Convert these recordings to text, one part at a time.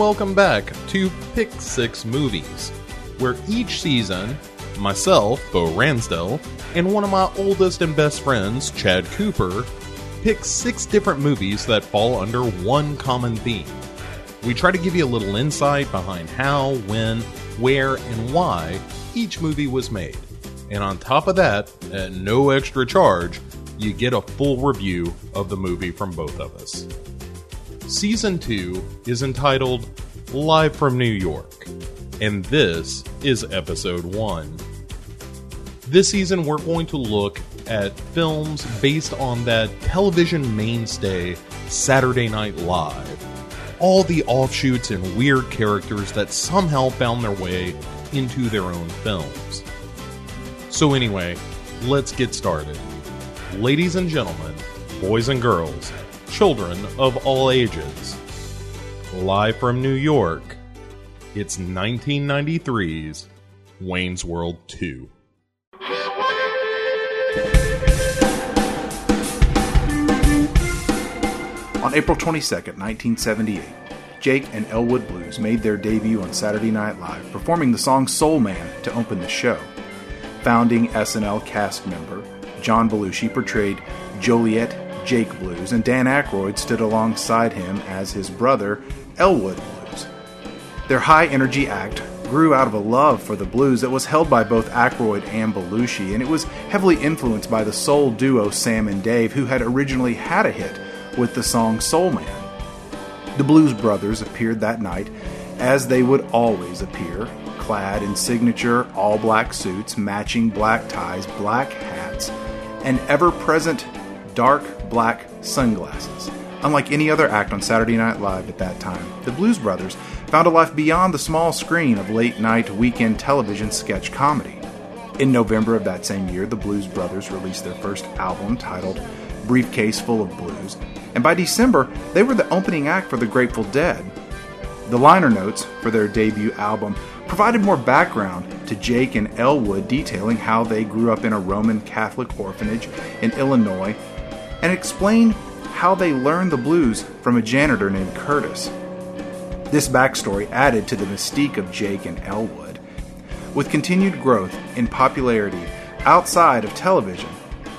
Welcome back to Pick Six Movies, where each season, myself, Bo Ransdell, and one of my oldest and best friends, Chad Cooper, pick six different movies that fall under one common theme. We try to give you a little insight behind how, when, where, and why each movie was made. And on top of that, at no extra charge, you get a full review of the movie from both of us. Season 2 is entitled Live from New York, and this is episode 1. This season, we're going to look at films based on that television mainstay Saturday Night Live. All the offshoots and weird characters that somehow found their way into their own films. So, anyway, let's get started. Ladies and gentlemen, boys and girls, children of all ages, live from New York, it's 1993's Wayne's World 2. On April 22, 1978, Jake and Elwood Blues made their debut on Saturday Night Live, performing the song Soul Man to open the show. Founding SNL cast member John Belushi portrayed Joliet Jake Blues, and Dan Aykroyd stood alongside him as his brother Elwood Blues. Their high energy act grew out of a love for the blues that was held by both Aykroyd and Belushi, and it was heavily influenced by the soul duo Sam and Dave, who had originally had a hit with the song Soul Man. The Blues Brothers appeared that night, as they would always appear, clad in signature all black suits, matching black ties, black hats, and ever present dark black sunglasses. Unlike any other act on Saturday Night Live at that time, the Blues Brothers found a life beyond the small screen of late night weekend television sketch comedy. In November of that same year, the Blues Brothers released their first album titled Briefcase Full of Blues, and by December, they were the opening act for the Grateful Dead. The liner notes for their debut album provided more background to Jake and Elwood, detailing how they grew up in a Roman Catholic orphanage in Illinois, and explained how they learned the blues from a janitor named Curtis. This backstory added to the mystique of Jake and Elwood. With continued growth in popularity outside of television,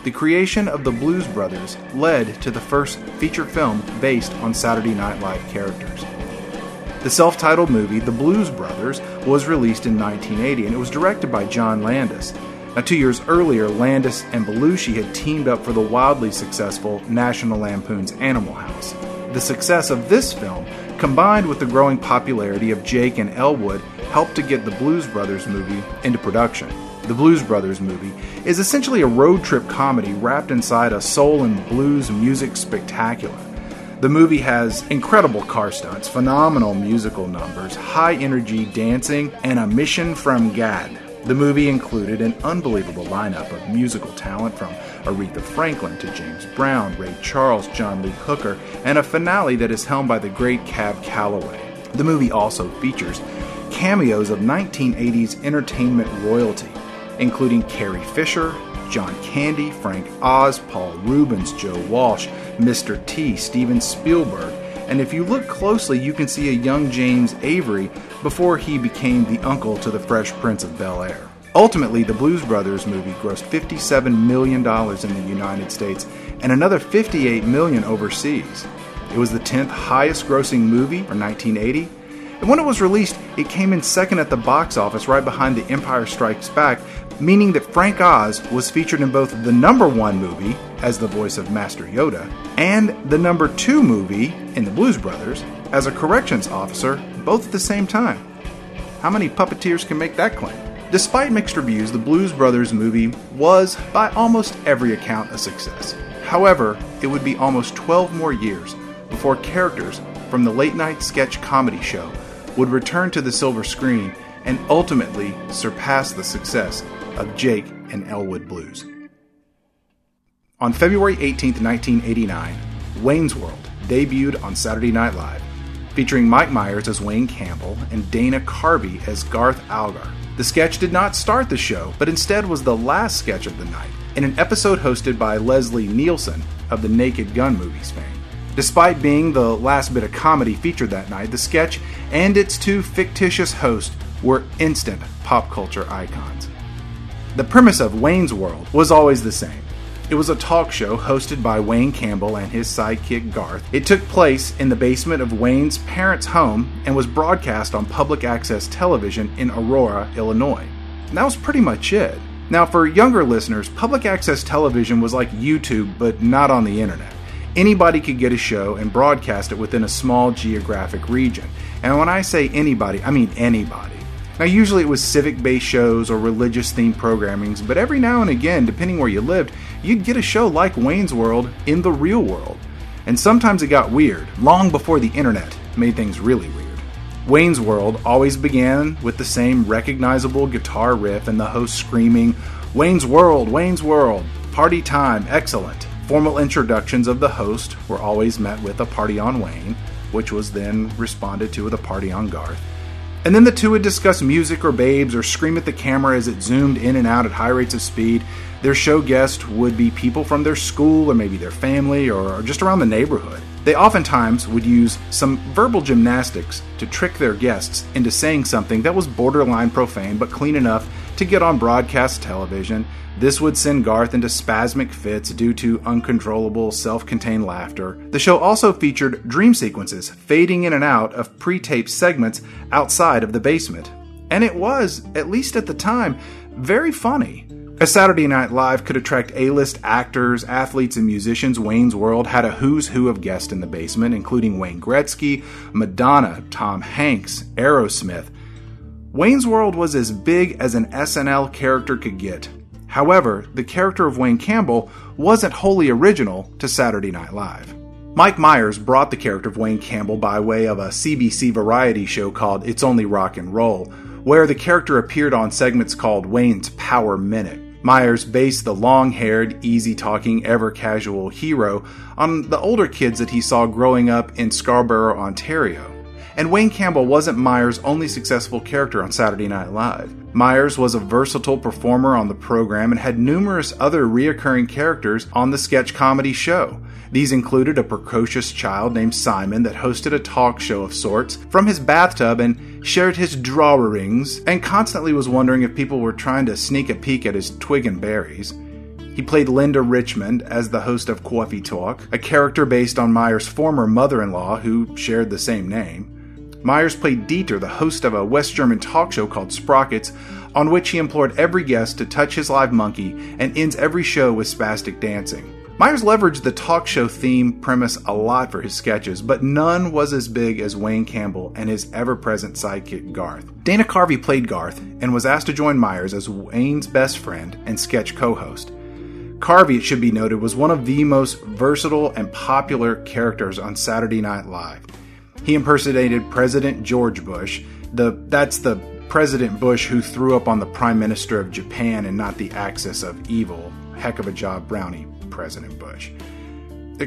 the creation of the Blues Brothers led to the first feature film based on Saturday Night Live characters. The self titled movie, The Blues Brothers, was released in 1980 and it was directed by John Landis. Now, two years earlier, Landis and Belushi had teamed up for the wildly successful National Lampoon's Animal House. The success of this film, combined with the growing popularity of Jake and Elwood, helped to get the Blues Brothers movie into production. The Blues Brothers movie is essentially a road trip comedy wrapped inside a soul and blues music spectacular. The movie has incredible car stunts, phenomenal musical numbers, high energy dancing, and a mission from God. The movie included an unbelievable lineup of musical talent from Aretha Franklin to James Brown, Ray Charles, John Lee Hooker, and a finale that is helmed by the great Cab Calloway. The movie also features cameos of 1980s entertainment royalty, including Carrie Fisher, John Candy, Frank Oz, Paul Reubens, Joe Walsh, Mr. T, Steven Spielberg, and if you look closely, you can see a young James Avery before he became the uncle to the Fresh Prince of Bel Air. Ultimately, the Blues Brothers movie grossed $57 million in the United States and another 58 million overseas. It was the 10th highest grossing movie for 1980, and when it was released, it came in second at the box office right behind The Empire Strikes Back, meaning that Frank Oz was featured in both the number one movie, as the voice of Master Yoda, and the number two movie, in The Blues Brothers, as a corrections officer, both at the same time. How many puppeteers can make that claim? Despite mixed reviews, the Blues Brothers movie was, by almost every account, a success. However, it would be almost 12 more years before characters from the late night sketch comedy show would return to the silver screen and ultimately surpass the success of Jake and Elwood Blues. On February 18, 1989, Wayne's World debuted on Saturday Night Live, featuring Mike Myers as Wayne Campbell and Dana Carvey as Garth Algar. The sketch did not start the show, but instead was the last sketch of the night, in an episode hosted by Leslie Nielsen of the Naked Gun movies fame. Despite being the last bit of comedy featured that night, the sketch and its two fictitious hosts were instant pop culture icons. The premise of Wayne's World was always the same. It was a talk show hosted by Wayne Campbell and his sidekick Garth. It took place in the basement of Wayne's parents' home and was broadcast on public access television in Aurora, Illinois. And that was pretty much it. Now, for younger listeners, public access television was like YouTube, but not on the internet. Anybody could get a show and broadcast it within a small geographic region. And when I say anybody, I mean anybody. Now, usually it was civic based shows or religious themed programmings, but every now and again, depending where you lived, you'd get a show like Wayne's World in the real world. And sometimes it got weird, long before the internet made things really weird. Wayne's World always began with the same recognizable guitar riff and the host screaming, Wayne's World, Wayne's World, party time, excellent. Formal introductions of the host were always met with a party on Wayne, which was then responded to with a party on Garth. And then the two would discuss music or babes or scream at the camera as it zoomed in and out at high rates of speed. Their show guest would be people from their school or maybe their family or just around the neighborhood. They oftentimes would use some verbal gymnastics to trick their guests into saying something that was borderline profane but clean enough to get on broadcast television. This would send Garth into spasmic fits due to uncontrollable, self contained laughter. The show also featured dream sequences fading in and out of pre taped segments outside of the basement. And it was, at least at the time, very funny. As Saturday Night Live could attract A list actors, athletes, and musicians, Wayne's World had a who's who of guests in the basement, including Wayne Gretzky, Madonna, Tom Hanks, Aerosmith. Wayne's World was as big as an SNL character could get. However, the character of Wayne Campbell wasn't wholly original to Saturday Night Live. Mike Myers brought the character of Wayne Campbell by way of a CBC variety show called It's Only Rock and Roll, where the character appeared on segments called Wayne's Power Minute. Myers based the long haired, easy talking, ever casual hero on the older kids that he saw growing up in Scarborough, Ontario. And Wayne Campbell wasn't Myers' only successful character on Saturday Night Live. Myers was a versatile performer on the program and had numerous other reoccurring characters on the sketch comedy show. These included a precocious child named Simon that hosted a talk show of sorts from his bathtub and shared his drawings and constantly was wondering if people were trying to sneak a peek at his twig and berries. He played Linda Richmond as the host of Coffee Talk, a character based on Myers' former mother in law who shared the same name. Myers played Dieter, the host of a West German talk show called Sprockets, on which he implored every guest to touch his live monkey and ends every show with spastic dancing. Myers leveraged the talk show theme premise a lot for his sketches, but none was as big as Wayne Campbell and his ever present sidekick Garth. Dana Carvey played Garth and was asked to join Myers as Wayne's best friend and sketch co host. Carvey, it should be noted, was one of the most versatile and popular characters on Saturday Night Live. He impersonated President George Bush. The that's the President Bush who threw up on the Prime Minister of Japan and not the axis of evil. Heck of a job, Brownie, President Bush.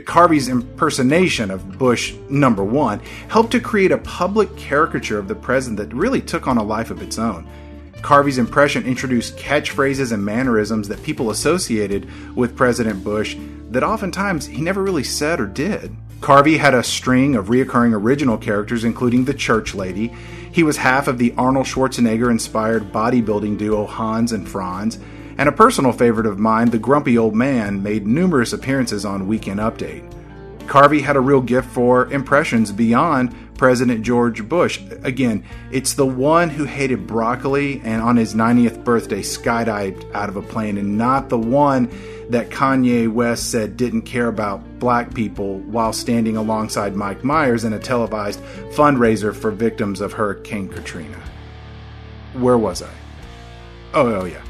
Carvey's impersonation of Bush number one helped to create a public caricature of the president that really took on a life of its own. Carvey's impression introduced catchphrases and mannerisms that people associated with President Bush that oftentimes he never really said or did. Carvey had a string of reoccurring original characters, including the Church Lady. He was half of the Arnold Schwarzenegger inspired bodybuilding duo Hans and Franz. And a personal favorite of mine, the Grumpy Old Man, made numerous appearances on Weekend Update. Carvey had a real gift for impressions beyond President George Bush. Again, it's the one who hated broccoli and on his 90th birthday skydived out of a plane, and not the one that Kanye West said didn't care about black people while standing alongside Mike Myers in a televised fundraiser for victims of Hurricane Katrina. Where was I? Oh, oh yeah.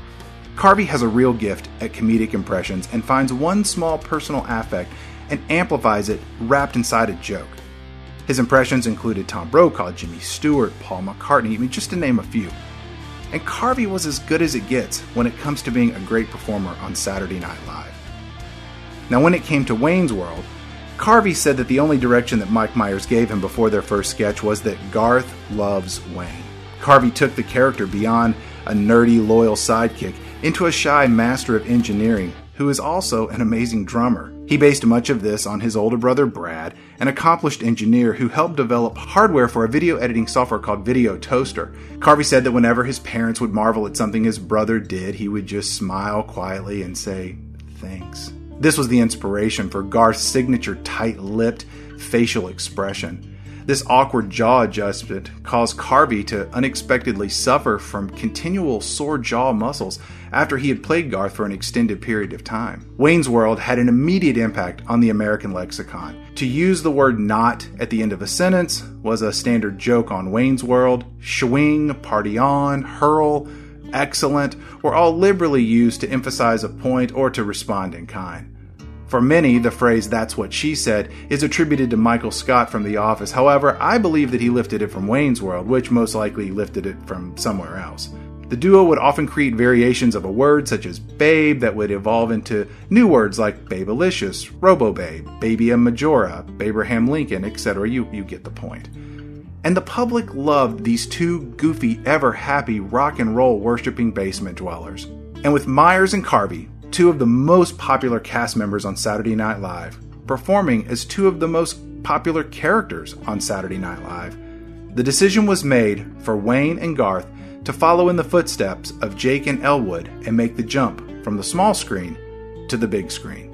Carvey has a real gift at comedic impressions and finds one small personal affect and amplifies it wrapped inside a joke. His impressions included Tom Brokaw, Jimmy Stewart, Paul McCartney, I mean, just to name a few and Carvey was as good as it gets when it comes to being a great performer on Saturday Night Live. Now, when it came to Wayne's World, Carvey said that the only direction that Mike Myers gave him before their first sketch was that Garth loves Wayne. Carvey took the character beyond a nerdy, loyal sidekick into a shy master of engineering who is also an amazing drummer. He based much of this on his older brother Brad, an accomplished engineer who helped develop hardware for a video editing software called Video Toaster. Carvey said that whenever his parents would marvel at something his brother did, he would just smile quietly and say, Thanks. This was the inspiration for Garth's signature tight lipped facial expression. This awkward jaw adjustment caused Carvey to unexpectedly suffer from continual sore jaw muscles after he had played Garth for an extended period of time. Wayne's World had an immediate impact on the American lexicon. To use the word not at the end of a sentence was a standard joke on Wayne's World. Swing, party on, hurl, excellent were all liberally used to emphasize a point or to respond in kind. For many, the phrase that's what she said is attributed to Michael Scott from The Office. However, I believe that he lifted it from Wayne's World, which most likely lifted it from somewhere else. The duo would often create variations of a word such as babe that would evolve into new words like babelicious, robo-babe, babia majora, Abraham Lincoln, etc. You, you get the point. And the public loved these two goofy, ever happy, rock and roll worshipping basement dwellers. And with Myers and Carvey, two of the most popular cast members on Saturday Night Live, performing as two of the most popular characters on Saturday Night Live. The decision was made for Wayne and Garth to follow in the footsteps of Jake and Elwood and make the jump from the small screen to the big screen.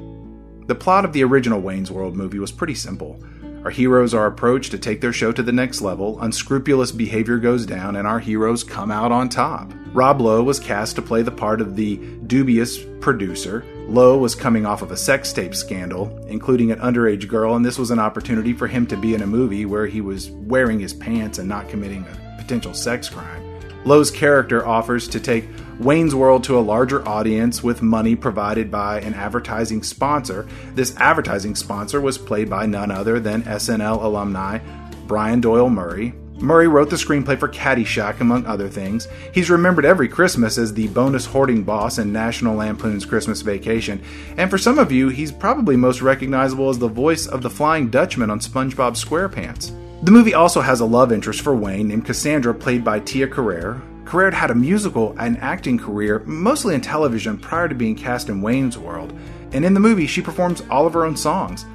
The plot of the original Wayne's World movie was pretty simple. Our heroes are approached to take their show to the next level, unscrupulous behavior goes down, and our heroes come out on top. Rob Lowe was cast to play the part of the dubious producer. Lowe was coming off of a sex tape scandal, including an underage girl, and this was an opportunity for him to be in a movie where he was wearing his pants and not committing a potential sex crime. Lowe's character offers to take Wayne's World to a larger audience with money provided by an advertising sponsor. This advertising sponsor was played by none other than SNL alumni Brian Doyle Murray, Murray wrote the screenplay for Caddyshack, among other things. He's remembered every Christmas as the bonus hoarding boss in National Lampoon's Christmas Vacation, and for some of you, he's probably most recognizable as the voice of the Flying Dutchman on SpongeBob SquarePants. The movie also has a love interest for Wayne named Cassandra, played by Tia Carrere. Carrere had a musical and acting career, mostly in television, prior to being cast in Wayne's World, and in the movie, she performs all of her own songs.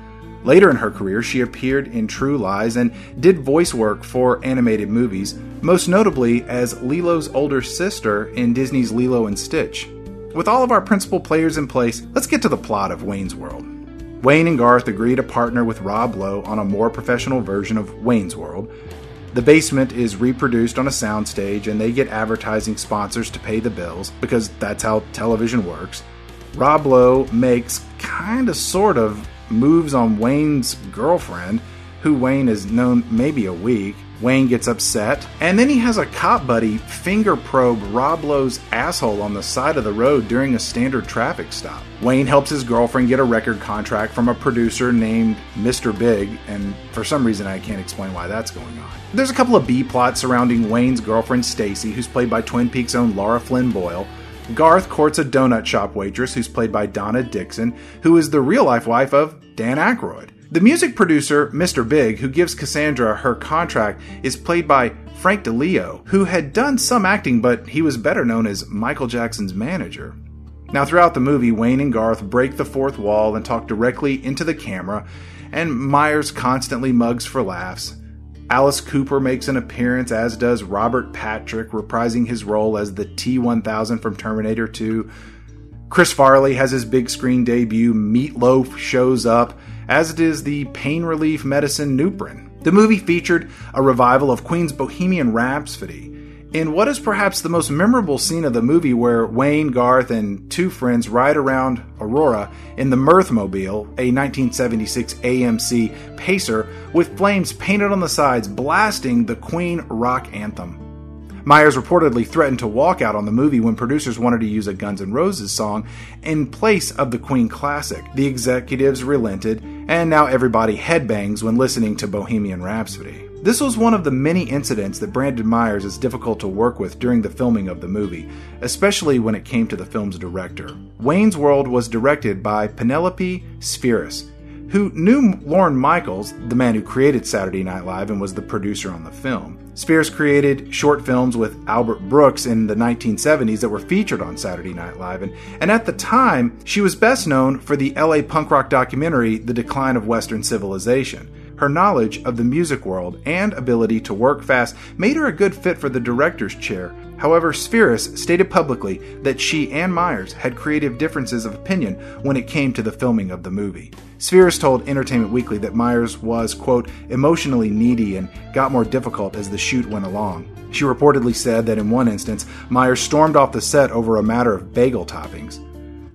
Later in her career, she appeared in True Lies and did voice work for animated movies, most notably as Lilo's older sister in Disney's Lilo and Stitch. With all of our principal players in place, let's get to the plot of Wayne's World. Wayne and Garth agree to partner with Rob Lowe on a more professional version of Wayne's World. The basement is reproduced on a soundstage, and they get advertising sponsors to pay the bills because that's how television works. Rob Lowe makes kind of sort of moves on Wayne's girlfriend, who Wayne has known maybe a week. Wayne gets upset, and then he has a cop buddy finger probe Rob Lowe's asshole on the side of the road during a standard traffic stop. Wayne helps his girlfriend get a record contract from a producer named Mr. Big, and for some reason I can't explain why that's going on. There's a couple of B plots surrounding Wayne's girlfriend Stacy, who's played by Twin Peaks' own Laura Flynn Boyle. Garth courts a donut shop waitress who's played by Donna Dixon, who is the real life wife of Dan Aykroyd. The music producer, Mr. Big, who gives Cassandra her contract, is played by Frank DiLeo, who had done some acting, but he was better known as Michael Jackson's manager. Now, throughout the movie, Wayne and Garth break the fourth wall and talk directly into the camera, and Myers constantly mugs for laughs. Alice Cooper makes an appearance, as does Robert Patrick, reprising his role as the T 1000 from Terminator 2. Chris Farley has his big screen debut. Meatloaf shows up, as it is the pain relief medicine Nuprin. The movie featured a revival of Queen's Bohemian Rhapsody. In what is perhaps the most memorable scene of the movie, where Wayne, Garth, and two friends ride around Aurora in the Mirthmobile, a 1976 AMC Pacer, with flames painted on the sides, blasting the Queen rock anthem. Myers reportedly threatened to walk out on the movie when producers wanted to use a Guns N' Roses song in place of the Queen classic. The executives relented, and now everybody headbangs when listening to Bohemian Rhapsody. This was one of the many incidents that Brandon Myers is difficult to work with during the filming of the movie, especially when it came to the film's director. Wayne's World was directed by Penelope Spheeris, who knew Lorne Michaels, the man who created Saturday Night Live and was the producer on the film. Spheeris created short films with Albert Brooks in the 1970s that were featured on Saturday Night Live, and, and at the time, she was best known for the LA punk rock documentary The Decline of Western Civilization. Her knowledge of the music world and ability to work fast made her a good fit for the director's chair. However, Spheeris stated publicly that she and Myers had creative differences of opinion when it came to the filming of the movie. Spheeris told Entertainment Weekly that Myers was, quote, emotionally needy and got more difficult as the shoot went along. She reportedly said that in one instance, Myers stormed off the set over a matter of bagel toppings.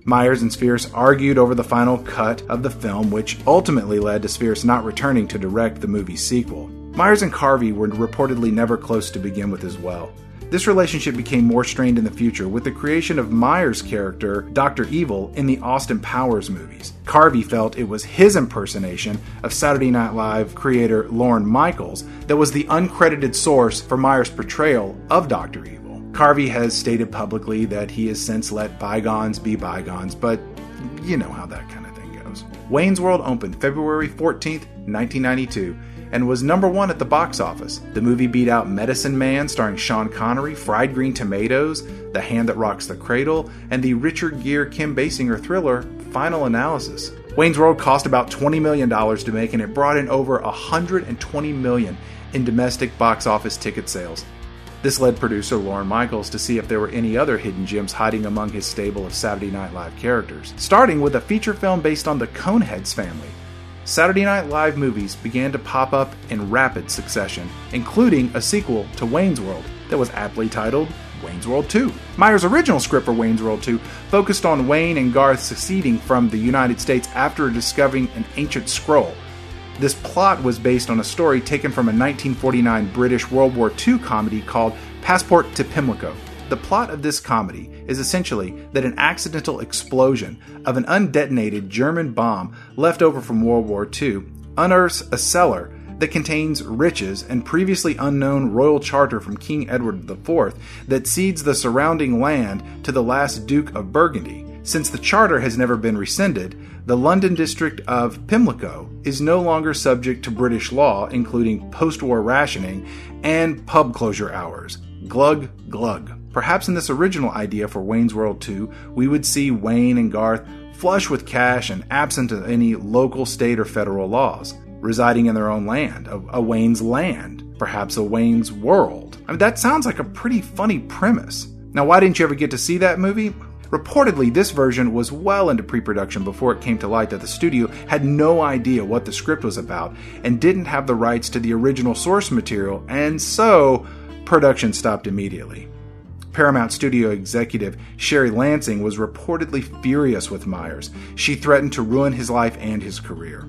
Myers and Spheeris argued over the final cut of the film, which ultimately led to Spheeris not returning to direct the movie's sequel. Myers and Carvey were reportedly never close to begin with as well. This relationship became more strained in the future with the creation of Myers' character, Dr. Evil, in the Austin Powers movies. Carvey felt it was his impersonation of Saturday Night Live creator Lorne Michaels that was the uncredited source for Myers' portrayal of Dr. Evil. Carvey has stated publicly that he has since let bygones be bygones, but you know how that kind of thing goes. Wayne's World opened February 14th, 1992, and was number one at the box office. The movie beat out Medicine Man, starring Sean Connery, Fried Green Tomatoes, The Hand That Rocks the Cradle, and the Richard Gere Kim Basinger thriller Final Analysis. Wayne's World cost about $20 million to make, and it brought in over 120 million in domestic box office ticket sales. This led producer Lorne Michaels to see if there were any other hidden gems hiding among his stable of Saturday Night Live characters, starting with a feature film based on the Coneheads family. Saturday Night Live movies began to pop up in rapid succession, including a sequel to Wayne's World that was aptly titled Wayne's World 2. Myers' original script for Wayne's World 2 focused on Wayne and Garth seceding from the United States after discovering an ancient scroll this plot was based on a story taken from a 1949 British World War II comedy called Passport to Pimlico. The plot of this comedy is essentially that an accidental explosion of an undetonated German bomb left over from World War II unearths a cellar that contains riches and previously unknown royal charter from King Edward IV that cedes the surrounding land to the last Duke of Burgundy. Since the charter has never been rescinded, the London district of Pimlico is no longer subject to British law, including post war rationing and pub closure hours. Glug, glug. Perhaps in this original idea for Wayne's World 2, we would see Wayne and Garth flush with cash and absent of any local, state, or federal laws, residing in their own land, a, a Wayne's land, perhaps a Wayne's world. I mean, that sounds like a pretty funny premise. Now, why didn't you ever get to see that movie? Reportedly, this version was well into pre production before it came to light that the studio had no idea what the script was about and didn't have the rights to the original source material, and so production stopped immediately. Paramount Studio executive Sherry Lansing was reportedly furious with Myers. She threatened to ruin his life and his career.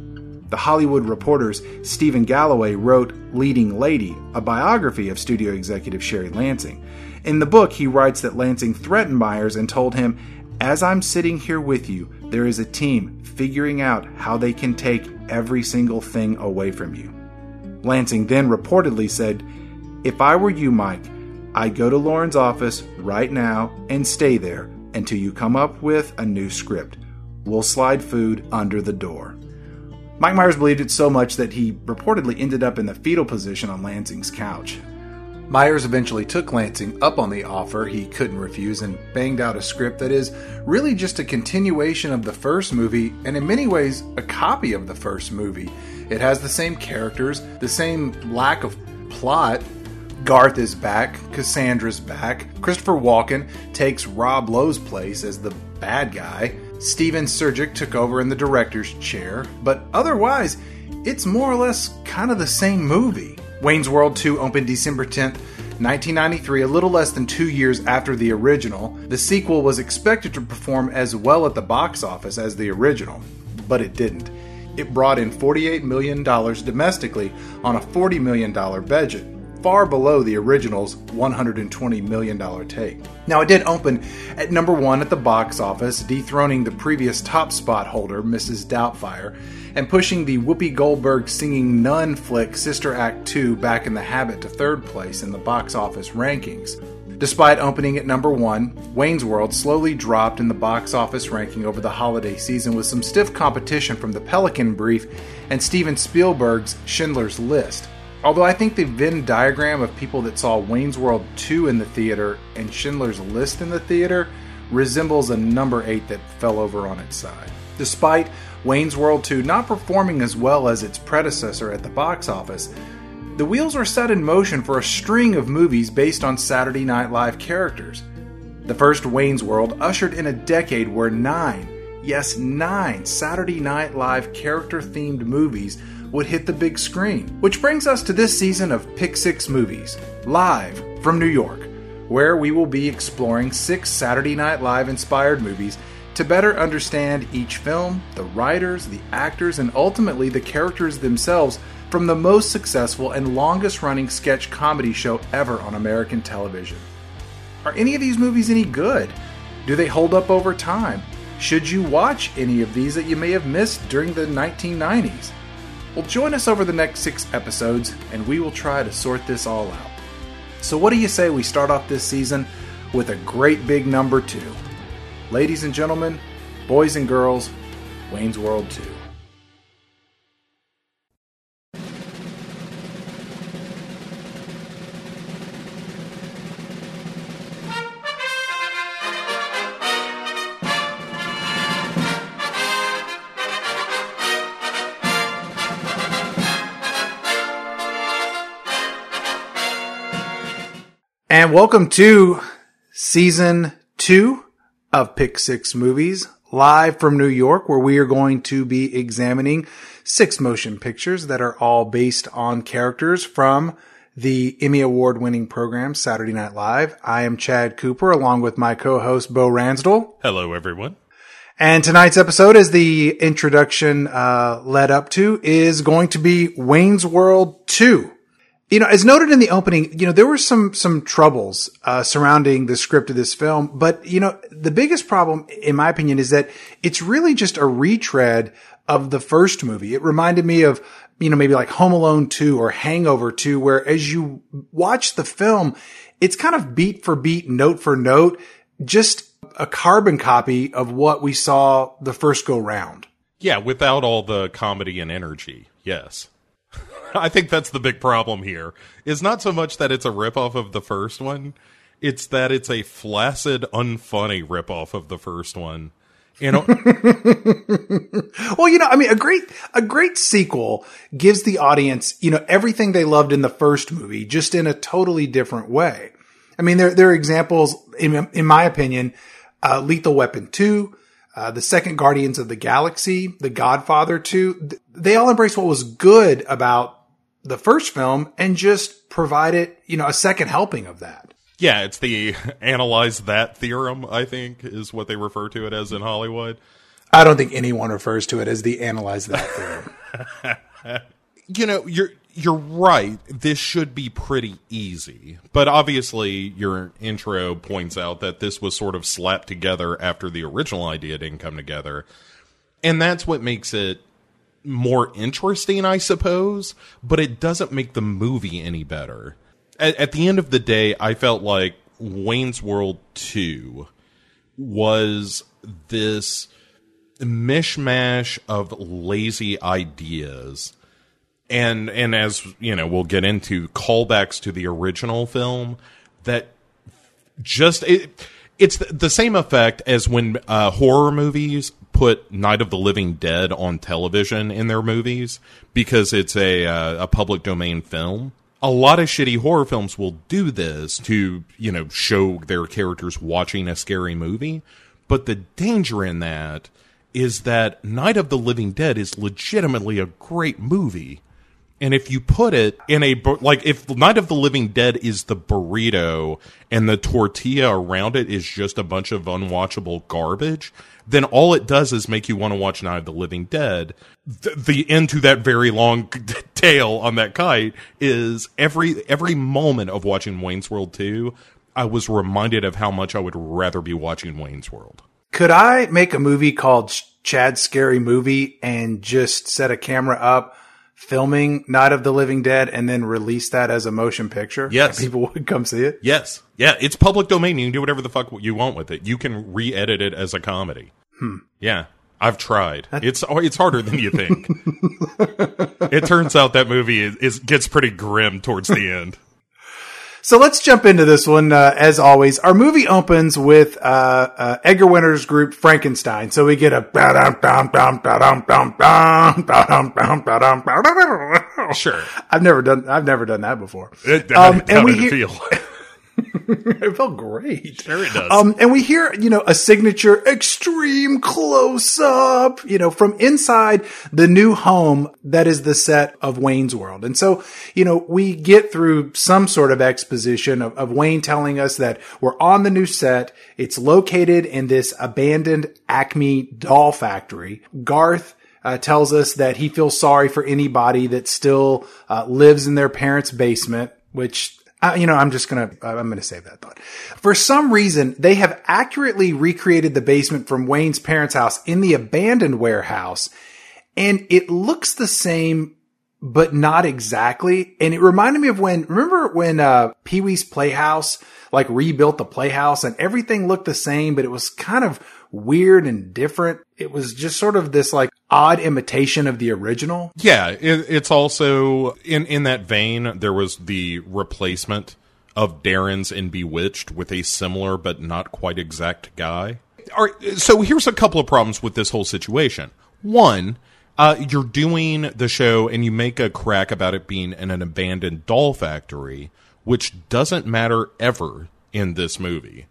The Hollywood Reporter's Stephen Galloway wrote Leading Lady, a biography of studio executive Sherry Lansing. In the book, he writes that Lansing threatened Myers and told him, As I'm sitting here with you, there is a team figuring out how they can take every single thing away from you. Lansing then reportedly said, If I were you, Mike, I'd go to Lorne's office right now and stay there until you come up with a new script. We'll slide food under the door. Mike Myers believed it so much that he reportedly ended up in the fetal position on Lansing's couch. Myers eventually took Lansing up on the offer he couldn't refuse and banged out a script that is really just a continuation of the first movie and in many ways a copy of the first movie. It has the same characters, the same lack of plot. Garth is back, Cassandra's back, Christopher Walken takes Rob Lowe's place as the bad guy, Stephen Surjik took over in the director's chair, but otherwise, it's more or less kind of the same movie. Wayne's World 2 opened December 10th, 1993, a little less than two years after the original. The sequel was expected to perform as well at the box office as the original, but it didn't. It brought in $48 million domestically on a $40 million budget, far below the original's $120 million take. Now, it did open at number one at the box office, dethroning the previous top spot holder, Mrs. Doubtfire, and pushing the Whoopi Goldberg singing nun flick Sister Act 2 back in the habit to third place in the box office rankings. Despite opening at number one, Wayne's World slowly dropped in the box office ranking over the holiday season with some stiff competition from the Pelican Brief and Steven Spielberg's Schindler's List. Although I think the Venn diagram of people that saw Wayne's World 2 in the theater and Schindler's List in the theater resembles a number 8 that fell over on its side. Despite Wayne's World 2 not performing as well as its predecessor at the box office, the wheels were set in motion for a string of movies based on Saturday Night Live characters. The first Wayne's World ushered in a decade where nine, yes, nine Saturday Night Live character themed movies would hit the big screen. Which brings us to this season of Pick Six Movies, live from New York, where we will be exploring six Saturday Night Live inspired movies to better understand each film, the writers, the actors, and ultimately the characters themselves from the most successful and longest running sketch comedy show ever on American television. Are any of these movies any good? Do they hold up over time? Should you watch any of these that you may have missed during the 1990s? Well, join us over the next six episodes and we will try to sort this all out. So, what do you say we start off this season with a great big number two? Ladies and gentlemen, boys and girls, Wayne's World 2. And welcome to season two of Pick Six Movies, live from New York, where we are going to be examining six motion pictures that are all based on characters from the Emmy Award winning program Saturday Night Live. I am Chad Cooper along with my co-host Bo Ransdell. Hello, everyone. And tonight's episode, as the introduction uh, led up to, is going to be Wayne's World 2. You know, as noted in the opening, you know, there were some, some troubles, uh, surrounding the script of this film. But, you know, the biggest problem, in my opinion, is that it's really just a retread of the first movie. It reminded me of, you know, maybe like Home Alone 2 or Hangover 2, where as you watch the film, it's kind of beat for beat, note for note, just a carbon copy of what we saw the first go round. Yeah, without all the comedy and energy. Yes. I think that's the big problem here. Is not so much that it's a ripoff of the first one, it's that it's a flaccid, unfunny ripoff of the first one. You know, well, you know, I mean, a great, a great sequel gives the audience, you know, everything they loved in the first movie, just in a totally different way. I mean, there, there are examples, in, in my opinion, uh, Lethal Weapon 2, uh, the second Guardians of the Galaxy, The Godfather 2, they all embrace what was good about the first film and just provide it, you know, a second helping of that. Yeah, it's the analyze that theorem, I think, is what they refer to it as in Hollywood. I don't think anyone refers to it as the analyze that theorem. you know, you're you're right. This should be pretty easy. But obviously your intro points out that this was sort of slapped together after the original idea didn't come together. And that's what makes it more interesting, I suppose, but it doesn't make the movie any better. At, at, the end of the day, I felt like Wayne's World 2 was this mishmash of lazy ideas. And and as you know, we'll get into callbacks to the original film that just it, it's the same effect as when uh, horror movies put Night of the Living Dead on television in their movies because it's a uh, a public domain film. A lot of shitty horror films will do this to, you know, show their characters watching a scary movie, but the danger in that is that Night of the Living Dead is legitimately a great movie. And if you put it in a like if Night of the Living Dead is the burrito and the tortilla around it is just a bunch of unwatchable garbage, then all it does is make you want to watch Night of the Living Dead. The, the end to that very long tail on that kite is every every moment of watching Wayne's World 2, I was reminded of how much I would rather be watching Wayne's World. Could I make a movie called Chad's Scary Movie and just set a camera up filming Night of the Living Dead and then release that as a motion picture? Yes. People would come see it? Yes. Yeah, it's public domain. You can do whatever the fuck you want with it. You can re-edit it as a comedy. Hmm. Yeah. I've tried. It's it's harder than you think. it turns out that movie is, is gets pretty grim towards the end. So let's jump into this one. Uh, as always, our movie opens with uh, uh, Edgar Winter's group Frankenstein. So we get a Sure. I've never done. I've never done that before. It, Um, and we hear- feel? it felt great. Sure it does. Um, and we hear, you know, a signature extreme close up, you know, from inside the new home that is the set of Wayne's World. And so, you know, we get through some sort of exposition of, of Wayne telling us that we're on the new set. It's located in this abandoned Acme doll factory. Garth uh, tells us that he feels sorry for anybody that still uh, lives in their parents' basement, which uh, you know, I'm just gonna, I'm gonna save that thought. For some reason, they have accurately recreated the basement from Wayne's parents' house in the abandoned warehouse, and it looks the same, but not exactly. And it reminded me of when, remember when, uh, Pee Wee's Playhouse, like rebuilt the playhouse and everything looked the same, but it was kind of weird and different. It was just sort of this like odd imitation of the original. Yeah, it, it's also in in that vein. There was the replacement of Darrin's in Bewitched with a similar but not quite exact guy. All right, so here's a couple of problems with this whole situation. One, uh, you're doing the show and you make a crack about it being in an abandoned doll factory, which doesn't matter ever in this movie.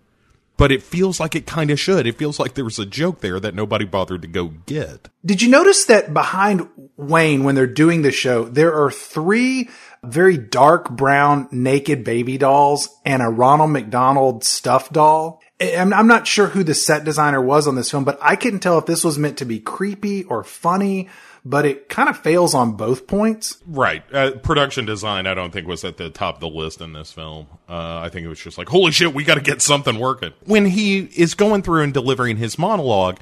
But it feels like it kind of should. It feels like there was a joke there that nobody bothered to go get. Did you notice that behind Wayne, when they're doing the show, there are three very dark brown naked baby dolls and a Ronald McDonald stuffed doll? I'm, not sure who the set designer was on this film, but I couldn't tell if this was meant to be creepy or funny, but it kind of fails on both points. Right. Uh, production design, I don't think, was at the top of the list in this film. Uh, I think it was just like, holy shit, we got to get something working. When he is going through and delivering his monologue,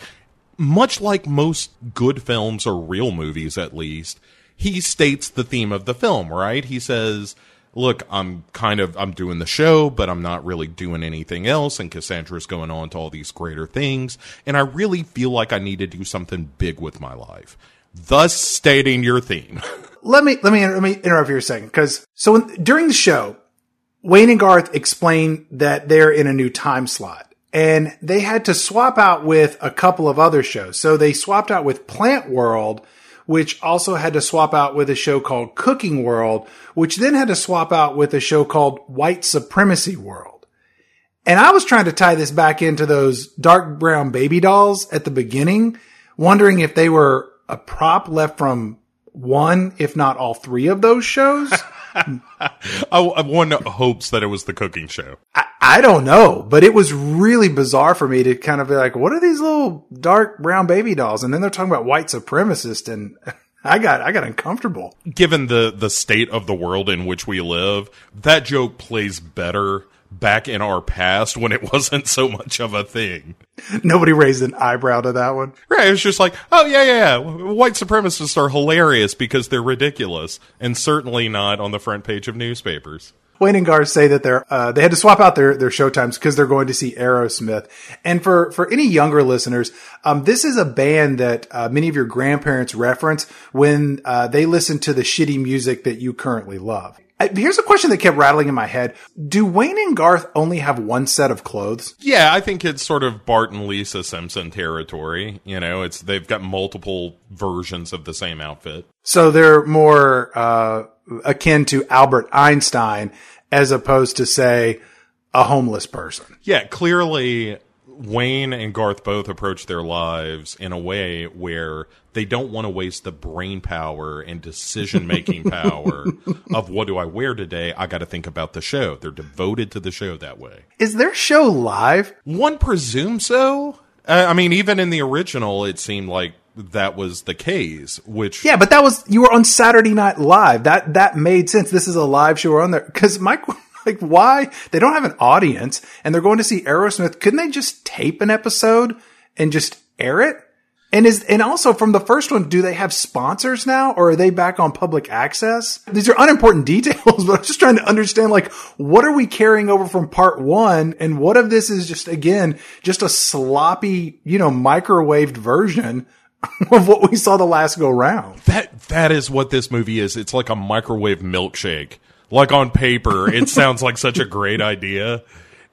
much like most good films or real movies at least, he states the theme of the film, right? He says, look, I'm kind of, I'm doing the show, but I'm not really doing anything else. And Cassandra's going on to all these greater things. And I really feel like I need to do something big with my life. Thus stating your theme. let me let me let me interrupt here a second because so during the show, Wayne and Garth explain that they're in a new time slot and they had to swap out with a couple of other shows. So they swapped out with Plant World, which also had to swap out with a show called Cooking World, which then had to swap out with a show called White Supremacy World. And I was trying to tie this back into those dark brown baby dolls at the beginning, wondering if they were a prop left from one, if not all three of those shows. Oh, I, one hopes that it was the cooking show. I, I don't know, but it was really bizarre for me to kind of be like, what are these little dark brown baby dolls? And then they're talking about white supremacist and I got, I got uncomfortable. Given the, the state of the world in which we live, that joke plays better back in our past when it wasn't so much of a thing. Nobody raised an eyebrow to that one. Right. It was just like, oh, yeah, yeah, yeah. White supremacists are hilarious because they're ridiculous and certainly not on the front page of newspapers. Wayne and Garth say that they're uh, they had to swap out their their show times because they're going to see Aerosmith. And for for any younger listeners, um, this is a band that uh, many of your grandparents reference when uh, they listen to the shitty music that you currently love. Here's a question that kept rattling in my head: Do Wayne and Garth only have one set of clothes? Yeah, I think it's sort of Bart and Lisa Simpson territory. You know, it's they've got multiple versions of the same outfit. So they're more uh, akin to Albert Einstein as opposed to say a homeless person. Yeah, clearly Wayne and Garth both approach their lives in a way where they don't want to waste the brain power and decision making power of what do I wear today. I got to think about the show. They're devoted to the show that way. Is their show live? One presumes so. Uh, I mean, even in the original, it seemed like that was the case, which Yeah, but that was you were on Saturday Night Live. That that made sense. This is a live show on there because Mike. Like, why they don't have an audience and they're going to see Aerosmith? Couldn't they just tape an episode and just air it? And is and also from the first one, do they have sponsors now, or are they back on public access? These are unimportant details, but I'm just trying to understand like what are we carrying over from part one, and what of this is just again just a sloppy, you know, microwaved version of what we saw the last go round. That that is what this movie is. It's like a microwave milkshake. Like on paper, it sounds like such a great idea,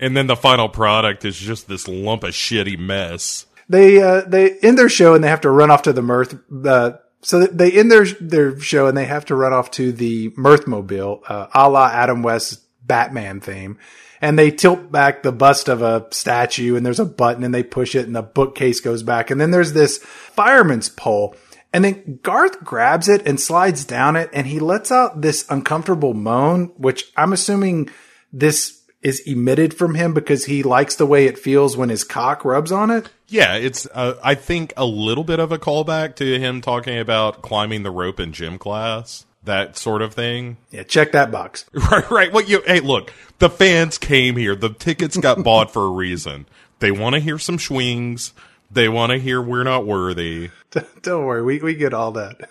and then the final product is just this lump of shitty mess they uh, they end their show and they have to run off to the mirth. Uh, so they end their their show and they have to run off to the Mirthmobile, uh, a la Adam West's Batman theme. And they tilt back the bust of a statue and there's a button and they push it and the bookcase goes back. And then there's this fireman's pole. And then Garth grabs it and slides down it and he lets out this uncomfortable moan, which I'm assuming this is emitted from him because he likes the way it feels when his cock rubs on it. Yeah, it's uh, I think a little bit of a callback to him talking about climbing the rope in gym class, that sort of thing. Yeah, check that box. Right, right. What you? Hey, look, the fans came here. The tickets got bought for a reason. They want to hear some swings. They want to hear "We're Not Worthy." Don't worry, we we get all that.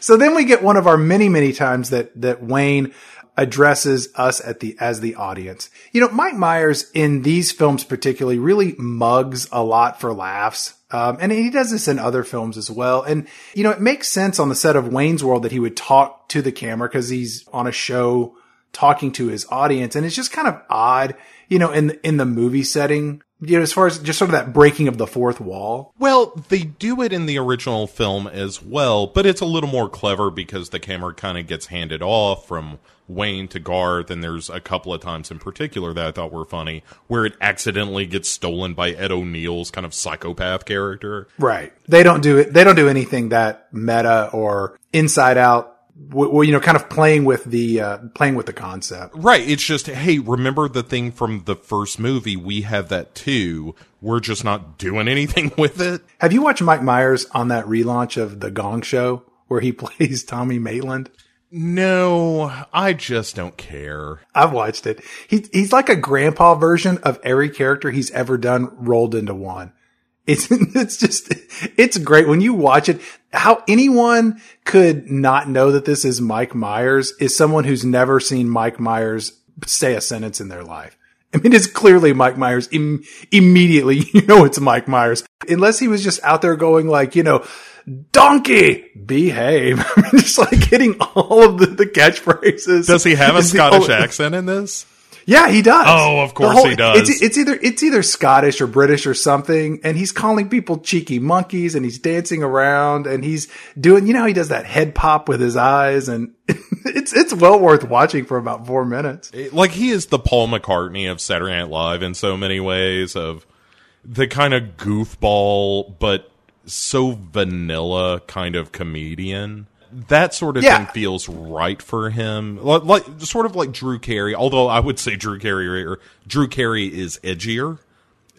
So then we get one of our many many times that that Wayne addresses us at the as the audience. You know, Mike Myers in these films particularly really mugs a lot for laughs. Um, and he does this in other films as well. And, you know, it makes sense on the set of Wayne's World that he would talk to the camera because he's on a show talking to his audience. And it's just kind of odd, you know, in, in the movie setting you know, as far as just sort of that breaking of the fourth wall. Well, they do it in the original film as well, but it's a little more clever because the camera kind of gets handed off from Wayne to Garth, and there's a couple of times in particular that I thought were funny where it accidentally gets stolen by Ed O'Neill's kind of psychopath character. Right. They don't do it. They don't do anything that meta or inside out well, you know, kind of playing with the uh, playing with the concept. Right. It's just, hey, remember the thing from the first movie? We have that too. We're just not doing anything with it. Have you watched Mike Myers on that relaunch of the Gong Show where he plays Tommy Maitland? No, I just don't care. I've watched it. He, he's like a grandpa version of every character he's ever done rolled into one. It's, it's just, it's great when you watch it. How anyone could not know that this is Mike Myers is someone who's never seen Mike Myers say a sentence in their life. I mean, it's clearly Mike Myers. Im- immediately, you know, it's Mike Myers. Unless he was just out there going like, you know, donkey, behave. I mean, just like hitting all of the, the catchphrases. Does he have a Scottish accent in this? Yeah, he does. Oh, of course whole, he does. It's, it's, either it's either Scottish or British or something, and he's calling people cheeky monkeys, and he's dancing around, and he's doing. You know, he does that head pop with his eyes, and it's it's well worth watching for about four minutes. Like he is the Paul McCartney of Saturday Night Live in so many ways of the kind of goofball, but so vanilla kind of comedian that sort of yeah. thing feels right for him. Like, like, sort of like Drew Carey, although I would say Drew Carey or Drew Carey is edgier.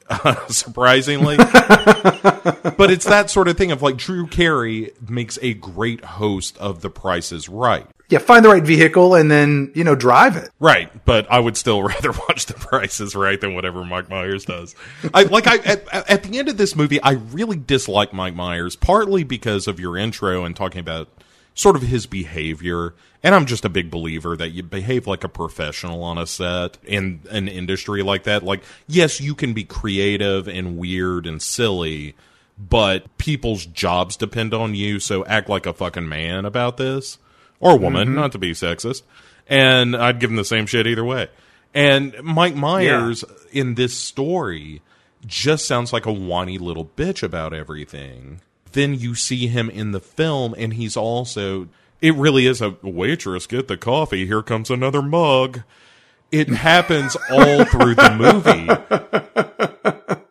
Uh, surprisingly, but it's that sort of thing of like Drew Carey makes a great host of The Price is Right. Yeah, find the right vehicle and then you know drive it. Right, but I would still rather watch The Price is Right than whatever Mike Myers does. I like I at, at the end of this movie, I really dislike Mike Myers, partly because of your intro and talking about sort of his behavior. And I'm just a big believer that you behave like a professional on a set in an industry like that. Like, yes, you can be creative and weird and silly, but people's jobs depend on you, so act like a fucking man about this. Or woman, mm-hmm. not to be sexist. And I'd give him the same shit either way. And Mike Myers yeah. in this story just sounds like a whiny little bitch about everything then you see him in the film and he's also it really is a waitress get the coffee here comes another mug. It happens all through the movie.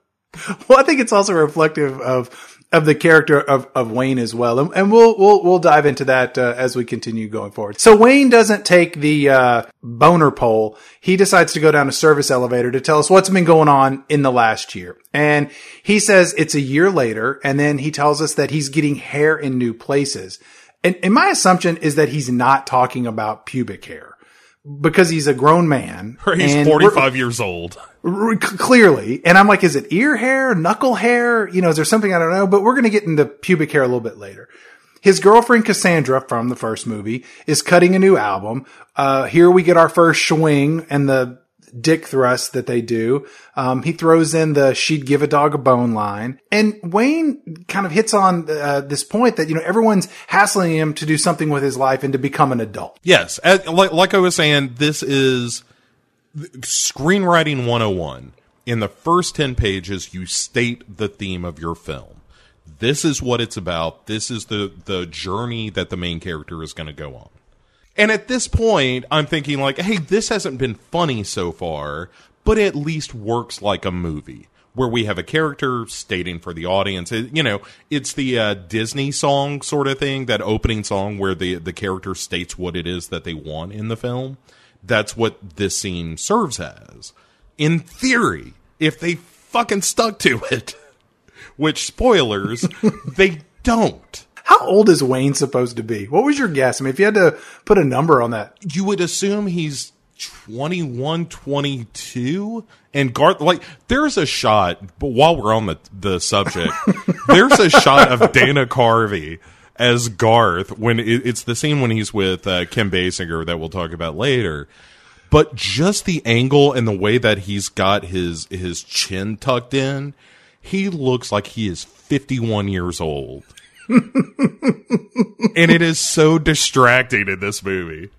Well i think it's also reflective of of the character of, of Wayne as well. And, and we'll, we'll, we'll dive into that uh, as we continue going forward. So Wayne doesn't take the, uh, boner pole. He decides to go down a service elevator to tell us what's been going on in the last year. And he says it's a year later. And then he tells us that he's getting hair in new places. And, and my assumption is that he's not talking about pubic hair because he's a grown man. He's 45 years old. clearly. And I'm like, is it ear hair, knuckle hair? You know, is there something I don't know? But we're going to get into pubic hair a little bit later. His girlfriend Cassandra from the first movie is cutting a new album. Uh, here we get our first swing and the dick thrust that they do. Um, he throws in the she'd give a dog a bone line. And Wayne kind of hits on uh, this point that, you know, everyone's hassling him to do something with his life and to become an adult. Yes, as, like, like I was saying, this is screenwriting 101. In the first 10 pages, you state the theme of your film. This is what it's about. This is the, the journey that the main character is going to go on. And at this point, I'm thinking like, hey, this hasn't been funny so far, but it at least works like a movie where we have a character stating for the audience. It- you know, it's the uh, Disney song sort of thing, that opening song where the the character states what it is that they want in the film. That's what this scene serves as. In theory, if they fucking stuck to it, which spoilers, they don't. How old is Wayne supposed to be? What was your guess? I mean, if you had to put a number on that, you would assume he's 21 22 and Garth like there's a shot but while we're on the the subject there's a shot of Dana Carvey as Garth when it, it's the scene when he's with uh, Kim Basinger that we'll talk about later but just the angle and the way that he's got his his chin tucked in he looks like he is 51 years old and it is so distracting in this movie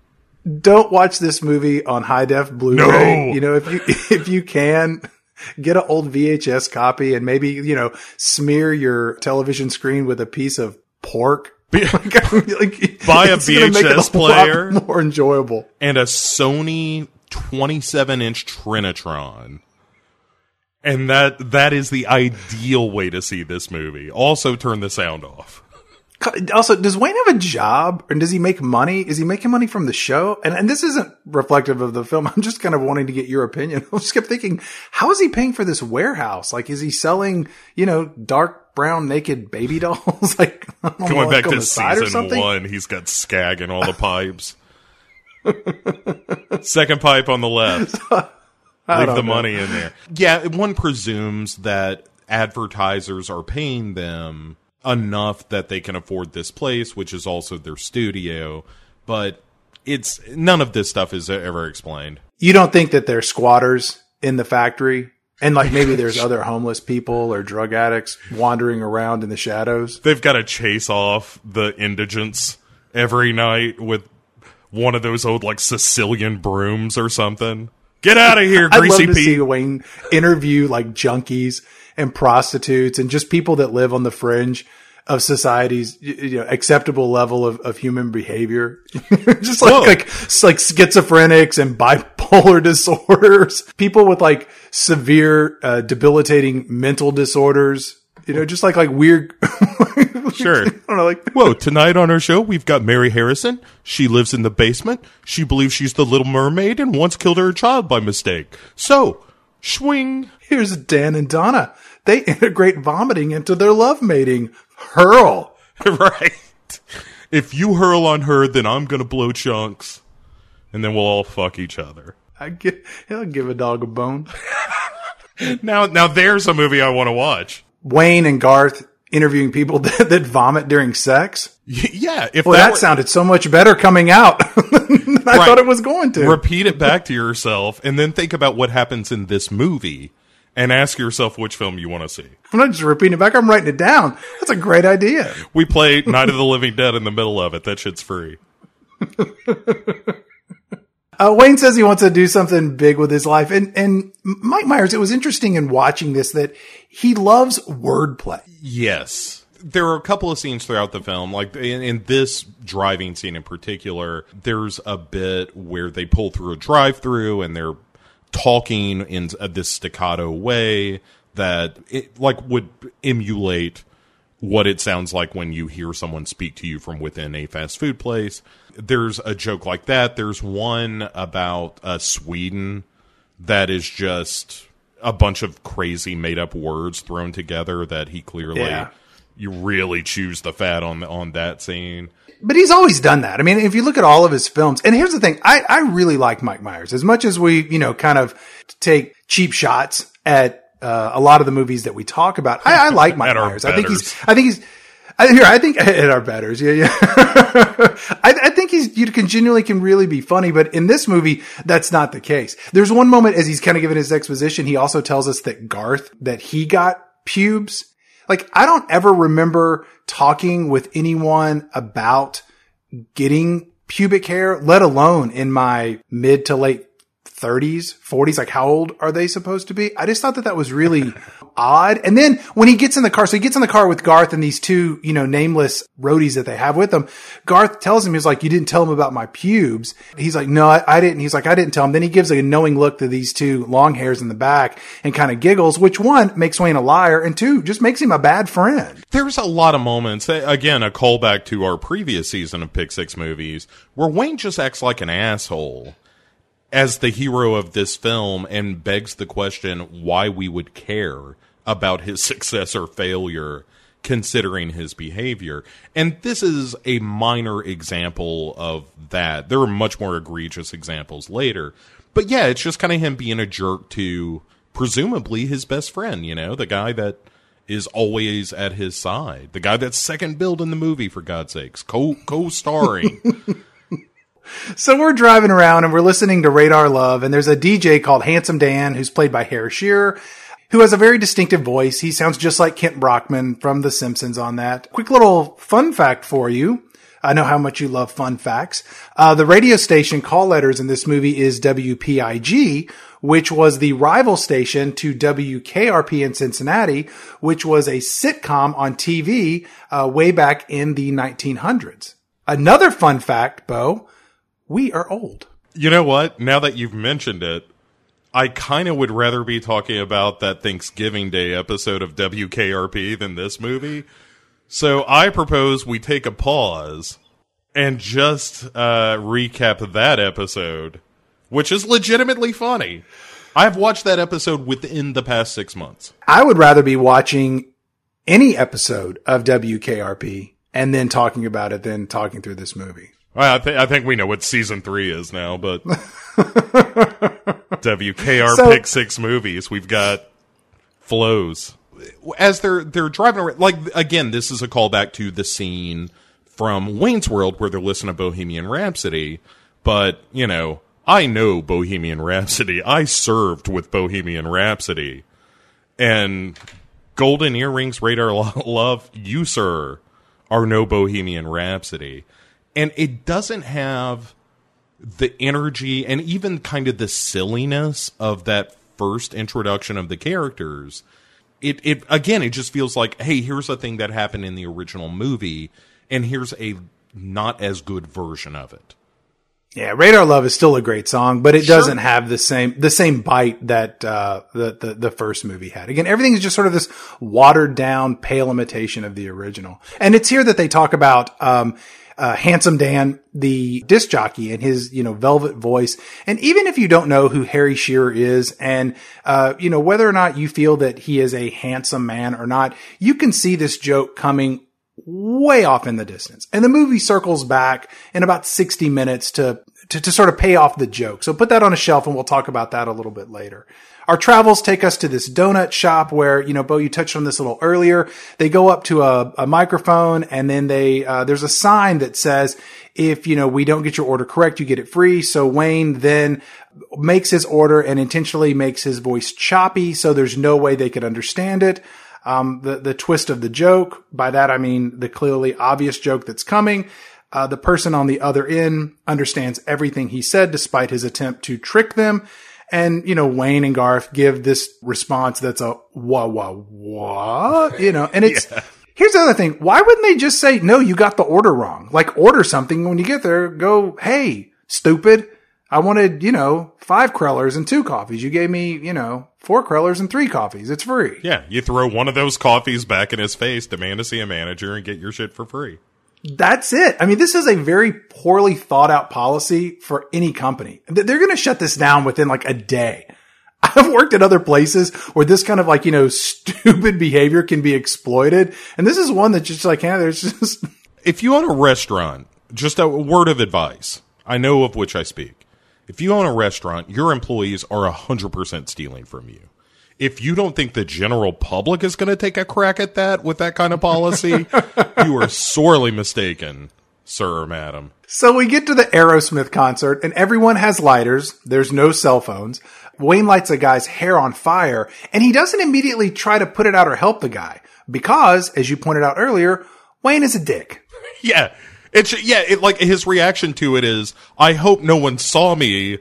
don't watch this movie on high def Blu-ray. No. You know, if you if you can get an old VHS copy and maybe you know smear your television screen with a piece of pork. like, Buy a it's gonna make it VHS a player. more enjoyable. and a Sony 27 inch Trinitron. And that that is the ideal way to see this movie. Also turn the sound off. Also, does Wayne have a job and does he make money? Is he making money from the show? And, and this isn't reflective of the film. I'm just kind of wanting to get your opinion. I just kept thinking, how is he paying for this warehouse? Like, is he selling, you know, dark brown naked baby dolls? like, I don't know, Going like back on to the side or season something? one, he's got skag in all the pipes. Second pipe on the left. Leave the know. money in there. Yeah, one presumes that advertisers are paying them enough that they can afford this place, which is also their studio. But it's none of this stuff is ever explained. You don't think that they're squatters in the factory? And like maybe there's other homeless people or drug addicts wandering around in the shadows. They've got to chase off the indigents every night with one of those old like Sicilian brooms or something. Get out of here, Greasy I'd love to see Wayne interview like junkies and prostitutes and just people that live on the fringe of society's you know acceptable level of, of human behavior. just like Whoa. like like schizophrenics and bipolar disorders, people with like severe uh, debilitating mental disorders. You know, just like like weird. Sure. I don't know, like Whoa, tonight on our show, we've got Mary Harrison. She lives in the basement. She believes she's the little mermaid and once killed her child by mistake. So, swing. here's Dan and Donna. They integrate vomiting into their love mating. Hurl. right. If you hurl on her, then I'm going to blow chunks. And then we'll all fuck each other. I give, he'll give a dog a bone. Now, now there's a movie I want to watch. Wayne and Garth interviewing people that, that vomit during sex. Yeah, if Well, that, were- sounded so much better coming out than I Right. thought it was going to. repeat it back to yourself and then think about what happens in this movie and ask yourself which film you want to see. I'm not just repeating it back. I'm writing it down. That's a great idea. We play Night of the Living Dead in the middle of it. That shit's free. Uh, Wayne says he wants to do something big with his life. And, and Mike Myers, it was interesting in watching this that he loves wordplay. Yes. There are a couple of scenes throughout the film, like in, in this driving scene in particular, there's a bit where they pull through a drive through and they're talking in uh, this staccato way that it like would emulate what it sounds like when you hear someone speak to you from within a fast food place. There's a joke like that. There's one about uh, Sweden that is just a bunch of crazy made up words thrown together that he clearly Yeah. you really choose the fat on on that scene. But he's always done that. I mean, if you look at all of his films, and here's the thing, I, I really like Mike Myers as much as we, you know, kind of take cheap shots at uh, a lot of the movies that we talk about. I, I like Mike Myers. I think he's, I think he's, I, here, I think at our betters, yeah, yeah. I, I, think he's you can genuinely can really be funny, but in this movie, that's not the case. There's one moment as he's kind of giving his exposition, he also tells us that Garth that he got pubes. Like I don't ever remember talking with anyone about getting pubic hair, let alone in my mid to late 30s, 40s. Like how old are they supposed to be? I just thought that that was really odd. And then when he gets in the car, so he gets in the car with Garth and these two, you know, nameless roadies that they have with them. Garth tells him, he's like, you didn't tell him about my pubes. He's like, no, I, I didn't. He's like, I didn't tell him. Then he gives a knowing look to these two long hairs in the back and kind of giggles, which one makes Wayne a liar and two just makes him a bad friend. There's a lot of moments, again, a callback to our previous season of Pick Six movies where Wayne just acts like an asshole as the hero of this film and begs the question why we would care about his success or failure considering his behavior. And this is a minor example of that. There are much more egregious examples later. But yeah, it's just kind of him being a jerk to presumably his best friend, you know, the guy that is always at his side, the guy that's second billed in the movie, for God's sakes, co co starring. so we're driving around and we're listening to Radar Love, and there's a DJ called Handsome Dan who's played by Harry Shearer, who has a very distinctive voice. He sounds just like Kent Brockman from The Simpsons on that. Quick little fun fact for you. I know how much you love fun facts. Uh, the radio station call letters in this movie is WPIG, which was the rival station to WKRP in Cincinnati, which was a sitcom on TV uh, way back in the 1900s. Another fun fact, Bo, we are old. You know what? Now that you've mentioned it, I kind of would rather be talking about that Thanksgiving Day episode of WKRP than this movie. So I propose we take a pause and just uh, recap that episode, which is legitimately funny. I've watched that episode within the past six months. I would rather be watching any episode of WKRP and then talking about it than talking through this movie. Well, I, th- I think we know what season three is now, but WKR so, pick six movies. We've got flows as they're they're driving around. Like again, this is a callback to the scene from Wayne's World where they're listening to Bohemian Rhapsody. But you know, I know Bohemian Rhapsody. I served with Bohemian Rhapsody, and Golden Earrings, Radar Love, you sir, are no Bohemian Rhapsody, and it doesn't have the energy and even kind of the silliness of that first introduction of the characters. It it again it just feels like hey here's a thing that happened in the original movie and here's a not as good version of it. Yeah radar love is still a great song but it sure. doesn't have the same the same bite that uh, the, the the first movie had. Again everything is just sort of this watered down pale imitation of the original. And it's here that they talk about um, uh, handsome Dan, the disc jockey and his, you know, velvet voice. And even if you don't know who Harry Shearer is and, uh, you know, whether or not you feel that he is a handsome man or not, you can see this joke coming way off in the distance. And the movie circles back in about 60 minutes to, to, to sort of pay off the joke. So put that on a shelf and we'll talk about that a little bit later. Our travels take us to this donut shop where, you know, Bo, you touched on this a little earlier. They go up to a, a microphone and then they, uh, there's a sign that says, if, you know, we don't get your order correct, you get it free. So Wayne then makes his order and intentionally makes his voice choppy. So there's no way they could understand it. Um, the, the twist of the joke. By that, I mean the clearly obvious joke that's coming. Uh, the person on the other end understands everything he said despite his attempt to trick them. And, you know, Wayne and Garth give this response that's a wah, wah, wah, you know, and it's, yeah. here's the other thing. Why wouldn't they just say, no, you got the order wrong? Like order something when you get there, go, hey, stupid. I wanted, you know, five crullers and two coffees. You gave me, you know, four crullers and three coffees. It's free. Yeah. You throw one of those coffees back in his face, demand to see a manager and get your shit for free. That's it. I mean, this is a very poorly thought out policy for any company. They're going to shut this down within like a day. I've worked at other places where this kind of like, you know, stupid behavior can be exploited. And this is one that just like, yeah, there's just. If you own a restaurant, just a word of advice, I know of which I speak. If you own a restaurant, your employees are 100% stealing from you. If you don't think the general public is going to take a crack at that with that kind of policy, you are sorely mistaken, sir or madam. So we get to the Aerosmith concert and everyone has lighters. There's no cell phones. Wayne lights a guy's hair on fire and he doesn't immediately try to put it out or help the guy because, as you pointed out earlier, Wayne is a dick. Yeah. It's yeah, it like his reaction to it is I hope no one saw me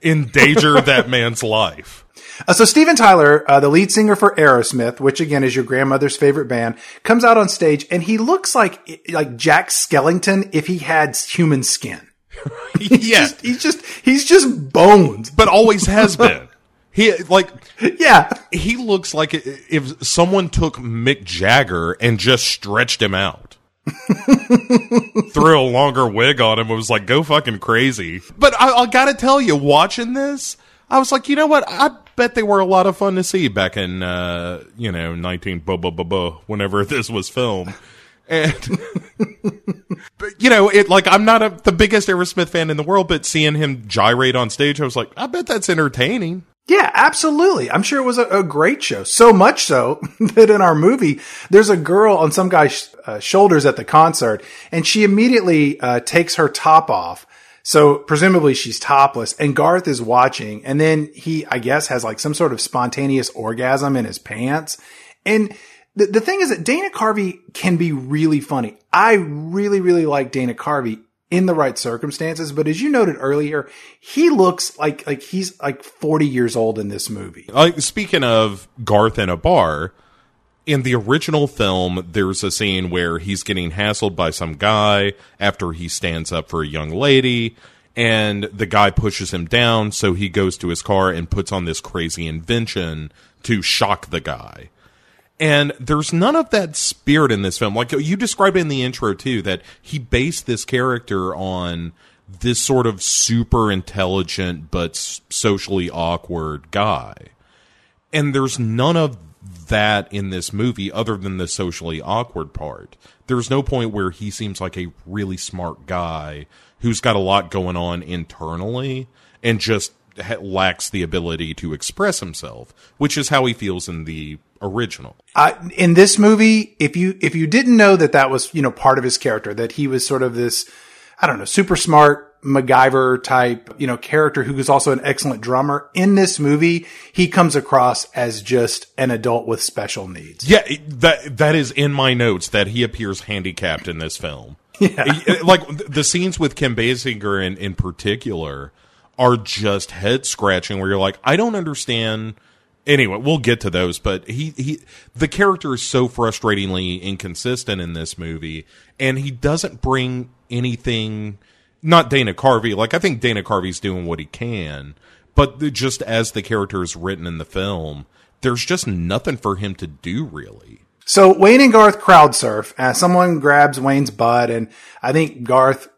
endanger that man's life. Uh, so Steven Tyler, uh, the lead singer for Aerosmith, which again is your grandmother's favorite band, comes out on stage and he looks like like Jack Skellington if he had human skin. he's yeah, just, he's just he's just bones, but always has been. He like yeah, he looks like if someone took Mick Jagger and just stretched him out. threw a longer wig on him and was like, go fucking crazy. But I, I gotta tell you, watching this, I was like, you know what? I bet they were a lot of fun to see back in, uh, you know, 19 blah, blah, blah, blah, whenever this was filmed. And, but, you know, it like, I'm not a, the biggest Aerosmith fan in the world, but seeing him gyrate on stage, I was like, I bet that's entertaining. Yeah, absolutely. I'm sure it was a, a, great show. So much so that in our movie, there's a girl on some guy's uh, shoulders at the concert, and she immediately uh, takes her top off. So presumably she's topless, and Garth is watching, and then he, I guess, has like some sort of spontaneous orgasm in his pants. And the, the thing is that Dana Carvey can be really funny. I really, really like Dana Carvey in the right circumstances. But as you noted earlier, he looks like like he's like 40 years old in this movie. Like speaking of Garth in a bar, in the original film, there's a scene where he's getting hassled by some guy after he stands up for a young lady. And the guy pushes him down, so he goes to his car and puts on this crazy invention to shock the guy. And there's none of that spirit in this film. Like you described in the intro too, that he based this character on this sort of super intelligent but socially awkward guy. And there's none of that in this movie other than the socially awkward part. There's no point where he seems like a really smart guy who's got a lot going on internally and just lacks the ability to express himself, which is how he feels in the original. In this movie, if you if you didn't know that that was you know part of his character, that he was sort of this, I don't know, super smart MacGyver type, you know, character who is also an excellent drummer. In this movie, he comes across as just an adult with special needs. Yeah, that that is in my notes that he appears handicapped in this film. Yeah. Uh, like the scenes with Kim Basinger in in particular are just head scratching where you're like, I don't understand. Anyway, we'll get to those, but he, he, the character is so frustratingly inconsistent in this movie, and he doesn't bring anything, not Dana Carvey. Like, I think Dana Carvey's doing what he can, but just as the character is written in the film, there's just nothing for him to do really. So Wayne and Garth crowd surf. Uh, someone grabs Wayne's butt, and I think Garth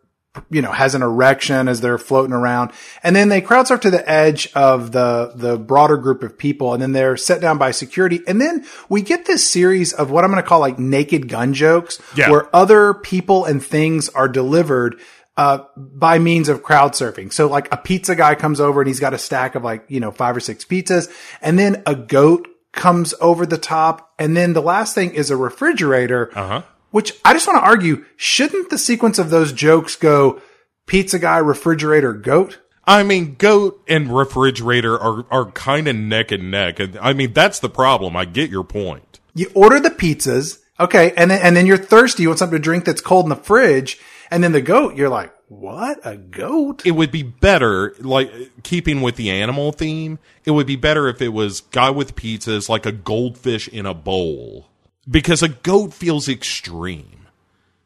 you know, has an erection as they're floating around. And then they crowd surf to the edge of the, the broader group of people. And then they're set down by security. And then we get this series of what I'm going to call like naked gun jokes yeah. where other people and things are delivered uh, by means of crowd surfing. So like a pizza guy comes over and he's got a stack of like, you know, five or six pizzas and then a goat comes over the top. And then the last thing is a refrigerator uh-huh. Which I just want to argue, shouldn't the sequence of those jokes go pizza guy, refrigerator, goat? I mean, goat and refrigerator are, are kind of neck and neck. And I mean, that's the problem. I get your point. You order the pizzas. Okay. And then, and then you're thirsty. You want something to drink that's cold in the fridge. And then the goat, you're like, what? A goat? It would be better, like keeping with the animal theme, it would be better if it was guy with pizzas, like a goldfish in a bowl because a goat feels extreme.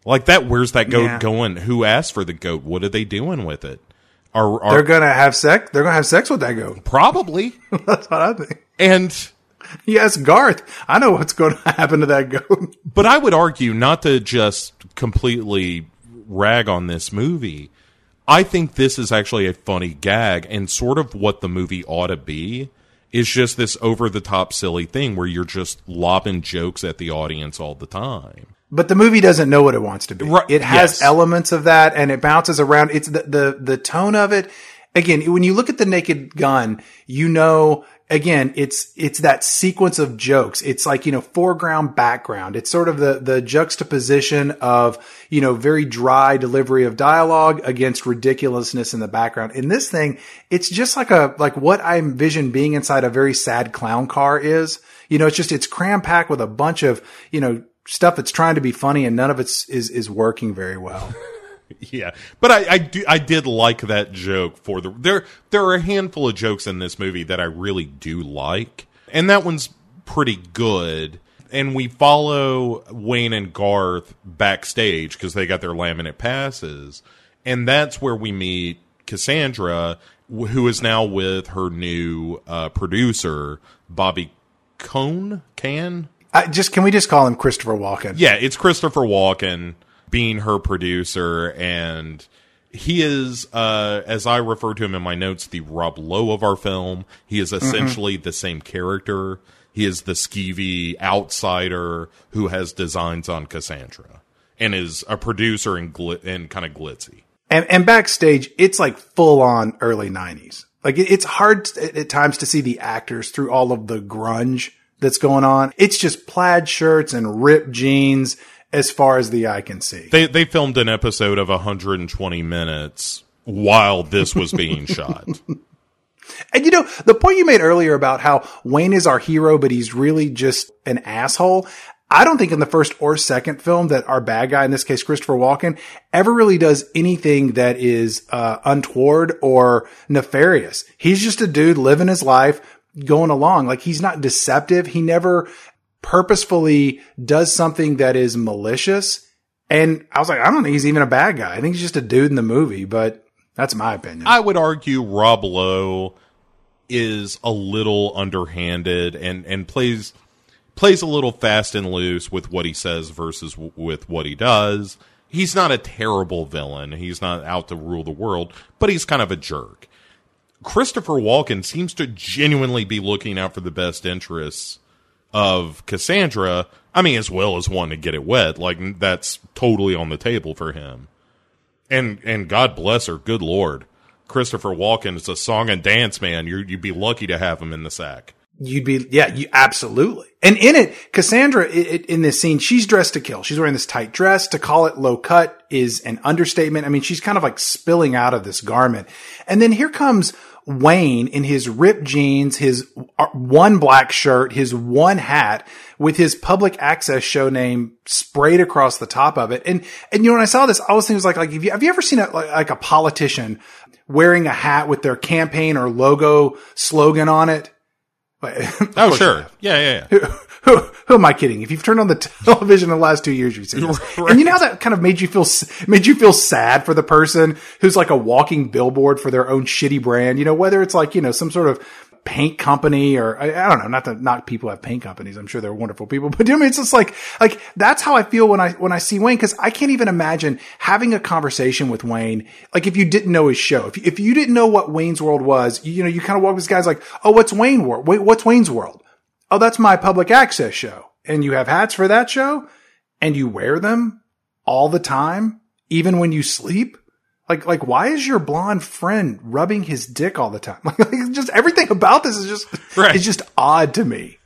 Like that, where's that goat yeah. going? Who asked for the goat? What are they doing with it? Are, are they're gonna have sex? They're gonna have sex with that goat. Probably. That's what I think. And yes, Garth, I know what's going to happen to that goat. But I would argue not to just completely rag on this movie. I think this is actually a funny gag and sort of what the movie ought to be is just this over the top silly thing where you're just lobbing jokes at the audience all the time. But the movie doesn't know what it wants to be. Right, It has yes. elements of that and it bounces around. It's the, the, the tone of it. Again, when you look at the naked gun, you know, again, it's, it's that sequence of jokes. It's like, you know, foreground, background. It's sort of the, the juxtaposition of, you know, very dry delivery of dialogue against ridiculousness in the background. In this thing, it's just like a, like what I envision being inside a very sad clown car is. You know, it's just, it's cram packed with a bunch of, you know, stuff that's trying to be funny and none of it's is, is working very well. Yeah, but I, I do I did like that joke for the there there are a handful of jokes in this movie that I really do like, and that one's pretty good. And we follow Wayne and Garth backstage because they got their laminate passes, and that's where we meet Cassandra, who is now with her new uh, producer Bobby Cahn. Can I, just can we just call him Christopher Walken? yeah, it's Christopher Walken being her producer, and he is, uh, as I refer to him in my notes, the Rob Lowe of our film. He is essentially the same character. He is the skeevy outsider who has designs on Cassandra and is a producer and, glit- and kind of glitzy. And, and backstage, it's like full on early nineties. Like it, it's hard at times to see the actors through all of the grunge that's going on. It's just plaid shirts and ripped jeans as far as the eye can see. They they filmed an episode of 120 minutes while this was being shot. And you know, the point you made earlier about how Wayne is our hero, but he's really just an asshole. I don't think in the first or second film that our bad guy, in this case, Christopher Walken, ever really does anything that is, uh, untoward or nefarious. He's just a dude living his life, going along. Like he's not deceptive. He never purposefully does something that is malicious. And I was like, I don't think he's even a bad guy. I think he's just a dude in the movie, but that's my opinion. I would argue Rob Lowe is a little underhanded and and plays plays a little fast and loose with what he says versus w- with what he does. He's not a terrible villain. He's not out to rule the world, but he's kind of a jerk. Christopher Walken seems to genuinely be looking out for the best interests of Cassandra. I mean, as well as wanting to get it wet. Like that's totally on the table for him. And and God bless her, good lord. Christopher Walken is a song and dance man. You you'd be lucky to have him in the sack. You'd be, yeah, you absolutely. And in it, Cassandra, i i in this scene, she's dressed to kill. She's wearing this tight dress. To call it low cut is an understatement. I mean, she's kind of like spilling out of this garment. And then here comes Wayne in his ripped jeans, his uh, one black shirt, his one hat with his public access show name sprayed across the top of it. And, and you know, when I saw this, I was thinking, like, like, have you, have you ever seen a, like, like a politician wearing a hat with their campaign or logo slogan on it? Oh sure, yeah, yeah, yeah. Who, who am I kidding? If you've turned on the television in the last two years, you've seen this. Right. And you know how that kind of made you feel, made you feel sad for the person who's like a walking billboard for their own shitty brand. You know, whether it's like, you know, some sort of paint company or I, I don't know, not that not people have paint companies. I'm sure they're wonderful people, but you know, I mean, it's just like, like that's how I feel when I, when I see Wayne. Cause I can't even imagine having a conversation with Wayne. Like if you didn't know his show, if, you- if you didn't know what Wayne's World was, you, you know, you kind of walk with this guy's like, Oh, what's Wayne World? Wait, what's Wayne's World? Oh, that's my public access show. And you have hats for that show and you wear them all the time, even when you sleep. Like, like, why is your blonde friend rubbing his dick all the time? Like, like just everything about this is just, Right. it's just odd to me.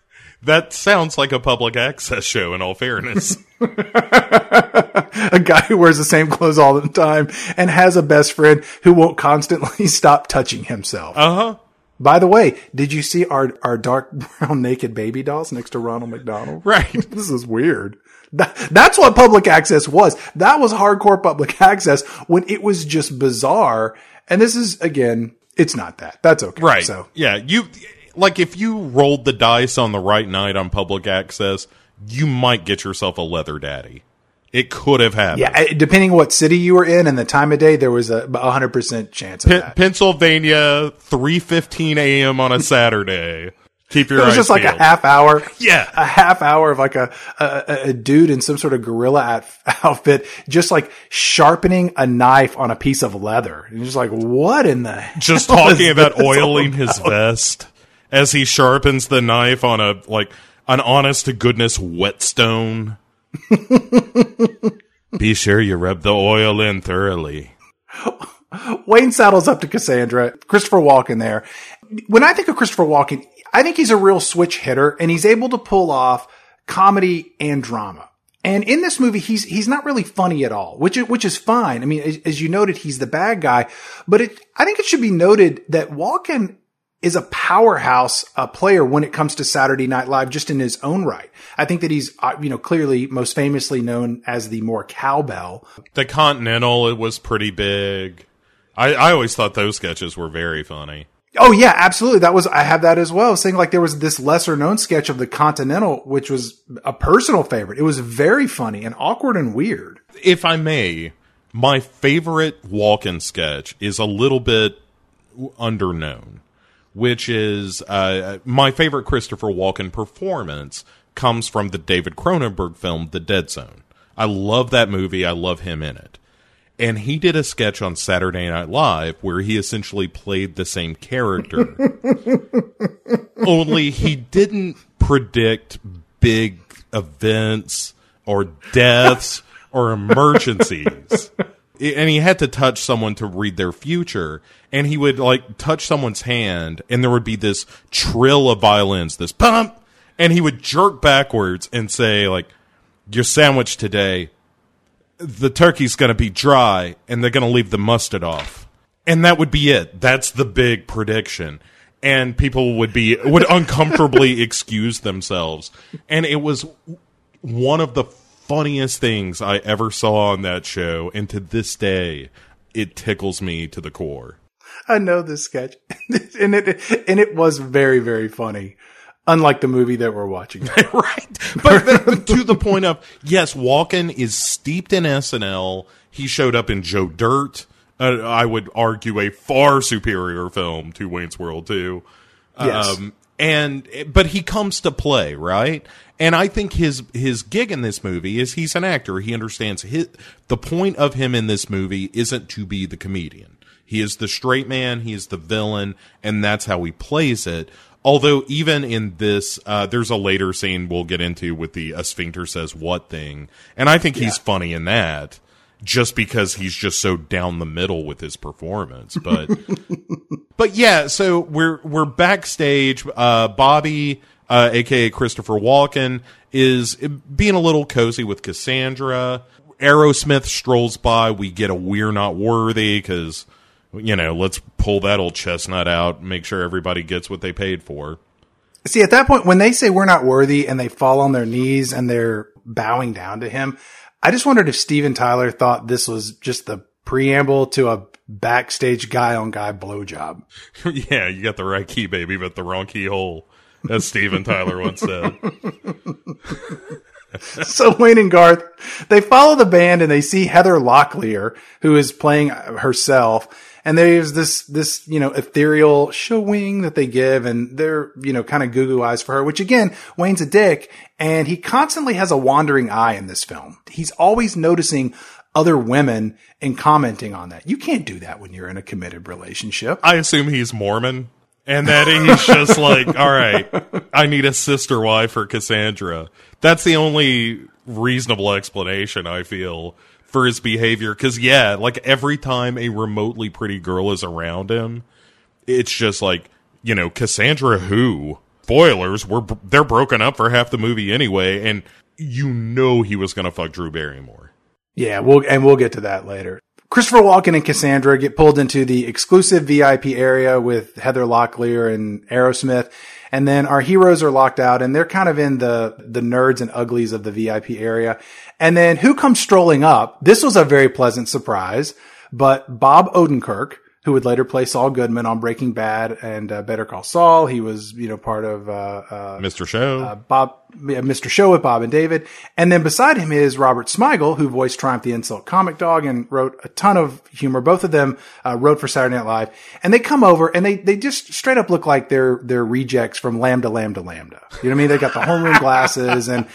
That sounds like a public access show. In all fairness, A guy who wears the same clothes all the time and has a best friend who won't constantly stop touching himself. uh huh. By the way, did you see our, our dark brown naked baby dolls next to Ronald McDonald? Right. This is weird. That, that's what public access was. That was hardcore public access when it was just bizarre. And this is, again, it's not that. That's okay. Right. So yeah, you like if you rolled the dice on the right night on public access, you might get yourself a leather daddy. It could have happened. yeah, depending what city you were in and the time of day, there was a a hundred percent chance of P- that. Pennsylvania, three fifteen a.m. on a Saturday. Keep your It was just like a half hour. Yeah. A half hour of like a, a, a dude in some sort of gorilla out- outfit, just like sharpening a knife on a piece of leather. And just like, what in the just talking about oiling his vest as he sharpens the knife on a like an honest to goodness whetstone. Be sure you rub the oil in thoroughly. Wayne saddles up to Cassandra, Christopher Walken there. When I think of Christopher Walken, I think he's a real switch hitter and he's able to pull off comedy and drama. And in this movie, he's he's not really funny at all, which is, which is fine. I mean, as, as you noted, he's the bad guy, but it I think it should be noted that Walken is a powerhouse uh, player when it comes to Saturday Night Live, just in his own right. I think that he's, uh, you know, clearly most famously known as the more cowbell. The Continental, it was pretty big. I, I always thought those sketches were very funny. Oh yeah, absolutely. That was I have that as well. Saying like there was this lesser known sketch of the Continental, which was a personal favorite. It was very funny and awkward and weird. If I may, my favorite Walken sketch is a little bit underknown which is uh, my favorite Christopher Walken performance comes from the David Cronenberg film The Dead Zone. I love that movie. I love him in it. And he did a sketch on Saturday Night Live where he essentially played the same character. Only he didn't predict big events or deaths or emergencies and he had to touch someone to read their future and he would like touch someone's hand and there would be this trill of violins this pump and he would jerk backwards and say like your sandwich today the turkey's going to be dry and they're going to leave the mustard off. And that would be it. That's the big prediction. And people would be would uncomfortably excuse themselves. And it was one of the funniest things I ever saw on that show, and to this day, it tickles me to the core. I know this sketch, and it and it was very very funny. Unlike the movie that we're watching, right? But, to the point of yes, Walken is steeped in SNL. He showed up in Joe Dirt. Uh, I would argue a far superior film to Wayne's World 2. Yes. Um, and but he comes to play, right? And I think his his gig in this movie is he's an actor. He understands his, the point of him in this movie isn't to be the comedian. He is the straight man. He is the villain, and that's how he plays it. Although even in this, uh, there's a later scene we'll get into with the a sphincter says what thing, and I think he's funny in that just because he's just so down the middle with his performance. But but yeah, so we're we're backstage. Uh, Bobby uh, aka Christopher Walken, is being a little cozy with Cassandra. Aerosmith strolls by. We get a "We're Not Worthy" because you know, let's pull that old chestnut out, make sure everybody gets what they paid for. See, at that point, when they say we're not worthy and they fall on their knees and they're bowing down to him, I just wondered if Steven Tyler thought this was just the preamble to a backstage guy on guy blowjob. yeah, you got the right key, baby, but the wrong keyhole as Steven Tyler once said. so Wayne and Garth, they follow the band and they see Heather Locklear, who is playing herself. And there's this, this, you know, ethereal showing that they give and they're, you know, kind of goo goo eyes for her, which again, Wayne's a dick and he constantly has a wandering eye in this film. He's always noticing other women and commenting on that. You can't do that when you're in a committed relationship. I assume he's Mormon. And that he's just like, all right, I need a sister wife for Cassandra. That's the only reasonable explanation I feel for his behavior. Cause yeah, like every time a remotely pretty girl is around him, it's just like, you know, Cassandra who? Spoilers, we're, they're broken up for half the movie anyway. And you know he was going to fuck Drew Barrymore. Yeah, we'll, and we'll get to that later. Christopher Walken and Cassandra get pulled into the exclusive VIP area with Heather Locklear and Aerosmith. And then our heroes are locked out and they're kind of in the, the nerds and uglies of the VIP area. And then who comes strolling up? This was a very pleasant surprise, but Bob Odenkirk, who would later play Saul Goodman on Breaking Bad and uh, Better Call Saul. He was, you know, part of uh, uh, Mr. Show, uh, Bob, Mr. Show with Bob and David, and then beside him is Robert Smigel, who voiced Triumph the Insult Comic Dog and wrote a ton of humor. Both of them uh, wrote for Saturday Night Live, and they come over and they they just straight up look like they're they're rejects from Lambda Lambda Lambda. You know what I mean? They got the homeroom glasses and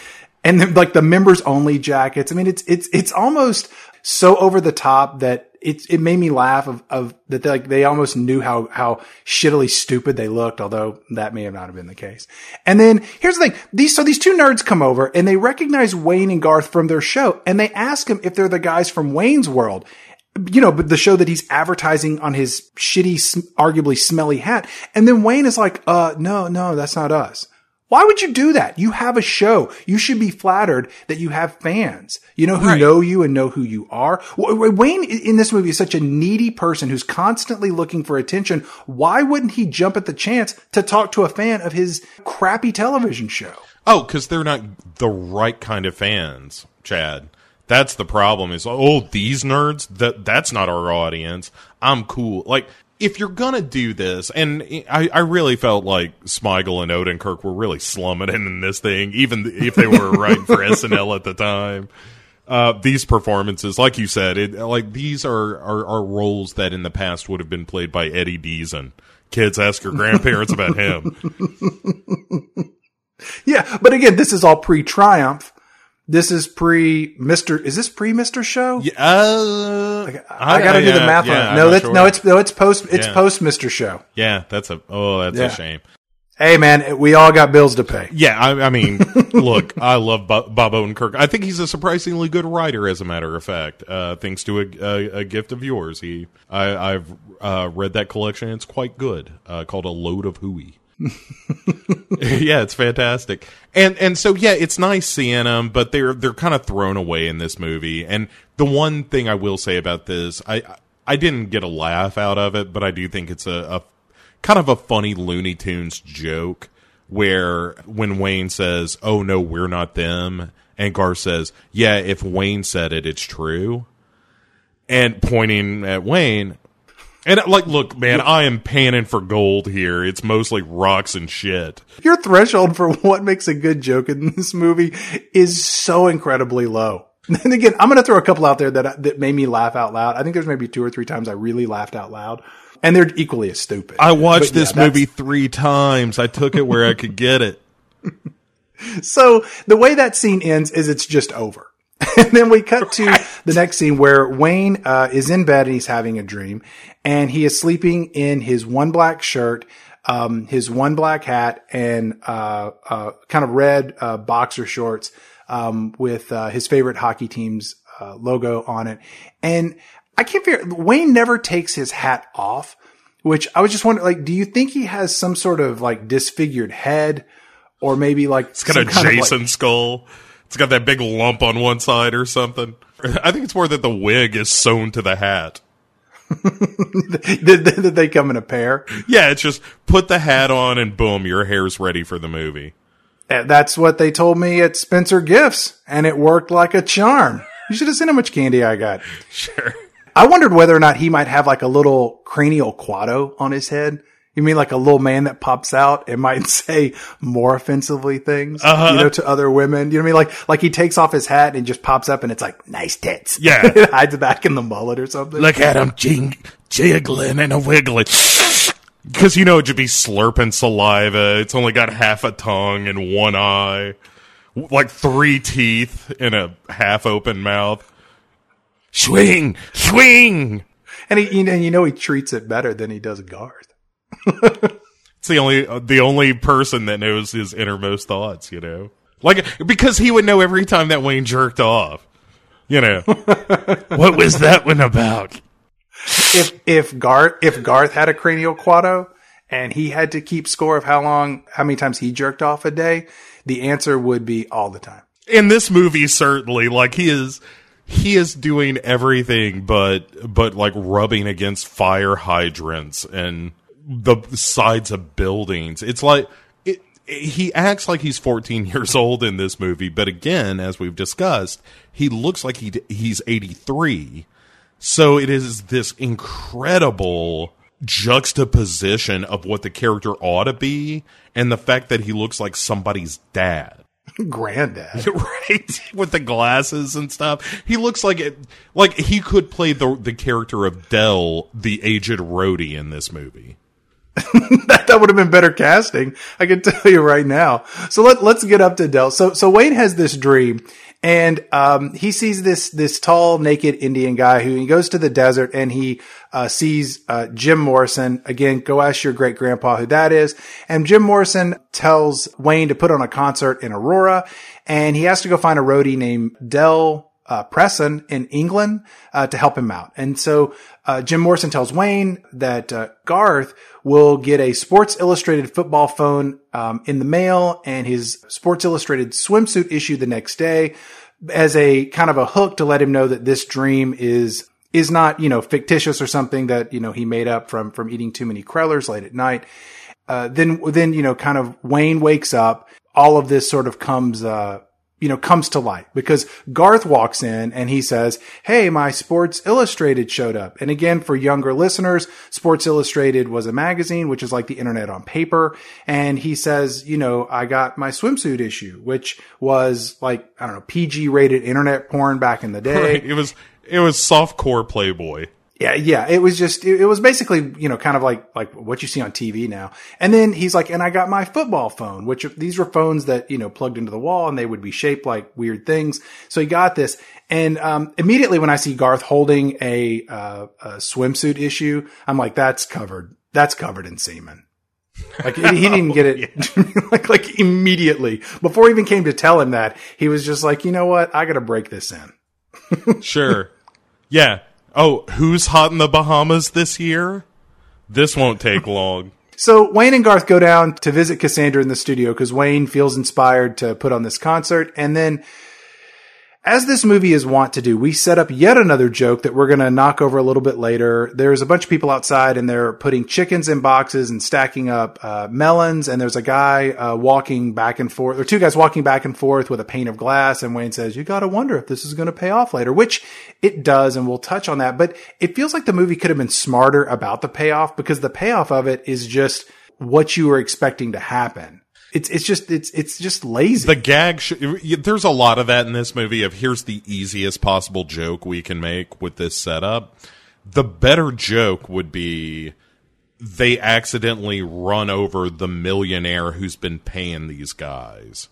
and like the members only jackets. I mean, it's it's it's almost so over the top that it it made me laugh of, of that they, like they almost knew how how shittily stupid they looked, although that may have not have been the case. And then here's the thing: these so these two nerds come over and they recognize Wayne and Garth from their show, and they ask him if they're the guys from Wayne's World. You know, but the show that he's advertising on his shitty, arguably smelly hat. And then Wayne is like, uh, no, no, that's not us. Why would you do that? You have a show. You should be flattered that you have fans, you know, who Right. know you and know who you are. Wayne in this movie is such a needy person who's constantly looking for attention. Why wouldn't he jump at the chance to talk to a fan of his crappy television show? Oh, because they're not the right kind of fans, Chad. That's the problem. Is oh these nerds that that's not our audience. I'm cool. Like if you're gonna do this, and I, I really felt like Smigel and Odenkirk were really slumming in this thing, even if they were writing for SNL at the time. Uh, these performances, like you said, it, like these are, are are roles that in the past would have been played by Eddie Deezen. Kids, ask your grandparents about him. Yeah, but again, this is all pre-Triumph. This is pre Mister. Is this pre Mister Show? Yeah, uh, I, got to do the math yeah, on it. No, that's sure. no, it's no, it's post. It's Yeah. post Mister Show. Yeah, that's a oh, that's a shame. Hey, man, we all got bills to pay. Yeah, I, I mean, look, I love Bob, Bob Odenkirk. I think he's a surprisingly good writer, as a matter of fact. Uh, thanks to a, a, a gift of yours, he I, I've uh, read that collection. It's quite good, uh, called A Load of Hooey. yeah, it's fantastic, and and so yeah, it's nice seeing them, but they're they're kind of thrown away in this movie. And the one thing I will say about this, I I didn't get a laugh out of it, but I do think it's a, a kind of a funny Looney Tunes joke where when Wayne says, "Oh no, we're not them," and Gar says, "Yeah, if Wayne said it, it's true," and pointing at Wayne. And like, look, man, I am panning for gold here. It's mostly rocks and shit. Your threshold for what makes a good joke in this movie is so incredibly low. And again, I'm going to throw a couple out there that that made me laugh out loud. I think there's maybe two or three times I really laughed out loud, and they're equally as stupid. I watched But this movie three times. I took it where I could get it. So the way that scene ends is it's just over. And then we cut to the next scene where Wayne uh, is in bed and he's having a dream, and he is sleeping in his one black shirt, um, his one black hat, and uh, uh, kind of red uh, boxer shorts um, with uh, his favorite hockey team's uh, logo on it. And I can't figure Wayne never takes his hat off, which I was just wondering, like, do you think he has some sort of like disfigured head? Or maybe like It's got a Jason skull. It's got that big lump on one side or something. I think it's more that the wig is sewn to the hat. did, did they come in a pair? Yeah, it's just put the hat on and boom, your hair's ready for the movie. That's what they told me at Spencer Gifts, and it worked like a charm. You should have seen how much candy I got. Sure. I wondered whether or not he might have like a little cranial Kuato on his head. You mean like a little man that pops out and might say more offensively things, Uh-huh. you know, to other women? You know what I mean? Like, like he takes off his hat and just pops up and it's like, nice tits. Yeah. it hides back in the mullet or something. Look at him jing- jiggling and a wiggling. Because, you know, it'd be slurping saliva. It's only got half a tongue and one eye. Like three teeth in a half open mouth. Swing! Swing! and he, you know, you know, he treats it better than he does Garth. It's the only uh, the only person that knows his innermost thoughts, you know. Like because he would know every time that Wayne jerked off. You know. what was that one about? if if Garth if Garth had a cranial Kuato and he had to keep score of how long how many times he jerked off a day, the answer would be all the time. In this movie certainly like he is he is doing everything but but like rubbing against fire hydrants and the sides of buildings. It's like it, he acts like he's 14 years old in this movie, but again, as we've discussed, he looks like he he's 83. So it is this incredible juxtaposition of what the character ought to be and the fact that he looks like somebody's dad. Granddad. right with the glasses and stuff he looks like it like he could play the the character of dell the aged roadie in this movie that, that would have been better casting. I can tell you right now. So let, let's get up to Dell. So, so Wayne has this dream And um, he sees this this tall, naked Indian guy who he goes to the desert and he uh, sees uh, Jim Morrison. Again, go ask your great grandpa who that is. And Jim Morrison tells Wayne to put on a concert in Aurora, and he has to go find a roadie named Del uh, Preston in England uh, to help him out. And so uh, Jim Morrison tells Wayne that uh, Garth will get a Sports Illustrated football phone um, in the mail and his Sports Illustrated swimsuit issue the next day as a kind of a hook to let him know that this dream is is not you know fictitious or something that you know he made up from from eating too many crullers late at night. Uh, then then you know kind of Wayne wakes up. All of this sort of comes uh, you know, comes to light because Garth walks in and he says, Hey, my Sports Illustrated showed up. And again, for younger listeners, Sports Illustrated was a magazine, which is like the internet on paper. And he says, you know, I got my swimsuit issue, which was like, I don't know, PG rated internet porn back in the day. Right. It was, it was softcore Playboy. Yeah, yeah. It was just, it, it, was basically, you know, kind of like, like what you see on TV now. And then he's like, and I got my football phone, which these were phones that, you know, plugged into the wall and they would be shaped like weird things. So he got this. And, um, immediately when I see Garth holding a, uh, a swimsuit issue, I'm like, that's covered, that's covered in semen. Like he didn't get it like, like immediately before he even came to tell him that he was just like, you know what? I got to break this in. sure. Yeah. Oh, who's hot in the Bahamas this year? This won't take long. So Wayne and Garth go down to visit Cassandra in the studio because Wayne feels inspired to put on this concert. And then as this movie is wont to do, we set up yet another joke that we're going to knock over a little bit later. There's a bunch of people outside and they're putting chickens in boxes and stacking up uh, melons. And there's a guy uh, walking back and forth, or two guys walking back and forth with a pane of glass. And Wayne says, You got to wonder if this is going to pay off later, which it does. And we'll touch on that. But it feels like the movie could have been smarter about the payoff because the payoff of it is just what you were expecting to happen. It's it's just it's it's just lazy. The gag. Sh- there's a lot of that in this movie. Of here's the easiest possible joke we can make with this setup. The better joke would be they accidentally run over the millionaire who's been paying these guys.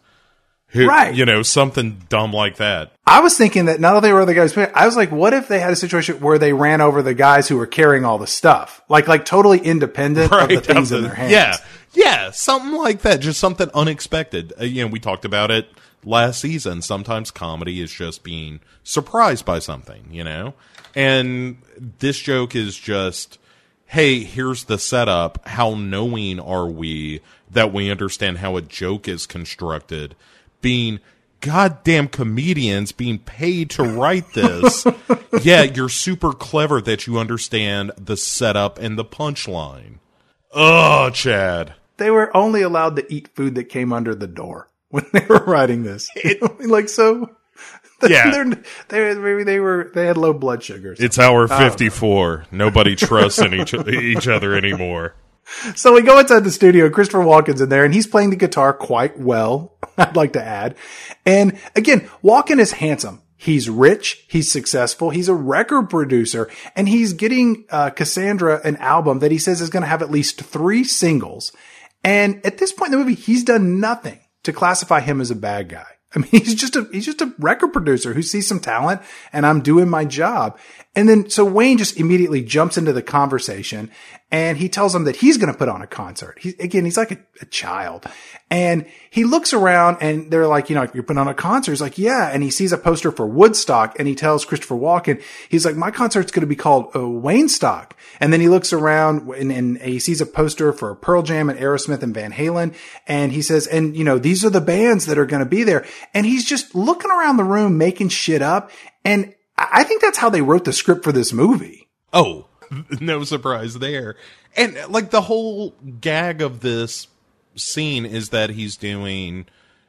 Who, right. You know, something dumb like that. I was thinking that not only were the guys I was like, what if they had a situation where they ran over the guys who were carrying all the stuff? Like, like totally independent right. of the things in their hands. Yeah. Yeah, something like that. Just something unexpected. Uh, you know, we talked about it last season. Sometimes comedy is just being surprised by something, you know? And this joke is just, hey, here's the setup. How knowing are we that we understand how a joke is constructed? Being goddamn comedians being paid to write this. yeah, you're super clever that you understand the setup and the punchline. Oh, Chad they were only allowed to eat food that came under the door when they were writing this. It, like so. Yeah, they maybe they were they had low blood sugars. It's hour fifty four. Nobody trusts in each each other anymore. So we go inside the studio. Christopher Walken's in there, and he's playing the guitar quite well. I'd like to add. And again, Walken is handsome. He's rich. He's successful. He's a record producer and he's getting uh, Cassandra an album that he says is going to have at least three singles. And at this point in the movie, he's done nothing to classify him as a bad guy. I mean, he's just a, he's just a record producer who sees some talent and I'm doing my job. And then, so Wayne just immediately jumps into the conversation and he tells them that he's going to put on a concert. Again, he's like a, a, child and he looks around and they're like, you know, you're putting on a concert. He's like, yeah. And he sees a poster for Woodstock and he tells Christopher Walken, he's like, my concert's going to be called uh, Wayne Stock. And then he looks around and, and he sees a poster for Pearl Jam and Aerosmith and Van Halen. And he says, and you know, these are the bands that are going to be there. And he's just looking around the room, making shit up. And I think that's how they wrote the script for this movie. Oh, no surprise there. And like the whole gag of this scene is that he's doing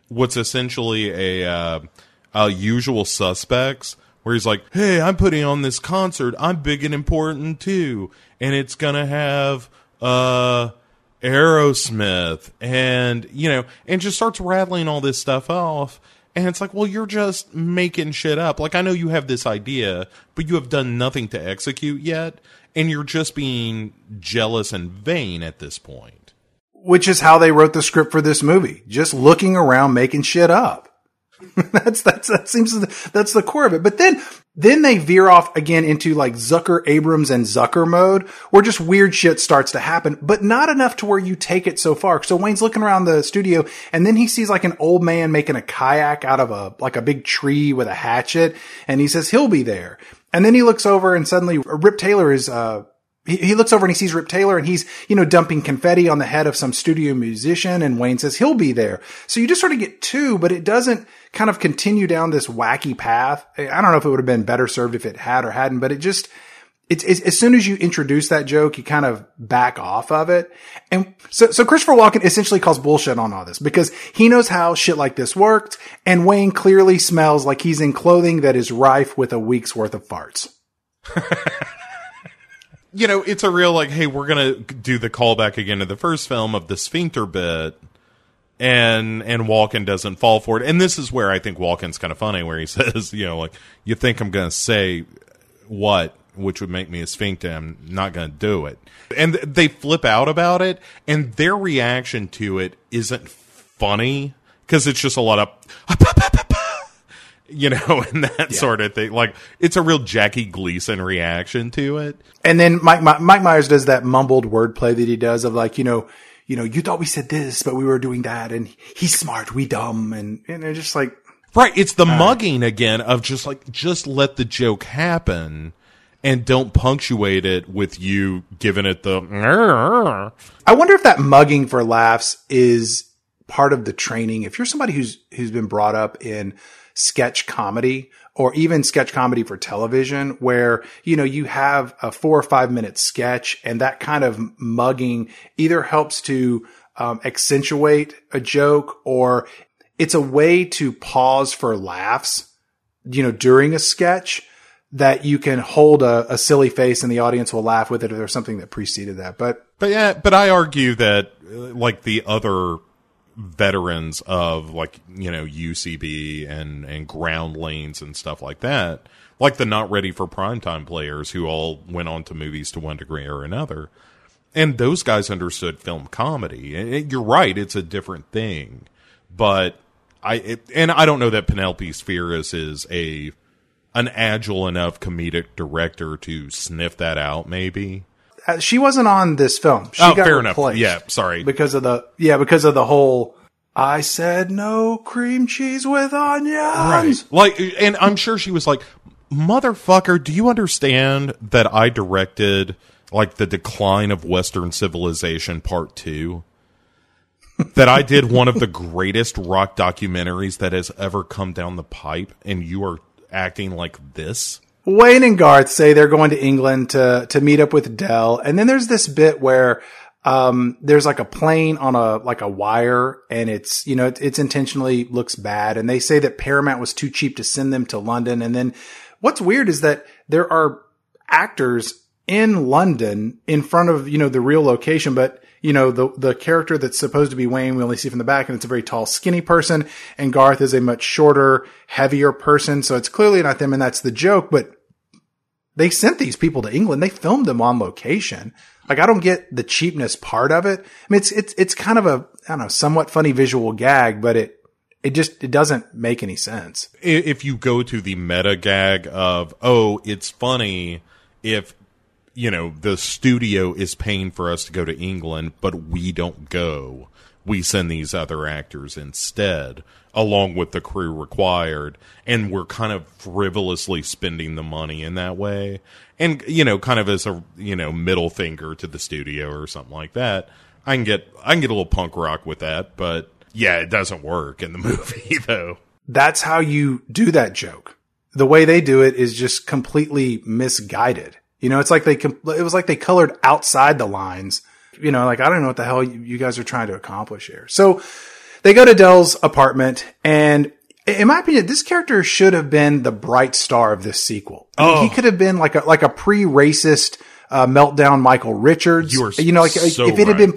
what's essentially a uh, a usual suspects where he's like, "Hey, I'm putting on this concert. I'm big and important too, and it's gonna have uh Aerosmith and you know, and just starts rattling all this stuff off." And it's like, well, you're just making shit up. Like, I know you have this idea, but you have done nothing to execute yet. And you're just being jealous and vain at this point. Which is how they wrote the script for this movie. Just looking around making shit up. that's that's that seems that's the core of it. But then then they veer off again into like Zucker Abrahams and Zucker mode, where just weird shit starts to happen, but not enough to where you take it so far. So Wayne's looking around the studio, and then he sees like an old man making a kayak out of a like a big tree with a hatchet, and he says he'll be there. And then he looks over, and suddenly Rip Taylor is uh he, looks over and he sees Rip Taylor and he's, you know, dumping confetti on the head of some studio musician and Wayne says he'll be there. So you just sort of get two, but it doesn't kind of continue down this wacky path. I don't know if it would have been better served if it had or hadn't, but it just, it's, it's, as soon as you introduce that joke, you kind of back off of it. And so, so Christopher Walken essentially calls bullshit on all this because he knows how shit like this worked. And Wayne clearly smells like he's in clothing that is rife with a week's worth of farts. you know, it's a real like, hey, we're gonna do the callback again to the first film of the sphincter bit, and and Walken doesn't fall for it. And this is where I think Walken's kind of funny, where he says, you know, like, you think I'm gonna say what, which would make me a sphincter? I'm not gonna do it. And they flip out about it, and their reaction to it isn't funny because it's just a lot of you know, and that yeah. sort of thing. Like it's a real Jackie Gleason reaction to it. And then Mike Mike Myers does that mumbled wordplay that he does of like, you know, you know, you thought we said this, but we were doing that, and he's smart, we dumb, and and they're just like, right. It's the uh, mugging again of just like just let the joke happen. And don't punctuate it with you giving it the. I wonder if that mugging for laughs is part of the training. If you're somebody who's who's been brought up in sketch comedy or even sketch comedy for television where, you know, you have a four or five minute sketch and that kind of mugging either helps to um, accentuate a joke or it's a way to pause for laughs, you know, during a sketch that you can hold a, a, silly face and the audience will laugh with it if there's something that preceded that. But, but yeah, but I argue that uh, like the other veterans of like you know UCB and and Groundlings and stuff like that, like the not ready for primetime players who all went on to movies to one degree or another, and those guys understood film comedy. And you're right, it's a different thing, but I it, and I don't know that Penelope Spheeris is a an agile enough comedic director to sniff that out. Maybe Uh, she wasn't on this film. She oh, fair enough. Yeah, sorry. Because of the yeah, because of the whole. I said no cream cheese with onions. Right. Like, and I'm sure she was like, "Motherfucker, do you understand that I directed like the decline of Western civilization part two? that I did one of the greatest rock documentaries that has ever come down the pipe, and you are acting like this." Wayne and Garth say they're going to England to to meet up with Dell, and then there's this bit where um, there's like a plane on a like a wire, and it's you know it, it's intentionally looks bad, and they say that Paramount was too cheap to send them to London, and then what's weird is that there are actors in London in front of you know the real location, but you know, the, the character that's supposed to be Wayne, we only see from the back and it's a very tall, skinny person. And Garth is a much shorter, heavier person. So it's clearly not them. And that's the joke, but they sent these people to England. They filmed them on location. Like I don't get the cheapness part of it. I mean, it's, it's, it's kind of a, I don't know, somewhat funny visual gag, but it, it just, it doesn't make any sense. If you go to the meta gag of, oh, it's funny if you know, the studio is paying for us to go to England, but we don't go. We send these other actors instead, along with the crew required, and we're kind of frivolously spending the money in that way. And, you know, kind of as a, you know, middle finger to the studio or something like that. I can get I can get a little punk rock with that, but yeah, it doesn't work in the movie though. That's how you do that joke. The way they do it is just completely misguided. You know, it's like they, it was like they colored outside the lines. You know, like I don't know what the hell you guys are trying to accomplish here. So they go to Dell's apartment and in my opinion, this character should have been the bright star of this sequel. Oh. He could have been like a, like a pre-racist, uh, meltdown Michael Richards. You, you know, like so if it had been,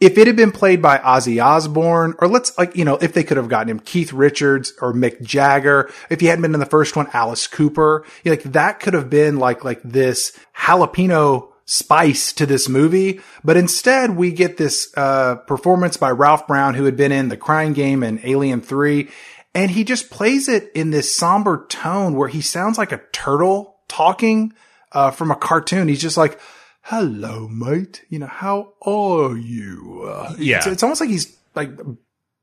if it had been played by Ozzy Osbourne, or let's like, you know, if they could have gotten him Keith Richards or Mick Jagger, if he hadn't been in the first one, Alice Cooper, you know, like that could have been like, like this jalapeno spice to this movie. But instead we get this, uh, performance by Ralph Brown, who had been in The Crying Game and Alien 3. And he just plays it in this somber tone where he sounds like a turtle talking uh, from a cartoon. He's just like, hello, mate. You know, how are you? Uh, Yeah. It's, it's almost like he's like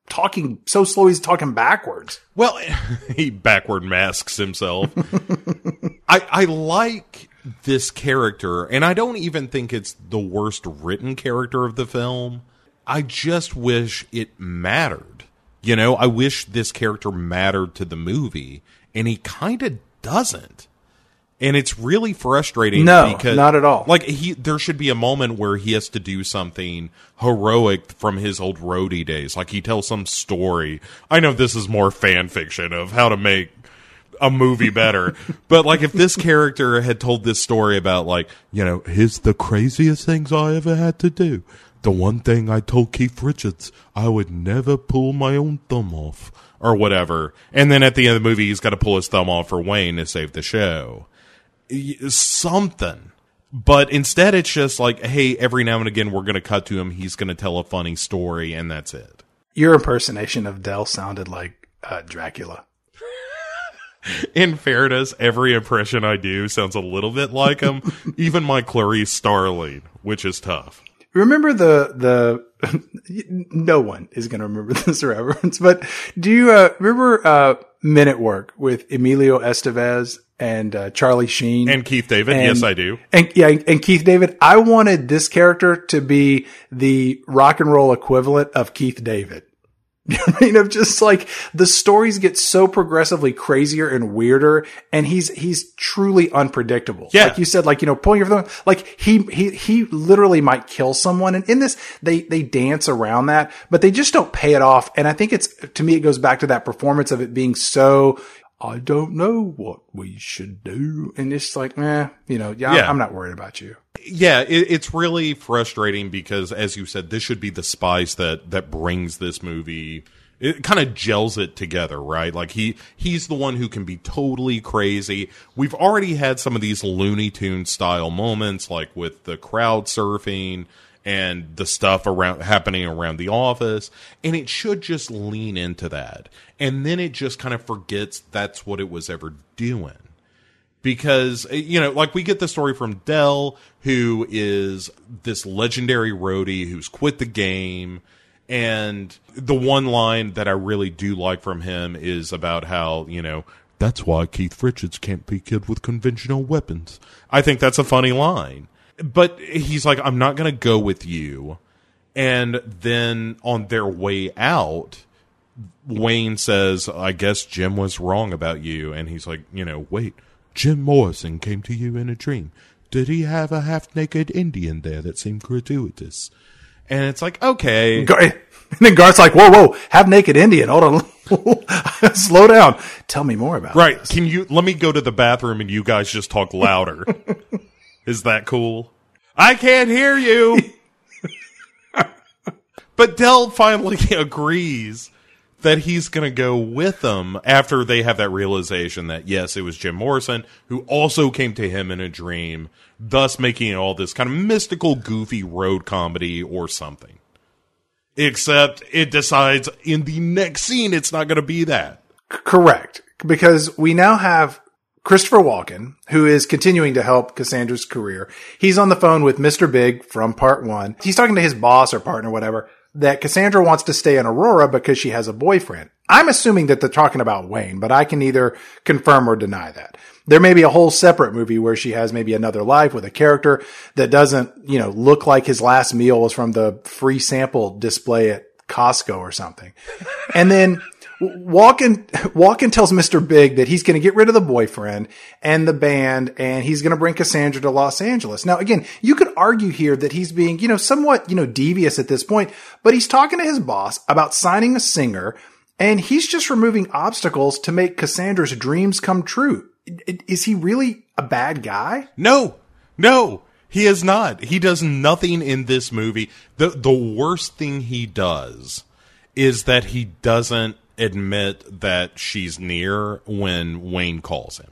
talking so slow he's talking backwards. Well, he backward masks himself. I I like this character, and I don't even think it's the worst written character of the film. I just wish it mattered. You know, I wish this character mattered to the movie, and he kind of doesn't. And it's really frustrating. No, because, not at all. Like he, there should be a moment where he has to do something heroic from his old roadie days. Like he tells some story. I know this is more fan fiction of how to make a movie better. but like if this character had told this story about like, you know, here's the craziest things I ever had to do. The one thing I told Keith Richards, I would never pull my own thumb off or whatever. And then at the end of the movie, he's got to pull his thumb off for Wayne to save the show. Something. But instead, it's just like, hey, every now and again, we're going to cut to him. He's going to tell a funny story, and that's it. Your impersonation of Dell sounded like uh, Dracula. In fairness, every impression I do sounds a little bit like him. Even my Clarice Starling, which is tough. Remember the the no one is going to remember this reference, but do you uh, remember uh, Men at Work with Emilio Estevez and uh, Charlie Sheen And Keith David, And- yes, I do. and yeah, and Keith David? I wanted this character to be the rock and roll equivalent of Keith David. You know I mean, of just like the stories get so progressively crazier and weirder, and he's he's truly unpredictable. Yeah. like you said, like you know, pulling your thumb, like he he he literally might kill someone, and in this they they dance around that, but they just don't pay it off. And I think it's to me, it goes back to that performance of it being so. I don't know what we should do, and it's like, eh, you know, yeah, Yeah. I'm not worried about you. Yeah, it, it's really frustrating because, as you said, this should be the spice that that brings this movie. It kind of gels it together, right? Like he he's the one who can be totally crazy. We've already had some of these Looney Tune style moments, like with the crowd surfing and the stuff around happening around the office, and it should just lean into that. And then it just kind of forgets that's what it was ever doing because uh, you know like we get the story from Dell who is this legendary roadie who's quit the game and the one line that I really do like from him is about how you know that's why Keith Richards can't be killed with conventional weapons. I think that's a funny line. But he's like I'm not going to go with you. And then on their way out, Wayne says, I guess Jim was wrong about you. And he's like, you know, wait, Jim Morrison came to you in a dream. Did he have a half naked Indian there that seemed gratuitous? And it's like, okay. Gar- and then Garth's like, whoa, whoa, have naked Indian. Hold on. Slow down. Tell me more about Right. this. Can you let me go to the bathroom and you guys just talk louder? Is that cool? I can't hear you. but Dell finally agrees that he's going to go with them after they have that realization that yes, it was Jim Morrison who also came to him in a dream, thus making it all this kind of mystical, goofy road comedy or something. Except it decides in the next scene it's not going to be that. Correct. Because we now have Christopher Walken, who is continuing to help Cassandra's career. He's on the phone with Mr. Big from part one. He's talking to his boss or partner, whatever, that Cassandra wants to stay in Aurora because she has a boyfriend. I'm assuming that they're talking about Wayne, but I can either confirm or deny that. There may be a whole separate movie where she has maybe another life with a character that doesn't, you know, look like his last meal was from the free sample display at Costco or something. And then Walken, Walken tells Mr. Big that he's going to get rid of the boyfriend and the band and he's going to bring Cassandra to Los Angeles. Now, again, you could argue here that he's being, you know, somewhat, you know, devious at this point, but he's talking to his boss about signing a singer and he's just removing obstacles to make Cassandra's dreams come true. Is he really a bad guy? No, no, he is not. He does nothing in this movie. the The worst thing he does is that he doesn't admit that she's near when Wayne calls him.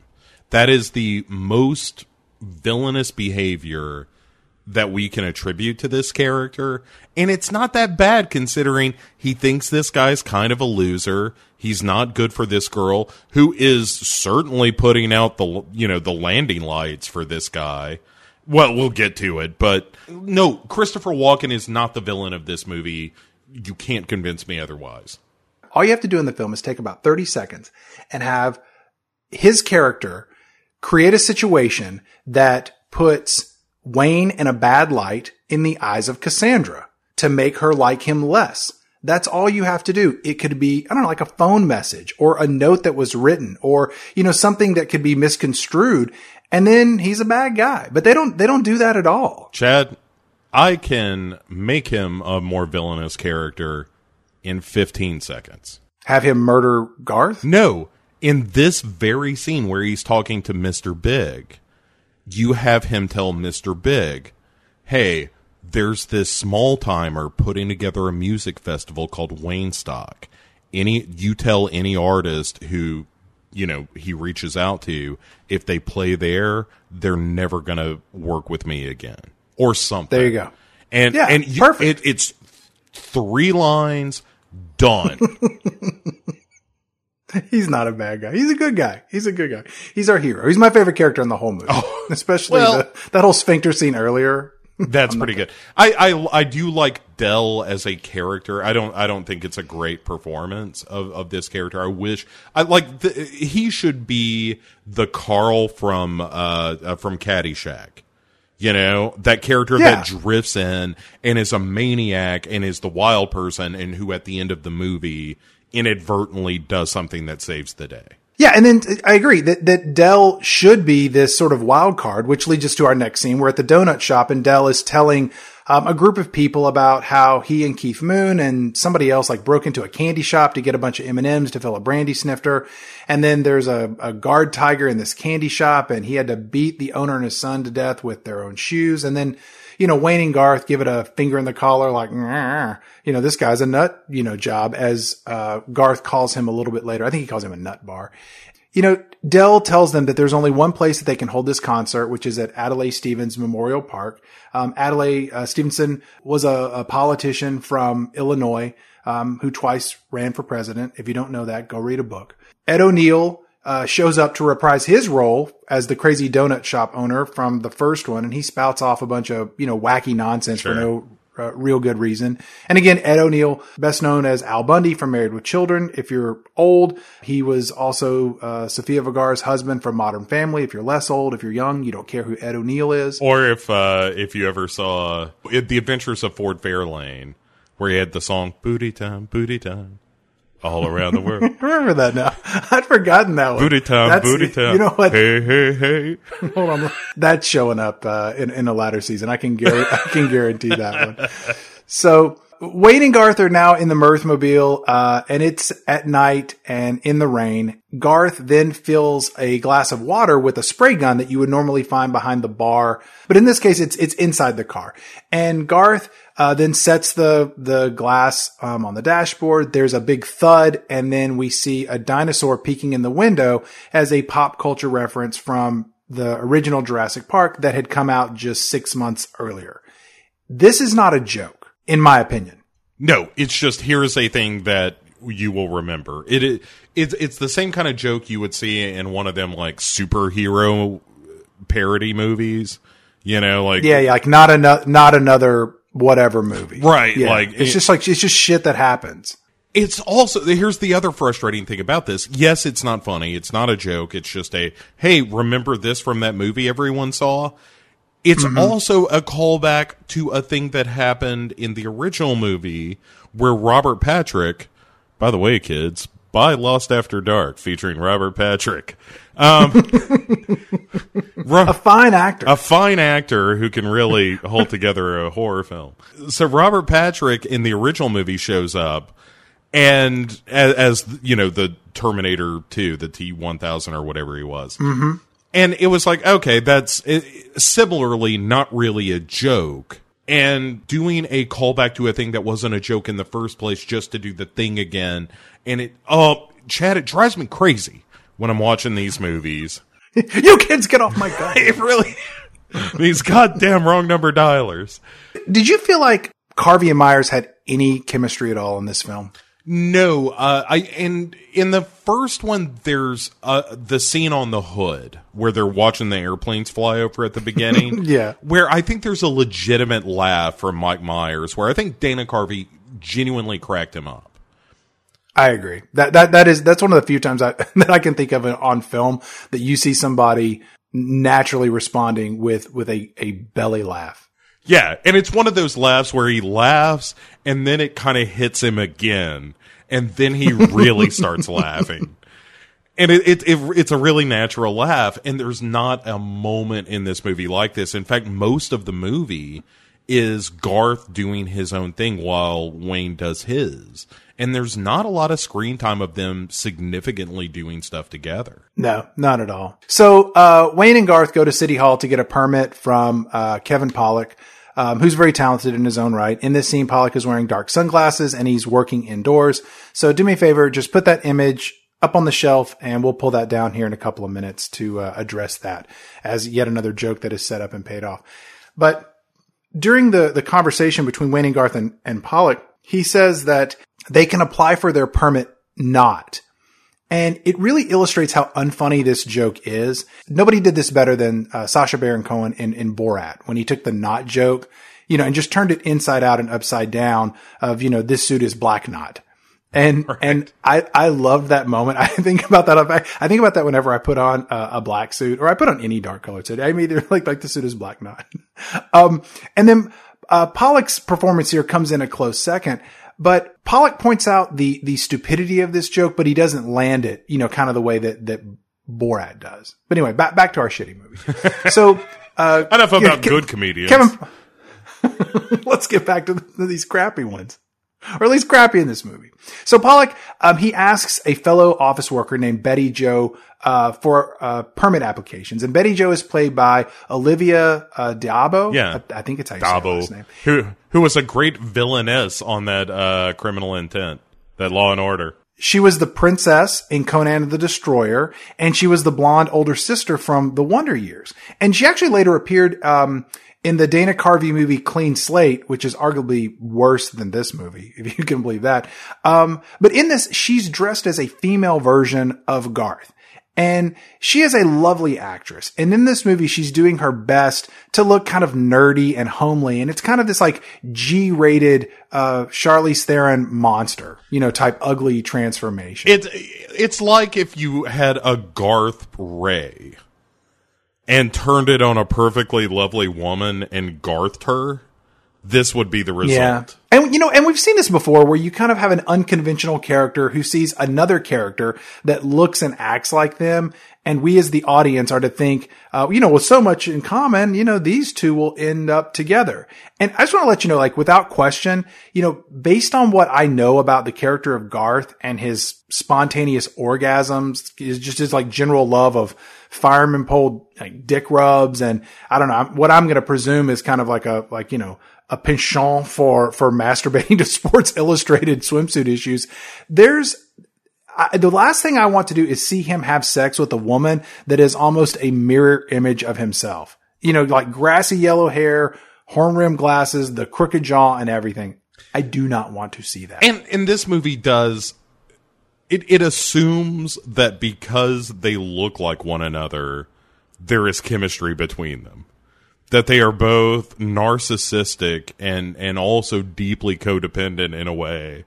That is the most villainous behavior that we can attribute to this character. And it's not that bad considering he thinks this guy's kind of a loser. He's not good for this girl who is certainly putting out the, you know, the landing lights for this guy. Well, we'll get to it, but no, Christopher Walken is not the villain of this movie. You can't convince me otherwise. All you have to do in the film is take about 30 seconds and have his character create a situation that puts Wayne in a bad light in the eyes of Cassandra to make her like him less. That's all you have to do. It could be, I don't know, like a phone message or a note that was written or, you know, something that could be misconstrued. And then he's a bad guy, but they don't, they don't do that at all. Chad, I can make him a more villainous character in 15 seconds. Have him murder Garth? No, in this very scene where he's talking to Mr. Big, you have him tell Mr. Big, hey, there's this small timer putting together a music festival called Wayne Stock. Any you tell any artist who you know he reaches out to if they play there, they're never gonna work with me again or something. There you go. And Yeah, and you, perfect. It, it's three lines done. He's not a bad guy. He's a good guy. He's a good guy. He's our hero. He's my favorite character in the whole movie. Especially well- the, that whole sphincter scene earlier. That's pretty good. I, I I do like Dell as a character. I don't I don't think it's a great performance of, of this character. I wish I like the, he should be the Carl from uh, uh from Caddyshack. You know that character Yeah. that drifts in and is a maniac and is the wild person and who at the end of the movie inadvertently does something that saves the day. Yeah, and then I agree that that Dell should be this sort of wild card, which leads us to our next scene. We're at the donut shop, and Dell is telling um, a group of people about how he and Keith Moon and somebody else like broke into a candy shop to get a bunch of M and M's to fill a brandy snifter, and then there's a, a guard tiger in this candy shop, and he had to beat the owner and his son to death with their own shoes, and then. You know, Wayne and Garth give it a finger in the collar, like, you know, this guy's a nut, you know, job as, uh, Garth calls him a little bit later. I think he calls him a nut bar. You know, Dell tells them that there's only one place that they can hold this concert, which is at Adlai Stevens Memorial Park. Um, Adlai uh, Stevenson was a, a politician from Illinois um, who twice ran for president. If you don't know that, go read a book. Ed O'Neill uh, shows up to reprise his role as the crazy donut shop owner from the first one, and he spouts off a bunch of you know wacky nonsense for no uh, real good reason. And again, Ed O'Neill, best known as Al Bundy from Married with Children. If you're old, he was also uh, Sofia Vergara's husband from Modern Family. If you're less old, if you're young, you don't care who Ed O'Neill is. Or if uh, if you ever saw The Adventures of Ford Fairlane, where he had the song "Booty Time, Booty Time," all around the world. Remember that now. I'd forgotten that one. Booty time, That's- booty time. You know what? Hey, hey, hey. Hold on. That's showing up uh, in in a latter season. I can guarantee, I can guarantee that one. So Wade and Garth are now in the Mirthmobile, uh, and it's at night and in the rain. Garth then fills a glass of water with a spray gun that you would normally find behind the bar, but in this case, it's it's inside the car. And Garth uh, then sets the the glass um, on the dashboard. There's a big thud, and then we see a dinosaur peeking in the window as a pop culture reference from the original Jurassic Park that had come out just six months earlier. This is not a joke, in my opinion. No, it's just here's a thing that you will remember. It is it's it's the same kind of joke you would see in one of them like superhero parody movies. You know, like Yeah, yeah, like not another, not another whatever movie. Right, Yeah. like, it's it- just like it's just shit that happens. It's also here's the other frustrating thing about this. Yes, it's not funny. It's not a joke. It's just a hey, remember this from that movie everyone saw? It's mm-hmm. also a callback to a thing that happened in the original movie where Robert Patrick, by the way, kids, buy Lost After Dark featuring Robert Patrick. Um, Ro- A fine actor. a fine actor who can really hold together a horror film. So Robert Patrick in the original movie shows up, and as, as you know, the Terminator Two, the T one thousand or whatever he was, mm-hmm. and it was like, okay, that's it, similarly not really a joke. And doing a callback to a thing that wasn't a joke in the first place, just to do the thing again, and it, oh, Chad, it drives me crazy when I'm watching these movies. you kids get off my gun. It really, These goddamn wrong number dialers. Did you feel like Carvey and Myers had any chemistry at all in this film? No, uh, I and in the first one, there's uh, the scene on the hood where they're watching the airplanes fly over at the beginning. Yeah. where I think there's a legitimate laugh from Mike Myers, where I think Dana Carvey genuinely cracked him up. I agree. That that that is that's one of the few times I, that I can think of on film that you see somebody naturally responding with with a a belly laugh. Yeah, and it's one of those laughs where he laughs and then it kind of hits him again, and then he really starts laughing. And it, it, it it's a really natural laugh, and there's not a moment in this movie like this. In fact, most of the movie is Garth doing his own thing while Wayne does his. And there's not a lot of screen time of them significantly doing stuff together. No, not at all. So uh, Wayne and Garth go to City Hall to get a permit from uh, Kevin Pollak, um, who's very talented in his own right. In this scene, Pollak is wearing dark sunglasses and he's working indoors. So do me a favor, just put that image up on the shelf and we'll pull that down here in a couple of minutes to uh, address that as yet another joke that is set up and paid off. But during the, the conversation between Wayne and Garth and, and Pollak, he says that they can apply for their permit not. And it really illustrates how unfunny this joke is. Nobody did this better than uh, Sacha Baron Cohen in, in Borat when he took the not joke, you know, and just turned it inside out and upside down of, you know, this suit is black knot. And, and I, I love that moment. I think about that. I think about that whenever I put on a, a black suit or I put on any dark colored suit. I'm either like, like the suit is black knot. um, and then, uh, Pollak's performance here comes in a close second. But Pollak points out the the stupidity of this joke, but he doesn't land it, you know, kind of the way that that Borat does. But anyway, back back to our shitty movie. So uh, enough about yeah, good comedians. Kevin, let's get back to, the, to these crappy ones or at least crappy in this movie. So Pollak, um, he asks a fellow office worker named Betty Joe uh, for uh, permit applications, and Betty Joe is played by Olivia uh, Diabo. Yeah, I, I think it's how you d'Abo, name. Who who was a great villainess on that uh, Criminal Intent, that Law and Order. She was the princess in Conan the Destroyer, and she was the blonde older sister from The Wonder Years. And she actually later appeared um, in the Dana Carvey movie Clean Slate, which is arguably worse than this movie, if you can believe that. Um, but in this, she's dressed as a female version of Garth. And she is a lovely actress. And in this movie, she's doing her best to look kind of nerdy and homely. And it's kind of this like G-rated, uh, Charlize Theron monster, you know, type ugly transformation. It's, it's like if you had a Garth Ray and turned it on a perfectly lovely woman and Garthed her this would be the result. Yeah. And you know, and we've seen this before where you kind of have an unconventional character who sees another character that looks and acts like them. And we as the audience are to think, uh, you know, with so much in common, you know, these two will end up together. And I just want to let you know, like, without question, you know, based on what I know about the character of Garth and his spontaneous orgasms, is just his like general love of fireman pole, like dick rubs. And I don't know what I'm going to presume is kind of like a, like, you know, a penchant for for masturbating to Sports Illustrated swimsuit issues. There's I, the last thing I want to do is see him have sex with a woman that is almost a mirror image of himself. You know, like grassy yellow hair, horn rimmed glasses, the crooked jaw, and everything. I do not want to see that. And and this movie does it it assumes that because they look like one another, there is chemistry between them. That they are both narcissistic and and also deeply codependent in a way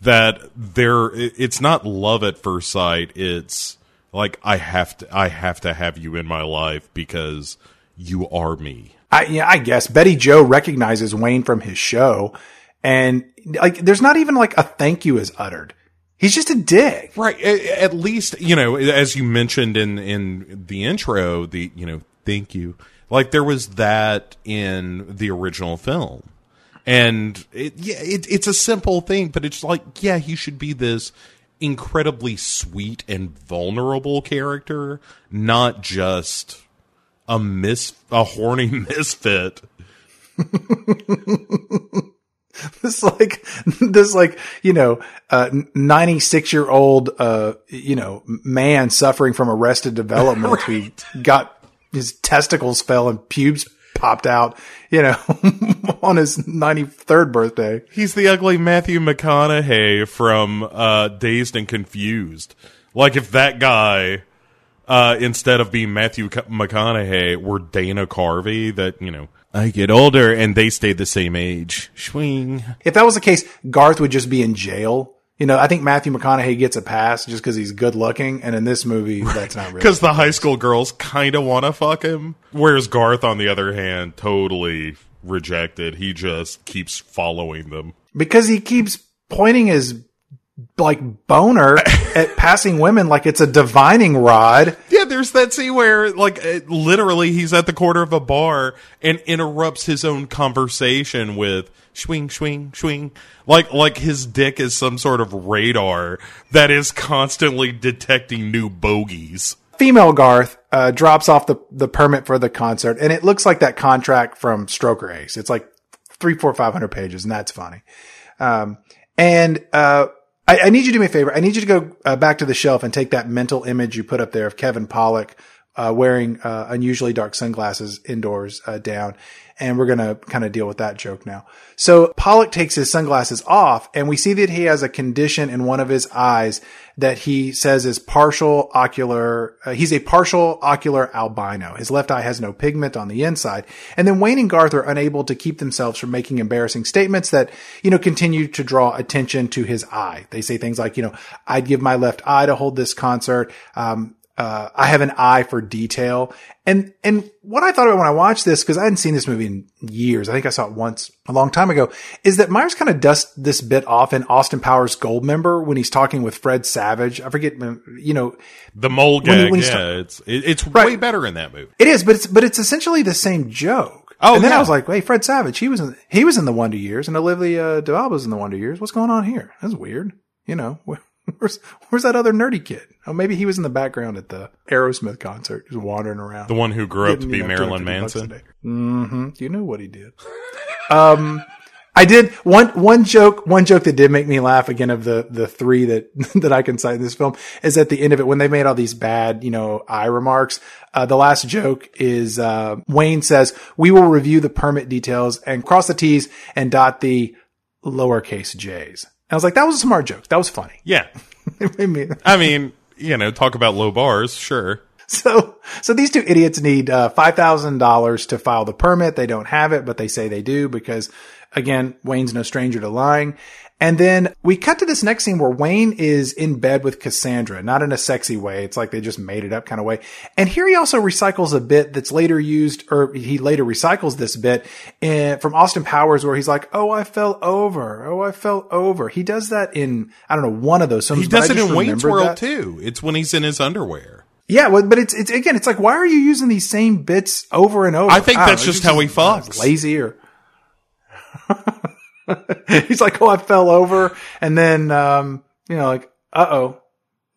that they're it's not love at first sight. It's like i have to i have to have you in my life because you are me. I yeah i guess. Betty joe recognizes wayne from his show and like there's not even like a thank you is uttered He's just a dick. Right. At least, you know, as you mentioned in in the intro, the, you know, thank you like there was that in the original film. And it, yeah, it, it's a simple thing, but it's like, yeah, he should be this incredibly sweet and vulnerable character, not just a mis a horny misfit. this like this like you know uh 96 year old uh you know man suffering from arrested development right. we got his testicles fell and pubes popped out, you know, on his 93rd birthday. He's the ugly Matthew McConaughey from uh, Dazed and Confused. Like if that guy, uh, instead of being Matthew C- McConaughey, were Dana Carvey, that you know, I get older and they stay the same age. Swing. If that was the case, Garth would just be in jail. You know, I think Matthew McConaughey gets a pass just because he's good looking, and in this movie, that's not really. Because the high school girls kind of want to fuck him. Whereas Garth, on the other hand, totally rejected. He just keeps following them. because he keeps pointing his like boner at passing women like it's a divining rod. Yeah, there's that scene where, like, uh, literally, he's at the corner of a bar and interrupts his own conversation with swing, swing, swing. Like, like his dick is some sort of radar that is constantly detecting new bogeys. Female Garth uh, drops off the the permit for the concert, and it looks like that contract from Stroker Ace. It's like three, four, five hundred pages, and that's funny. Um, and uh, I, I need you to do me a favor. I need you to go uh, back to the shelf and take that mental image you put up there of Kevin Pollak uh, wearing uh, unusually dark sunglasses indoors uh, down. And we're going to kind of deal with that joke now. So Pollak takes his sunglasses off and we see that he has a condition in one of his eyes that he says is partial ocular. Uh, he's a partial ocular albino. His left eye has no pigment on the inside. And then Wayne and Garth are unable to keep themselves from making embarrassing statements that, you know, continue to draw attention to his eye. They say things like, you know, I'd give my left eye to hold this concert. Um, uh, I have an eye for detail. And, and what I thought about when I watched this, cause I hadn't seen this movie in years. I think I saw it once a long time ago, is that Myers kind of dusts this bit off in Austin Powers Goldmember when he's talking with Fred Savage. I forget, you know, The mole When he- gag, when he yeah, it's it's Right. way better in that movie. it is, but it's, but it's essentially the same joke. Oh, and then I was like, wait, Fred Savage, he was in, he was in the Wonder Years and Olivia de was in the Wonder Years. What's going on here? That's weird. You know, where's, where's that other nerdy kid? Oh, maybe he was in the background at the Aerosmith concert, just wandering around. The one who grew up to be Marilyn Manson. Mm-hmm. You know what he did. um, I did one one joke. One joke that did make me laugh again of the the three that that I can cite in this film is at the end of it when they made all these bad you know eye remarks. Uh, the last joke is uh, Wayne says we will review the permit details and cross the T's and dot the lowercase J's. I was like, that was a smart joke. That was funny. Yeah, It made me- I mean, you know, talk about low bars, sure. So, so these two idiots need uh, five thousand dollars to file the permit. They don't have it, but they say they do because, again, Wayne's no stranger to lying. And then we cut to this next scene where Wayne is in bed with Cassandra, not in a sexy way. It's like they just made it up kind of way. And here he also recycles a bit that's later used, or he later recycles this bit in, from Austin Powers where he's like, "Oh, I fell over. Oh, I fell over." He does that in I don't know one of those films. He does it in Wayne's World that. too. It's when he's in his underwear. Yeah, well, but it's it's again, it's like why are you using these same bits over and over? I think don't that's know, just it's how he I fucks. Lazy or he's like, oh, I fell over, and then um, you know, like, uh oh,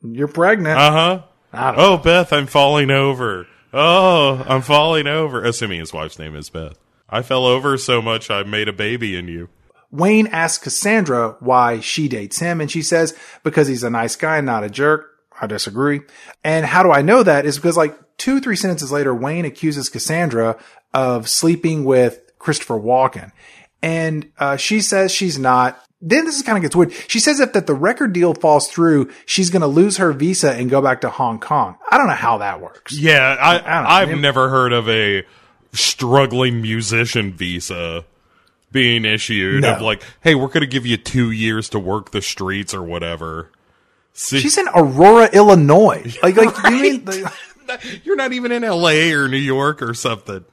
you're pregnant. Uh huh. Oh, Beth, I'm falling over. Oh, I'm falling over. Assuming his wife's name is Beth. I fell over so much I made a baby in you. Wayne asks Cassandra why she dates him, and she says because he's a nice guy and not a jerk. I disagree. And how do I know that? Is because like two, three sentences later, Wayne accuses Cassandra of sleeping with Christopher Walken. And uh, she says she's not. Then this is kind of gets weird. She says if that the record deal falls through, she's going to lose her visa and go back to Hong Kong. I don't know how that works. Yeah, I, don't know. I've never heard of a struggling musician visa being issued No. of like, hey, we're going to give you two years to work the streets or whatever. See, She's in Aurora, Illinois. Like, like you mean? you're not even in L.A. or New York or something.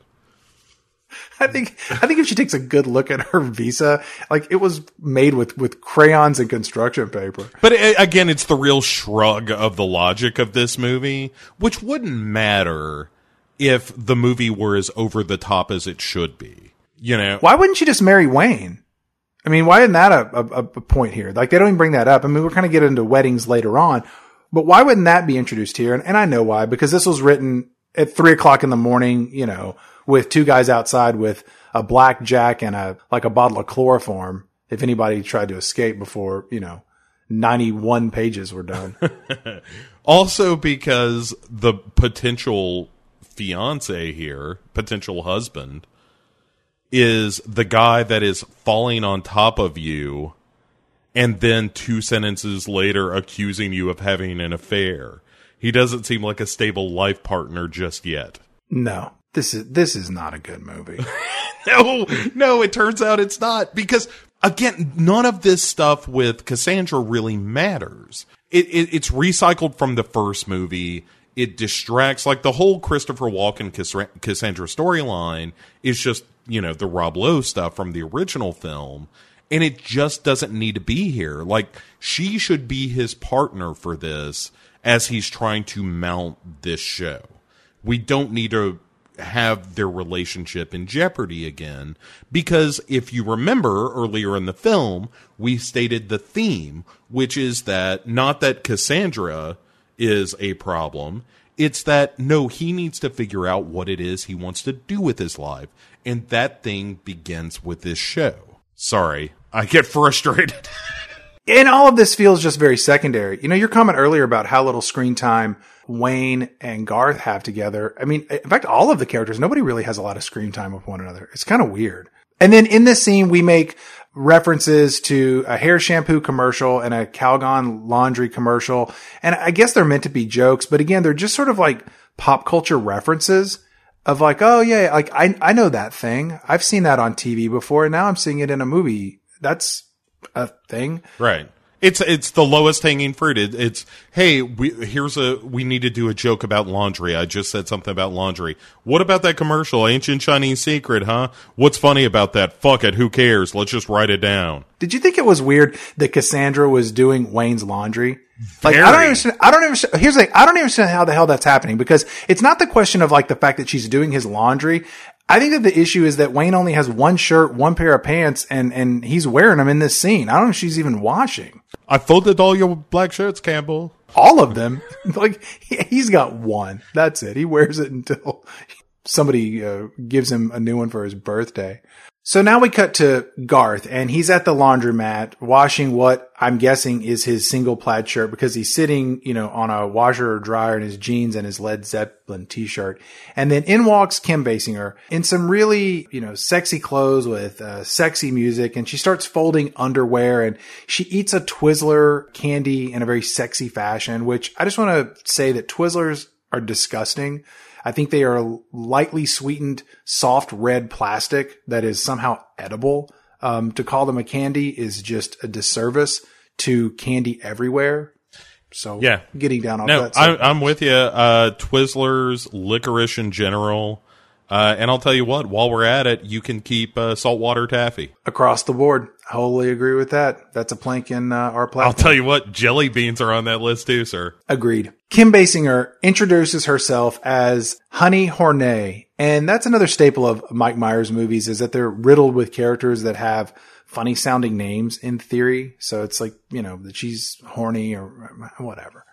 I think I think if she takes a good look at her visa, like it was made with with crayons and construction paper. But uh, again, it's the real shrug of the logic of this movie, which wouldn't matter if the movie were as over the top as it should be. You know, Why wouldn't she just marry Wayne? I mean, why isn't that a, a, a point here? Like they don't even bring that up. I mean, we're kind of get into weddings later on, but why wouldn't that be introduced here? And, and I know why because this was written at three o'clock in the morning. You know, with two guys outside with a blackjack and a like a bottle of chloroform. If anybody tried to escape before, you know, ninety one pages were done. also because the potential fiance here, potential husband, is the guy that is falling on top of you and then two sentences later accusing you of having an affair. He doesn't seem like a stable life partner just yet. No, this is this is not a good movie. no, no, it turns out it's not because again, none of this stuff with Cassandra really matters. It, it it's recycled from the first movie. It distracts like the whole Christopher Walken Cassandra storyline is just you know the Rob Lowe stuff from the original film and it just doesn't need to be here. Like she should be his partner for this as he's trying to mount this show. We don't need to have their relationship in jeopardy again because if you remember earlier in the film, we stated the theme, which is that not that Cassandra is a problem, it's that no, he needs to figure out what it is he wants to do with his life. And that thing begins with this show. Sorry, I get frustrated. and all of this feels just very secondary. You know, your comment earlier about how little screen time Wayne and Garth have together. I mean, in fact, all of the characters, nobody really has a lot of screen time with one another. It's kind of weird. And then in this scene, we make references to a hair shampoo commercial and a Calgon laundry commercial. And I guess they're meant to be jokes, but again, they're just sort of like pop culture references of like, oh yeah, like I, I know that thing. I've seen that on TV before and now I'm seeing it in a movie that's a thing. Right. It's it's the lowest hanging fruit. It, it's hey, we here's a we need to do a joke about laundry. I just said something about laundry. What about that commercial, Ancient Chinese Secret, huh? What's funny about that? Fuck it, who cares? Let's just write it down. Did you think it was weird that Cassandra was doing Wayne's laundry? Like Very. I don't understand. I don't even. Here's like I don't even understand how the hell that's happening because it's not the question of like the fact that she's doing his laundry. I think that the issue is that Wayne only has one shirt, one pair of pants, and and he's wearing them in this scene. I don't know if she's even washing. I folded all your black shirts, Campbell. All of them. like he's got one. That's it. He wears it until somebody uh, gives him a new one for his birthday. So now we cut to Garth and he's at the laundromat washing what I'm guessing is his single plaid shirt because he's sitting, you know, on a washer or dryer in his jeans and his Led Zeppelin t-shirt. And then in walks Kim Basinger in some really, you know, sexy clothes with uh, sexy music and she starts folding underwear and she eats a Twizzler candy in a very sexy fashion, which I just want to say that Twizzlers are disgusting. I think they are lightly sweetened, soft red plastic that is somehow edible. Um, to call them a candy is just a disservice to candy everywhere. So yeah, getting down on no, that. I, I'm with you. Uh, Twizzlers, licorice in general. Uh, and I'll tell you what, while we're at it, you can keep uh, saltwater taffy across the board. I Wholly agree with that. That's a plank in uh, our platform. I'll tell you what, jelly beans are on that list too, sir. Agreed. Kim Basinger introduces herself as Honey Hornée, and that's another staple of Mike Myers movies is that they're riddled with characters that have funny sounding names in theory. So it's like, you know, that she's horny or whatever.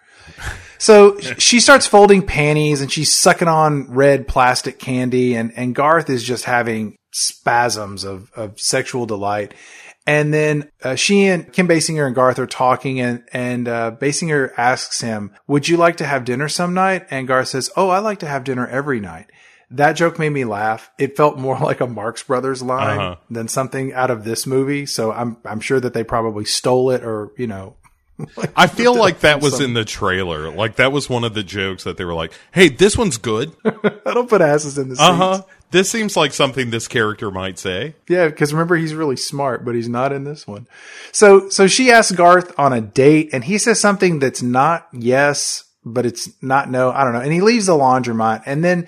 So she starts folding panties and she's sucking on red plastic candy and, and Garth is just having spasms of, of sexual delight. And then uh, she and Kim Basinger and Garth are talking, and and uh, Basinger asks him, "Would you like to have dinner some night?" And Garth says, "Oh, I like to have dinner every night." That joke made me laugh. It felt more like a Marx Brothers line uh-huh. than something out of this movie. So I'm I'm sure that they probably stole it or you know like, I feel like that was in the trailer. Like that was one of the jokes that they were like, "Hey, this one's good." I don't put asses in the Uh huh. This seems like something this character might say. Yeah, because remember he's really smart, but he's not in this one. So, so she asks Garth on a date, and he says something that's not yes, but it's not no. I don't know. And he leaves the laundromat, and then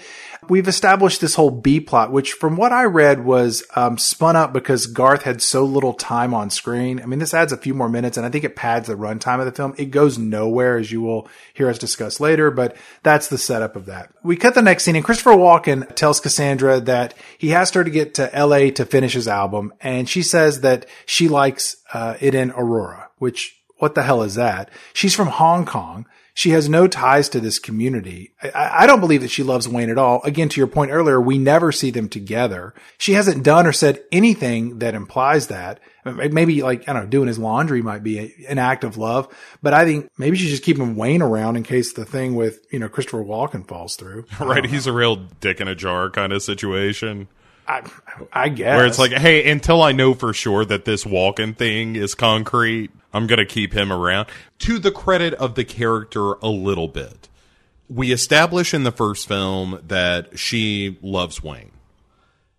we've established this whole B plot, which from what I read was um, spun up because Garth had so little time on screen. I mean, this adds a few more minutes and I think it pads the runtime of the film. It goes nowhere, as you will hear us discuss later, but that's the setup of that. We cut the next scene and Christopher Walken tells Cassandra that he asked her to get to LA to finish his album. And she says that she likes uh, it in Aurora, which what the hell is that? She's from Hong Kong. She has no ties to this community. I, I don't believe that she loves Wayne at all. Again, to your point earlier, we never see them together. She hasn't done or said anything that implies that. Maybe like, I don't know, doing his laundry might be a, an act of love, but I think maybe she's just keeping Wayne around in case the thing with, you know, Christopher Walken falls through. Right. He's a real dick in a jar kind of situation. I, I guess. Where it's like, hey, until I know for sure that this Walken thing is concrete, I'm going to keep him around. To the credit of the character a little bit, we establish in the first film that she loves Wayne.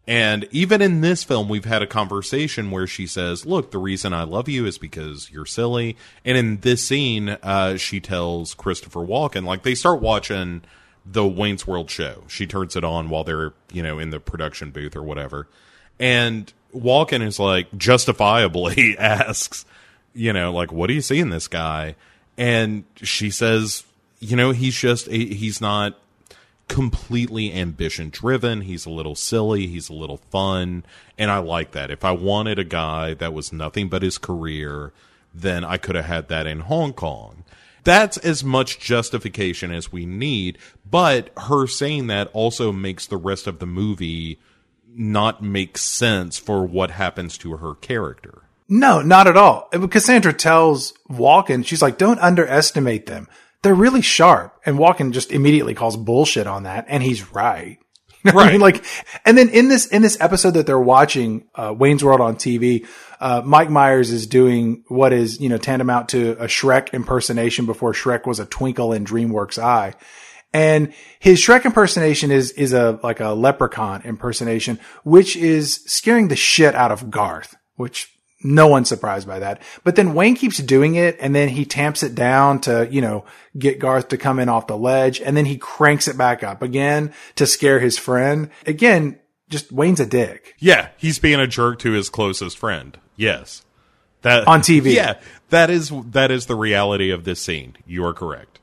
And even in this film, we've had a conversation where she says, Look, the reason I love you is because you're silly. And in this scene, uh, she tells Christopher Walken, like, they start watching the Wayne's World show. She turns it on while they're, you know, in the production booth or whatever. And Walken is like, justifiably asks, you know, like, what do you see in this guy? And she says, you know, he's just, he's not completely ambition driven. He's a little silly. He's a little fun. And I like that. If I wanted a guy that was nothing but his career, then I could have had that in Hong Kong. That's as much justification as we need. But her saying that also makes the rest of the movie not make sense for what happens to her character. No, not at all. Cassandra tells Walken, she's like, don't underestimate them they're really sharp. And Walken just immediately calls bullshit on that. And he's right. You know right. I mean? Like, and then in this, in this episode that they're watching, uh, Wayne's World on TV, uh, Mike Myers is doing what is, you know, tantamount to a Shrek impersonation before Shrek was a twinkle in DreamWorks eye. And his Shrek impersonation is, is a, like a leprechaun impersonation, which is scaring the shit out of Garth, which no one's surprised by that. But then Wayne keeps doing it and then he tamps it down to, you know, get Garth to come in off the ledge and then he cranks it back up again to scare his friend. Again, just Wayne's a dick. Yeah, he's being a jerk to his closest friend. Yes. That on TV. Yeah, that is that is the reality of this scene. You are correct.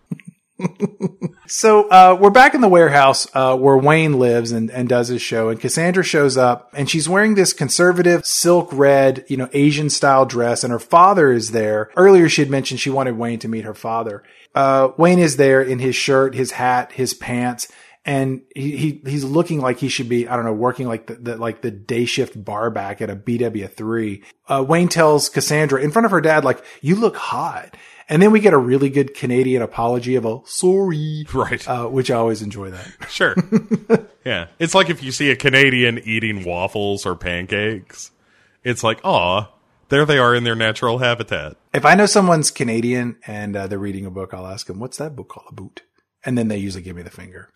So uh, we're back in the warehouse uh, where Wayne lives and, and does his show, and Cassandra shows up, and she's wearing this conservative silk red, you know, Asian style dress, and her father is there. Earlier, she had mentioned she wanted Wayne to meet her father. Uh, Wayne is there in his shirt, his hat, his pants, and he, he he's looking like he should be I don't know working like the, the like the day shift bar back at a BW three. Uh, Wayne tells Cassandra in front of her dad like you look hot, and then we get a really good Canadian apology of a sorry. Right. Uh, which I always enjoy that. Sure. yeah. It's like if you see a Canadian eating waffles or pancakes, it's like, aw, there they are in their natural habitat. If I know someone's Canadian and uh, they're reading a book, I'll ask them, what's that book called? A boot. And then they usually give me the finger.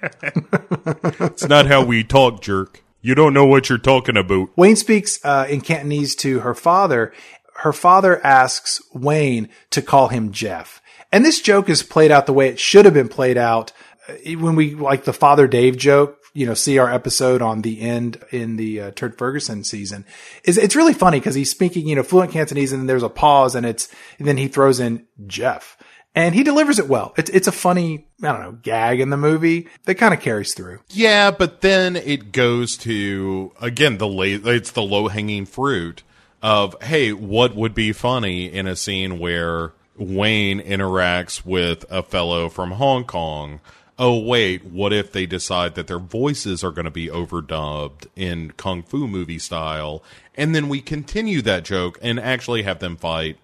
it's not how we talk, jerk. You don't know what you're talking about. Wayne speaks uh, in Cantonese to her father, her father asks Wayne to call him Jeff. And this joke is played out the way it should have been played out uh, when we like the Father Dave joke. You know, see our episode on the end in the uh, Ferguson season. Is it's really funny because he's speaking, you know, fluent Cantonese, and then there's a pause, and it's and then he throws in Jeff, and he delivers it well. It's it's a funny, I don't know, gag in the movie that kind of carries through. Yeah, but then it goes to again the late, it's the low hanging fruit of hey, what would be funny in a scene where Wayne interacts with a fellow from Hong Kong? Oh wait, what if they decide that their voices are going to be overdubbed in kung fu movie style, and then we continue that joke and actually have them fight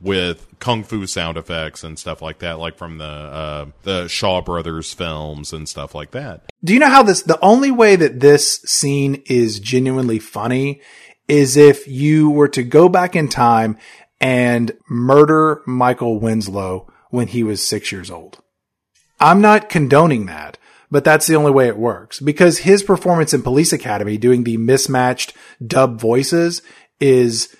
with kung fu sound effects and stuff like that, like from the uh, the Shaw Brothers films and stuff like that. Do you know how this? The only way that this scene is genuinely funny is if you were to go back in time and murder Michael Winslow when he was six years old. I'm not condoning that, but that's the only way it works because his performance in Police Academy doing the mismatched dub voices is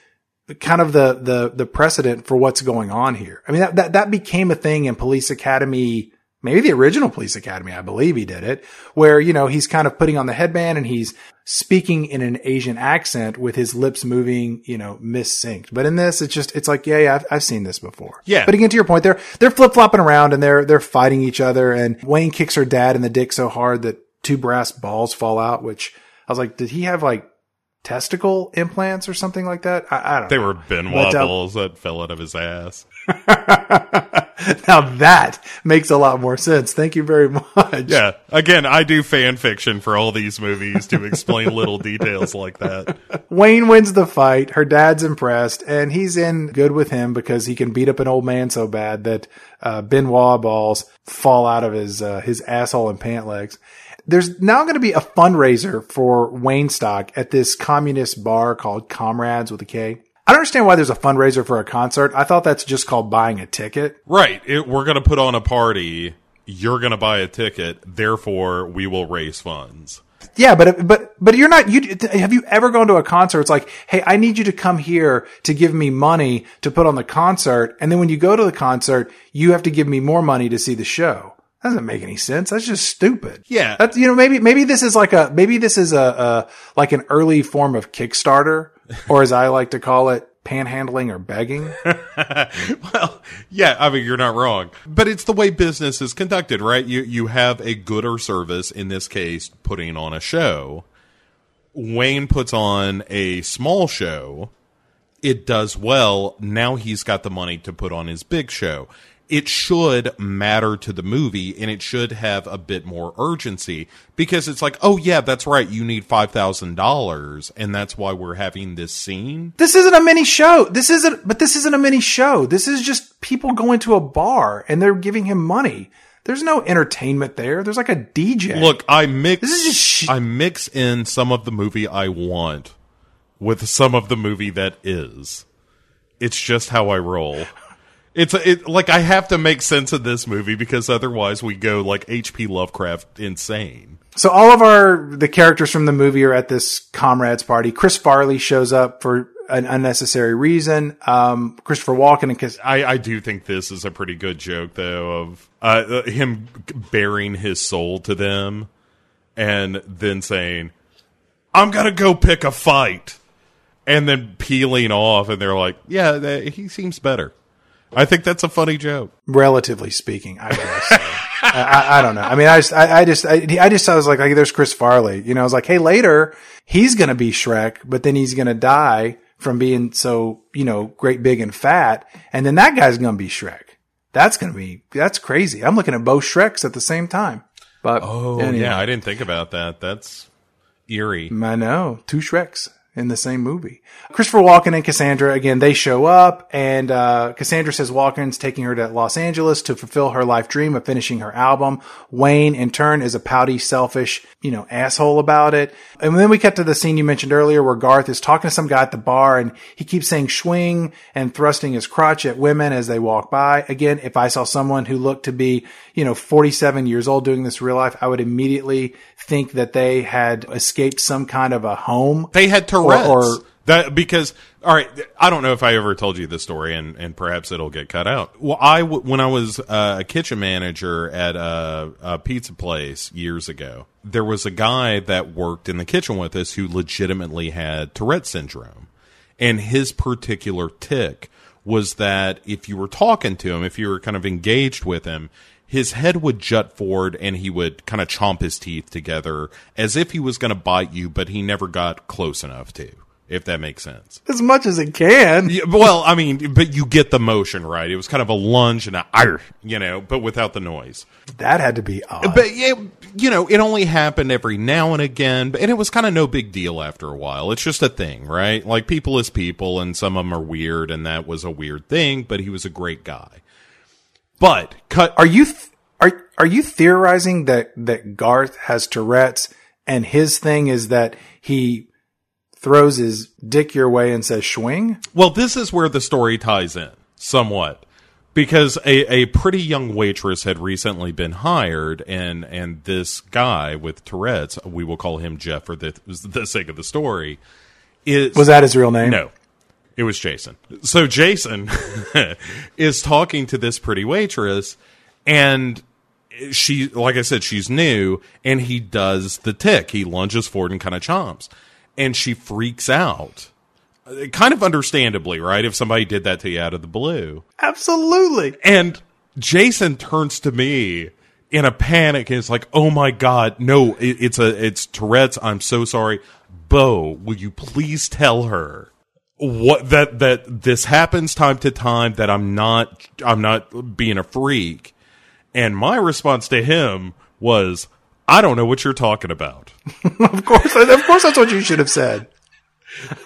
kind of the, the, the precedent for what's going on here. I mean, that, that, that became a thing in Police Academy maybe the original police academy. I believe he did it where, you know, he's kind of putting on the headband and he's speaking in an Asian accent with his lips moving, you know, missynced. But in this, it's just, it's like, yeah, yeah, I've, I've seen this before. Yeah. But again, to your point, they're, they're flip flopping around and they're, they're fighting each other and Wayne kicks her dad in the dick so hard that two brass balls fall out, which I was like, did he have like testicle implants or something like that? I, I don't they know. were Ben uh, Wa balls that fell out of his ass. now that makes a lot more sense. Thank you very much. Yeah. Again, I do fan fiction for all these movies to explain little details like that. Wayne wins the fight. Her dad's impressed, and he's in good with him because he can beat up an old man so bad that uh, Ben Wa balls fall out of his uh, his asshole and pant legs. There's now going to be a fundraiser for Waynestock at this communist bar called Comrades with a K. I don't understand why there's a fundraiser for a concert. I thought that's just called buying a ticket. Right. It, we're going to put on a party. You're going to buy a ticket. Therefore, we will raise funds. Yeah, but but but you're not. You have you ever gone to a concert? It's like, hey, I need you to come here to give me money to put on the concert, and then when you go to the concert, you have to give me more money to see the show. That doesn't make any sense. That's just stupid. Yeah. That's, you know, maybe, maybe this is like a, maybe this is a, a, like an early form of Kickstarter, or as I like to call it, panhandling or begging. well, yeah, I mean, you're not wrong. But it's the way business is conducted, right? You, you have a good or service, in this case, putting on a show. Wayne puts on a small show. It does well. Now he's got the money to put on his big show it should matter to the movie and it should have a bit more urgency because it's like, oh yeah, that's right, you need five thousand dollars, and that's why we're having this scene. This isn't a mini show. This isn't, but this isn't a mini show. This is just people going to a bar and they're giving him money. There's no entertainment there. There's like a DJ. Look, I mix. This is just sh- I mix in some of the movie I want with some of the movie that is. It's just how I roll. It's a, it like I have to make sense of this movie because otherwise we go like H.P. Lovecraft insane. So all of our the characters from the movie are at this comrades party. Chris Farley shows up for an unnecessary reason. Um, Christopher Walken and Cas- I, I do think this is a pretty good joke though of uh, him bearing his soul to them and then saying, "I'm gonna go pick a fight," and then peeling off, and they're like, "Yeah, he seems better." I think that's a funny joke. Relatively speaking, I guess. I, I, I, don't know. I mean, I just, I, I just, I, I, just, I was like, like, there's Chris Farley. You know, I was like, hey, later he's gonna be Shrek, but then he's gonna die from being so, you know, great, big, and fat, and then that guy's gonna be Shrek. That's gonna be, that's crazy. I'm looking at both Shreks at the same time. But oh anyway. yeah, I didn't think about that. That's eerie. I know, two Shreks in the same movie. Christopher Walken and Cassandra, again, they show up and, uh, Cassandra says Walken's taking her to Los Angeles to fulfill her life dream of finishing her album. Wayne, in turn, is a pouty, selfish, you know, asshole about it. And then we cut to the scene you mentioned earlier where Garth is talking to some guy at the bar and he keeps saying swing and thrusting his crotch at women as they walk by. Again, if I saw someone who looked to be, you know, 47 years old doing this real life, I would immediately think that they had escaped some kind of a home. They had Tourette's. Or, or that because all right, I don't know if I ever told you this story, and and perhaps it'll get cut out. Well, I when I was uh, a kitchen manager at a, a pizza place years ago, there was a guy that worked in the kitchen with us who legitimately had Tourette syndrome, and his particular tick was that if you were talking to him, if you were kind of engaged with him, his head would jut forward and he would kind of chomp his teeth together as if he was going to bite you, but he never got close enough to if that makes sense. As much as it can. Yeah, well, I mean, but you get the motion, right? It was kind of a lunge and a, you know, but without the noise. That had to be odd. But, yeah, you know, it only happened every now and again, and it was kind of no big deal after a while. It's just a thing, right? Like, people is people, and some of them are weird, and that was a weird thing, but he was a great guy. But, cut. Are you, th- are, are you theorizing that, that Garth has Tourette's, and his thing is that he throws his dick your way and says swing? Well, this is where the story ties in somewhat. Because a, a pretty young waitress had recently been hired, and, and this guy with Tourette's, we will call him Jeff for the, the sake of the story, is. Was that his real name? No. It was Jason. So Jason is talking to this pretty waitress, and she, like I said, she's new, and he does the tick. He lunges forward and kind of chomps and she freaks out. Kind of understandably, right? If somebody did that to you out of the blue. Absolutely. And Jason turns to me in a panic and it's like, "Oh my god, no, it, it's a it's Tourette's. I'm so sorry. Bo, will you please tell her what that that this happens time to time that I'm not I'm not being a freak. And my response to him was, I don't know what you're talking about. of course, of course, that's what you should have said.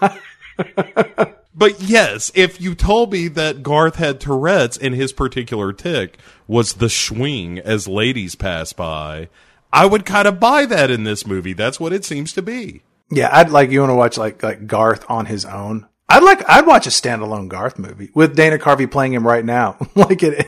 But yes, if you told me that Garth had Tourette's and his particular tick was the swing as ladies pass by, I would kind of buy that in this movie. That's what it seems to be. Yeah, I'd like you want to watch like like Garth on his own. I'd like I'd watch a standalone Garth movie with Dana Carvey playing him right now, like at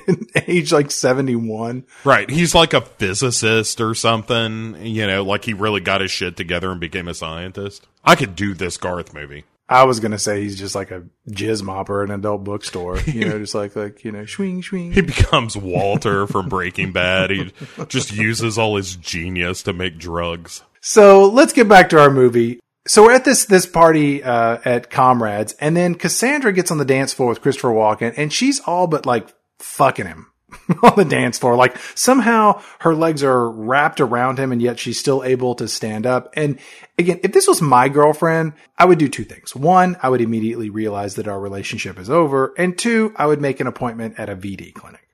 age like seventy one. Right, he's like a physicist or something. You know, like he really got his shit together and became a scientist. I could do this Garth movie. I was gonna say he's just like a jizz mopper in an adult bookstore, you know, just like like you know, swing swing. He becomes Walter from Breaking Bad. He just uses all his genius to make drugs. So let's get back to our movie. So we're at this this party uh, at Comrades, and then Cassandra gets on the dance floor with Christopher Walken, and she's all but like fucking him on the dance floor. Like somehow her legs are wrapped around him, and yet she's still able to stand up. And again, if this was my girlfriend, I would do two things. One, I would immediately realize that our relationship is over, and two, I would make an appointment at a VD clinic.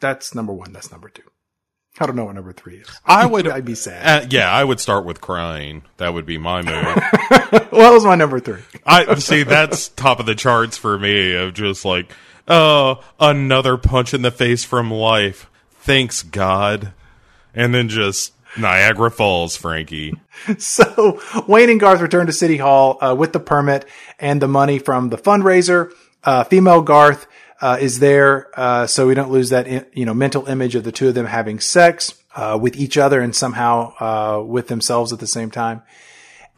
That's number one. That's number two. I don't know what number three is. I would. I'd be sad. Uh, yeah, I would start with crying. That would be my move. well, that was my number three. I see. That's top of the charts for me. Of just like, oh, another punch in the face from life. Thanks God. And then just Niagara Falls, Frankie. So Wayne and Garth return to City Hall uh, with the permit and the money from the fundraiser. Uh, female Garth uh, is there, uh, so we don't lose that you know mental image of the two of them having sex uh, with each other and somehow uh, with themselves at the same time.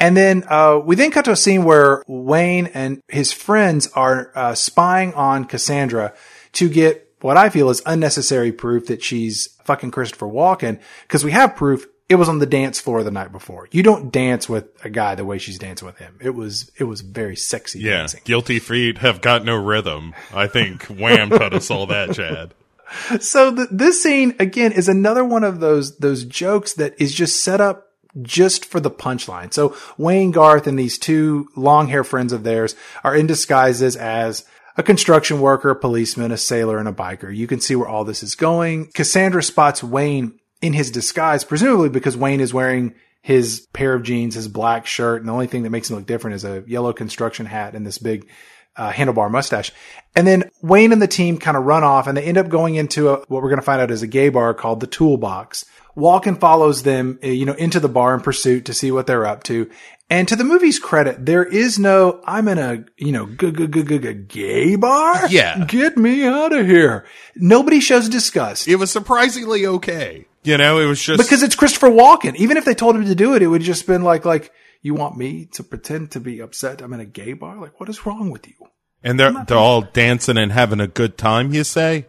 And then uh, we then cut to a scene where Wayne and his friends are uh, spying on Cassandra to get what I feel is unnecessary proof that she's fucking Christopher Walken because we have proof it was on the dance floor the night before. You don't dance with a guy the way she's dancing with him. It was it was very sexy Yeah, dancing. guilty feet have got no rhythm. I think Wham taught us all that, Chad. So th- this scene again is another one of those those jokes that is just set up just for the punchline. So Wayne Garth and these two long hair friends of theirs are in disguises as a construction worker, a policeman, a sailor, and a biker. You can see where all this is going. Cassandra spots Wayne in his disguise, presumably because Wayne is wearing his pair of jeans, his black shirt, and the only thing that makes him look different is a yellow construction hat and this big uh, handlebar mustache. And then Wayne and the team kind of run off and they end up going into a, what we're going to find out is a gay bar called the Toolbox. Walken follows them, uh, you know, into the bar in pursuit to see what they're up to. And to the movie's credit, there is no, I'm in a, you know, g- g- g- g- g- gay bar? Yeah. Get me out of here. Nobody shows disgust. It was surprisingly okay. You know, it was just because it's Christopher Walken. Even if they told him to do it, it would just been like, like, you want me to pretend to be upset I'm in a gay bar? Like, what is wrong with you? and they're they're all dancing and having a good time. You say,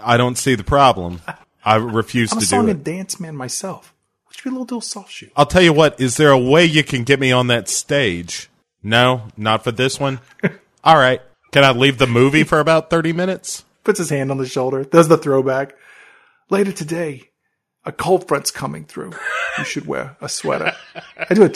I don't see the problem. I refuse to do it. I'm a song and dance man myself. Would you be a little, little soft shoe? I'll tell you what. Is there a way you can get me on that stage? No, not for this one. all right. Can I leave the movie for about thirty minutes? Puts his hand on the shoulder, does the throwback. Later today, a cold front's coming through. You should wear a sweater. I do a,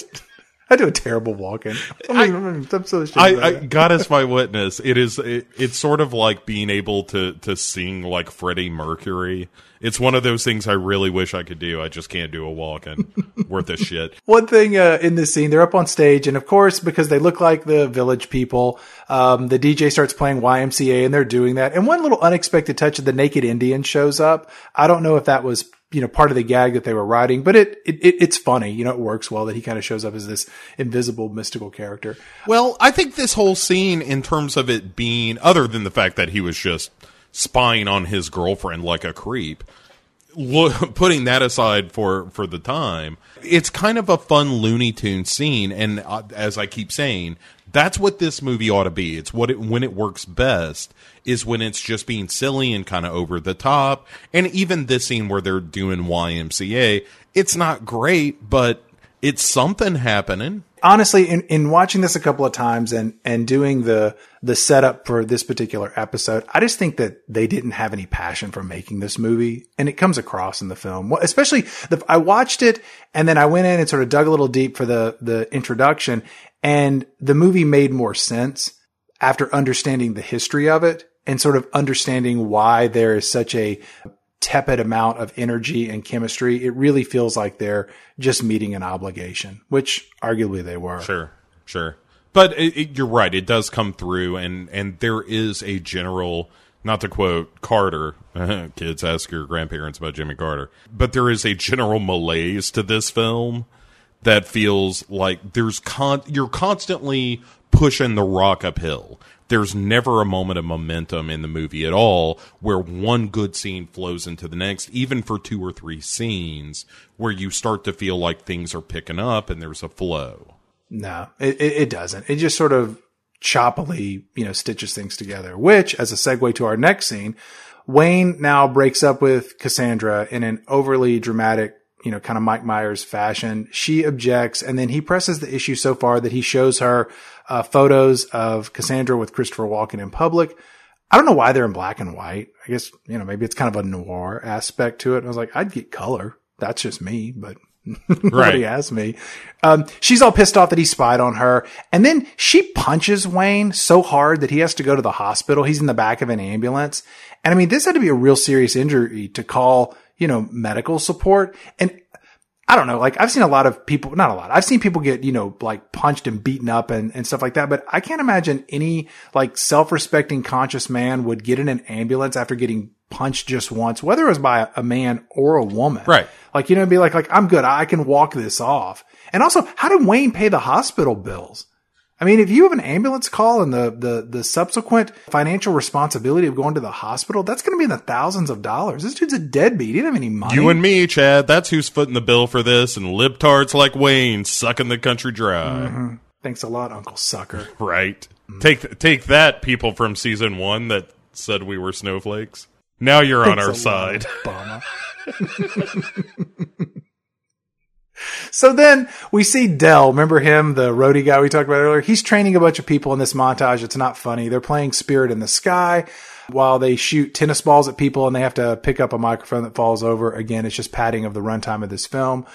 I do a terrible Walken. I'm, I'm, I'm so ashamed I, I. God is my witness. It is. It, it's sort of like being able to to sing like Freddie Mercury. It's one of those things I really wish I could do. I just can't do a Walken worth a shit. One thing uh, in this scene, they're up on stage, and of course, because they look like the village people, um, the DJ starts playing YMCA, and they're doing that. And one little unexpected touch of the naked Indian shows up. I don't know if that was you know part of the gag that they were writing, but it, it, it it's funny. You know, it works well that he kind of shows up as this invisible mystical character. Well, I think this whole scene, in terms of it being, other than the fact that he was just spying on his girlfriend like a creep, lo- putting that aside for for the time, it's kind of a fun Looney Tune scene. And uh, as I keep saying, that's what this movie ought to be. It's what it when it works best is when it's just being silly and kind of over the top. And even this scene where they're doing YMCA, it's not great, but it's something happening. honestly, in, in watching this a couple of times and, and doing the, the setup for this particular episode, I just think that they didn't have any passion for making this movie. And it comes across in the film, Well, especially the, I watched it and then I went in and sort of dug a little deep for the, the introduction and the movie made more sense after understanding the history of it and sort of understanding why there is such a tepid amount of energy and chemistry, it really feels like they're just meeting an obligation, which arguably they were. Sure, sure. But it, it, you're right; it does come through, and and there is a general. Not to quote Carter, kids ask your grandparents about Jimmy Carter, but there is a general malaise to this film that feels like there's con you're constantly pushing the rock uphill. There's never a moment of momentum in the movie at all where one good scene flows into the next, even for two or three scenes where you start to feel like things are picking up and there's a flow. No, it, it doesn't. It just sort of choppily, you know, stitches things together, which as a segue to our next scene, Wayne now breaks up with Cassandra in an overly dramatic you know, kind of Mike Myers fashion. She objects and then he presses the issue so far that he shows her uh, photos of Cassandra with Christopher Walken in public. I don't know why they're in black and white. I guess, you know, maybe it's kind of a noir aspect to it. I was like, I'd get color. That's just me, but nobody asked me. Um, she's all pissed off that he spied on her. And then she punches Wayne so hard that he has to go to the hospital. He's in the back of an ambulance. And I mean, this had to be a real serious injury to call you know, medical support. And I don't know, like I've seen a lot of people, not a lot. I've seen people get, you know, like punched and beaten up and, and stuff like that. But I can't imagine any like self-respecting conscious man would get in an ambulance after getting punched just once, whether it was by a man or a woman. Right. Like, you know, be like, like, I'm good. I can walk this off. And also, how did Wayne pay the hospital bills? I mean, if you have an ambulance call and the, the, the subsequent financial responsibility of going to the hospital, that's going to be in the thousands of dollars. This dude's a deadbeat. He didn't have any money. You and me, Chad. That's who's footing the bill for this, and libtards like Wayne sucking the country dry. Mm-hmm. Thanks a lot, Uncle Sucker. Right. Mm-hmm. Take take that, people from season one that said we were snowflakes. Now you're Thanks on our side. So then we see Del. Remember him, the roadie guy we talked about earlier? He's training a bunch of people in this montage. It's not funny. They're playing Spirit in the Sky while they shoot tennis balls at people and they have to pick up a microphone that falls over. Again, it's just padding of the runtime of this film.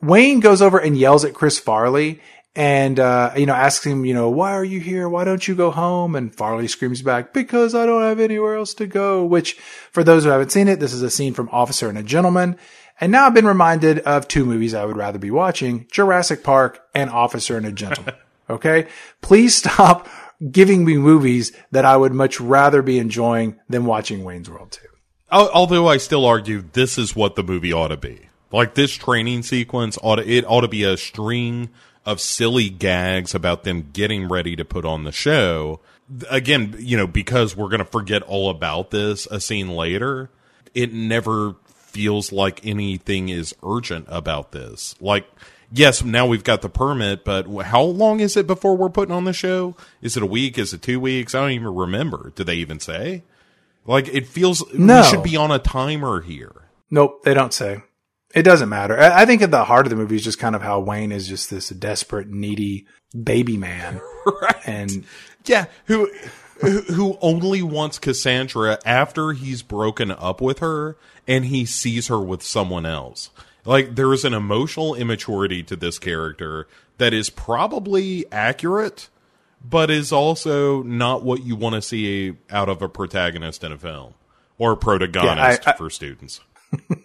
Wayne goes over and yells at Chris Farley and, uh, you know, asks him, you know, why are you here? Why don't you go home? And Farley screams back, because I don't have anywhere else to go, which for those who haven't seen it, this is a scene from Officer and a Gentleman. And now I've been reminded of two movies I would rather be watching Jurassic Park and Officer and a Gentleman. okay. Please stop giving me movies that I would much rather be enjoying than watching Wayne's World 2. Although I still argue this is what the movie ought to be. Like this training sequence ought to, it ought to be a string of silly gags about them getting ready to put on the show. Again, you know, because we're going to forget all about this a scene later, it never feels like anything is urgent about this. Like, yes, now we've got the permit, but how long is it before we're putting on the show? Is it a week? Is it two weeks? I don't even remember. Do they even say? Like, it feels no. we should be on a timer here. Nope, they don't say. It doesn't matter. I think at the heart of the movie is just kind of how Wayne is just this desperate, needy baby man. right. And yeah, who who only wants Cassandra after he's broken up with her and he sees her with someone else. Like there is an emotional immaturity to this character that is probably accurate, but is also not what you want to see out of a protagonist in a film or protagonist yeah, I, I, for students.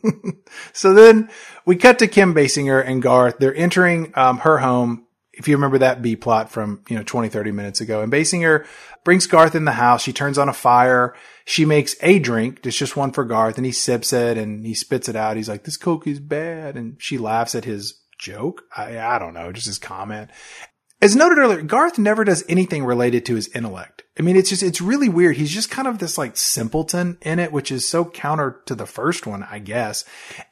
so then we cut to Kim Basinger and Garth. They're entering um, her home. If you remember that B plot from, you know, 20, 30 minutes ago. And Basinger brings Garth in the house. She turns on a fire. She makes a drink. It's just one for Garth and he sips it and he spits it out. He's like, this Coke is bad. And she laughs at his joke. I, I don't know, just his comment. As noted earlier, Garth never does anything related to his intellect. I mean, it's just, it's really weird. He's just kind of this like simpleton in it, which is so counter to the first one, I guess.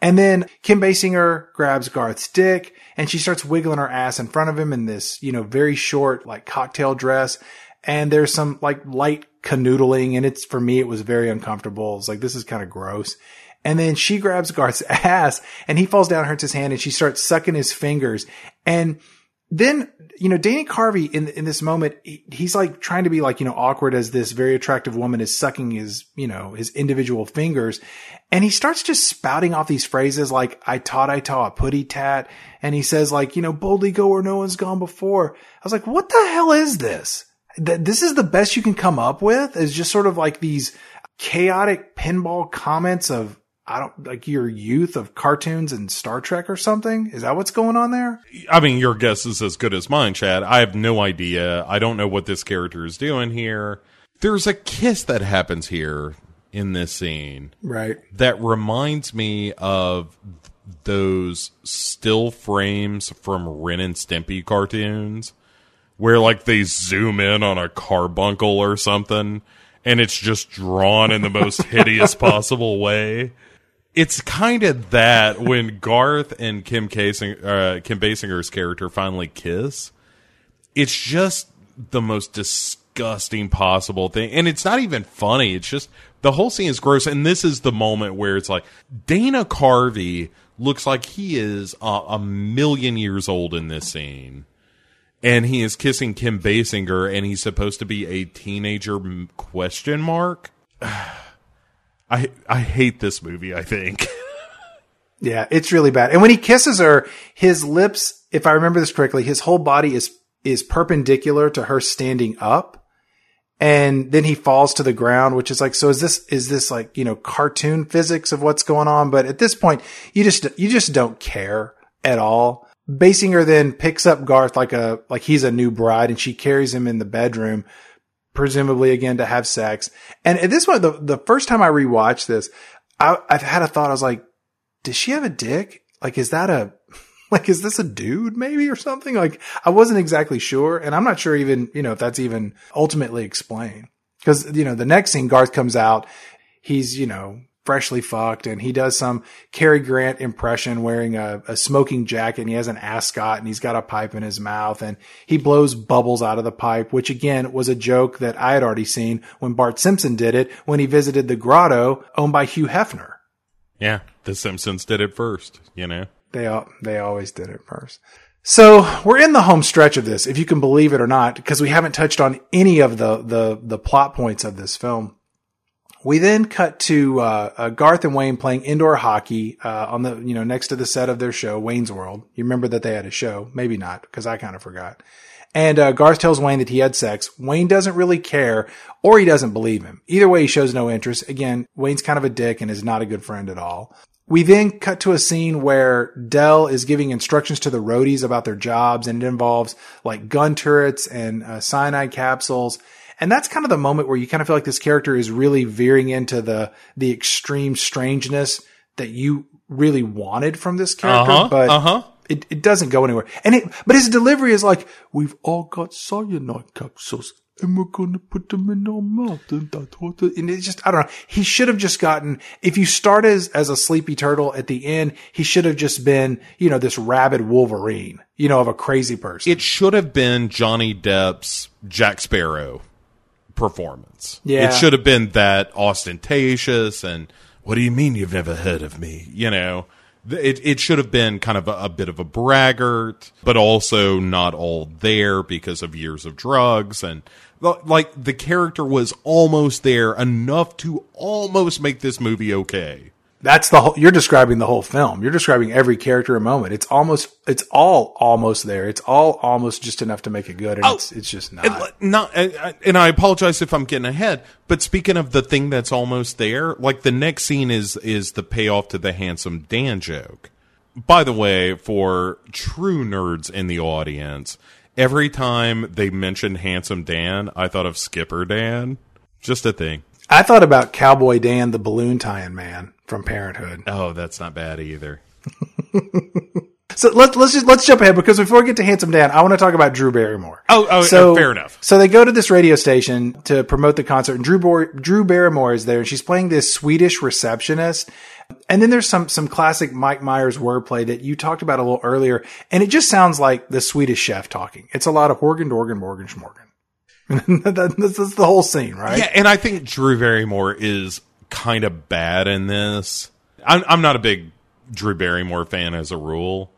And then Kim Basinger grabs Garth's dick and she starts wiggling her ass in front of him in this, you know, very short, like cocktail dress and there's some like light canoodling and it's for me it was very uncomfortable. It's like this is kind of gross. And then she grabs Garth's ass and he falls down, hurts his hand, and she starts sucking his fingers. And then, you know, danny Carvey in in this moment, he, he's like trying to be like, you know, awkward as this very attractive woman is sucking his, you know, his individual fingers. And he starts just spouting off these phrases like, I taught I taught putty tat. And he says like, you know, boldly go where no one's gone before. I was like, what the hell is this? Th- this is the best you can come up with is just sort of like these chaotic pinball comments of I don't like your youth of cartoons and Star Trek or something. Is that what's going on there? I mean, your guess is as good as mine, Chad. I have no idea. I don't know what this character is doing here. There's a kiss that happens here in this scene. Right. That reminds me of those still frames from Ren and Stimpy cartoons where like they zoom in on a carbuncle or something and it's just drawn in the most hideous possible way. It's kind of that when Garth and Kim Casing, uh, Kim Basinger's character finally kiss. It's just the most disgusting possible thing, and it's not even funny. It's just the whole scene is gross, and this is the moment where it's like Dana Carvey looks like he is uh, a million years old in this scene and he is kissing Kim Basinger, and he's supposed to be a teenager? Question mark. I I hate this movie. I think. yeah, it's really bad. And when he kisses her, his lips, if I remember this correctly, his whole body is is perpendicular to her standing up. And then he falls to the ground, which is like, so is this, is this like, you know, cartoon physics of what's going on? But at this point, you just, you just don't care at all Basinger then picks up Garth like a, like he's a new bride and she carries him in the bedroom, presumably again to have sex. And at this point, the, the first time I rewatched this, I, I've had a thought. I was like, does she have a dick? Like, is that a, like, is this a dude maybe or something? Like, I wasn't exactly sure. And I'm not sure even, you know, if that's even ultimately explained. Cause, you know, the next scene, Garth comes out. He's, you know, freshly fucked and he does some Cary Grant impression wearing a, a, smoking jacket and he has an ascot and he's got a pipe in his mouth and he blows bubbles out of the pipe, which again was a joke that I had already seen when Bart Simpson did it when he visited the grotto owned by Hugh Hefner. Yeah, the Simpsons did it first, you know. They they always did it first. So we're in the home stretch of this, if you can believe it or not, because we haven't touched on any of the the the plot points of this film. We then cut to uh, uh, Garth and Wayne playing indoor hockey uh, on the you know next to the set of their show Wayne's World. You remember that they had a show? Maybe not because I kind of forgot. And uh, Garth tells Wayne that he had sex. Wayne doesn't really care, or he doesn't believe him. Either way, he shows no interest. Again, Wayne's kind of a dick and is not a good friend at all. We then cut to a scene where Del is giving instructions to the roadies about their jobs, and it involves like gun turrets and uh, cyanide capsules. And that's kind of the moment where you kind of feel like this character is really veering into the, the extreme strangeness that you really wanted from this character. Uh-huh, but uh-huh. It, it doesn't go anywhere. And it, but his delivery is like, we've all got cyanide capsules and we're going to put them in our mouth. And, and it's just, I don't know. He should have just gotten, if you start as, as a sleepy turtle at the end, he should have just been, you know, this rabid Wolverine, you know, of a crazy person. It should have been Johnny Depp's Jack Sparrow performance. Yeah. It should have been that ostentatious and what do you mean you've never heard of me? You know, it, it should have been kind of a, a, bit of a braggart, but also not all there because of years of drugs. And like the character was almost there enough to almost make this movie okay. That's the whole, you're describing the whole film. You're describing every character and moment. It's almost, it's all almost there. It's all almost just enough to make it good. And oh, it's, it's just not. And, not, and I apologize if I'm getting ahead, but speaking of the thing that's almost there, like the next scene is, is the payoff to the handsome Dan joke. By the way, for true nerds in the audience, every time they mentioned handsome Dan, I thought of Skipper Dan. Just a thing. I thought about Cowboy Dan, the balloon tying man from Parenthood. Oh, that's not bad either. so let's let's just let's jump ahead because before we get to Handsome Dan, I want to talk about Drew Barrymore. Oh, oh, so, oh, fair enough. So they go to this radio station to promote the concert, and Drew Drew Barrymore is there, and she's playing this Swedish receptionist. And then there's some some classic Mike Myers wordplay that you talked about a little earlier, and it just sounds like the Swedish chef talking. It's a lot of Horgan, Dorgan, Morgan, Schmorgan. this is the whole scene, right? Yeah, and I think Drew Barrymore is kind of bad in this. I'm, I'm not a big Drew Barrymore fan as a rule,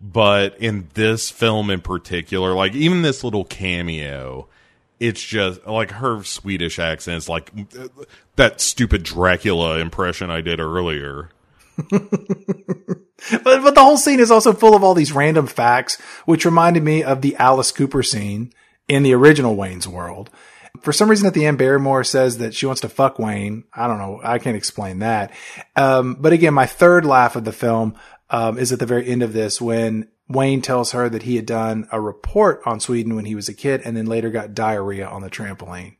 but in this film in particular, like even this little cameo, it's just like her Swedish accent is like that stupid Dracula impression I did earlier. but but the whole scene is also full of all these random facts, which reminded me of the Alice Cooper scene in the original Wayne's World. For some reason at the end, Barrymore says that she wants to fuck Wayne. I don't know. I can't explain that. Um, but again, my third laugh of the film, um, is at the very end of this when Wayne tells her that he had done a report on Sweden when he was a kid and then later got diarrhea on the trampoline.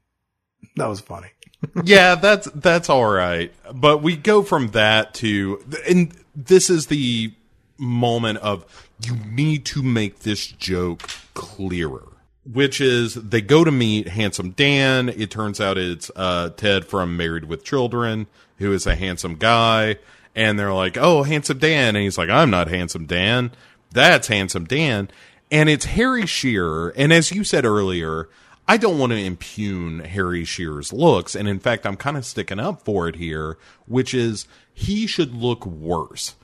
That was funny. yeah, that's that's all right. But we go from that to and this is the moment of you need to make this joke clearer. Which is they go to meet handsome Dan. It turns out it's uh, Ted from Married with Children, who is a handsome guy. And they're like, "Oh, handsome Dan," and he's like, "I'm not handsome Dan. That's handsome Dan." And it's Harry Shearer. And as you said earlier, I don't want to impugn Harry Shearer's looks, and in fact, I'm kind of sticking up for it here, which is he should look worse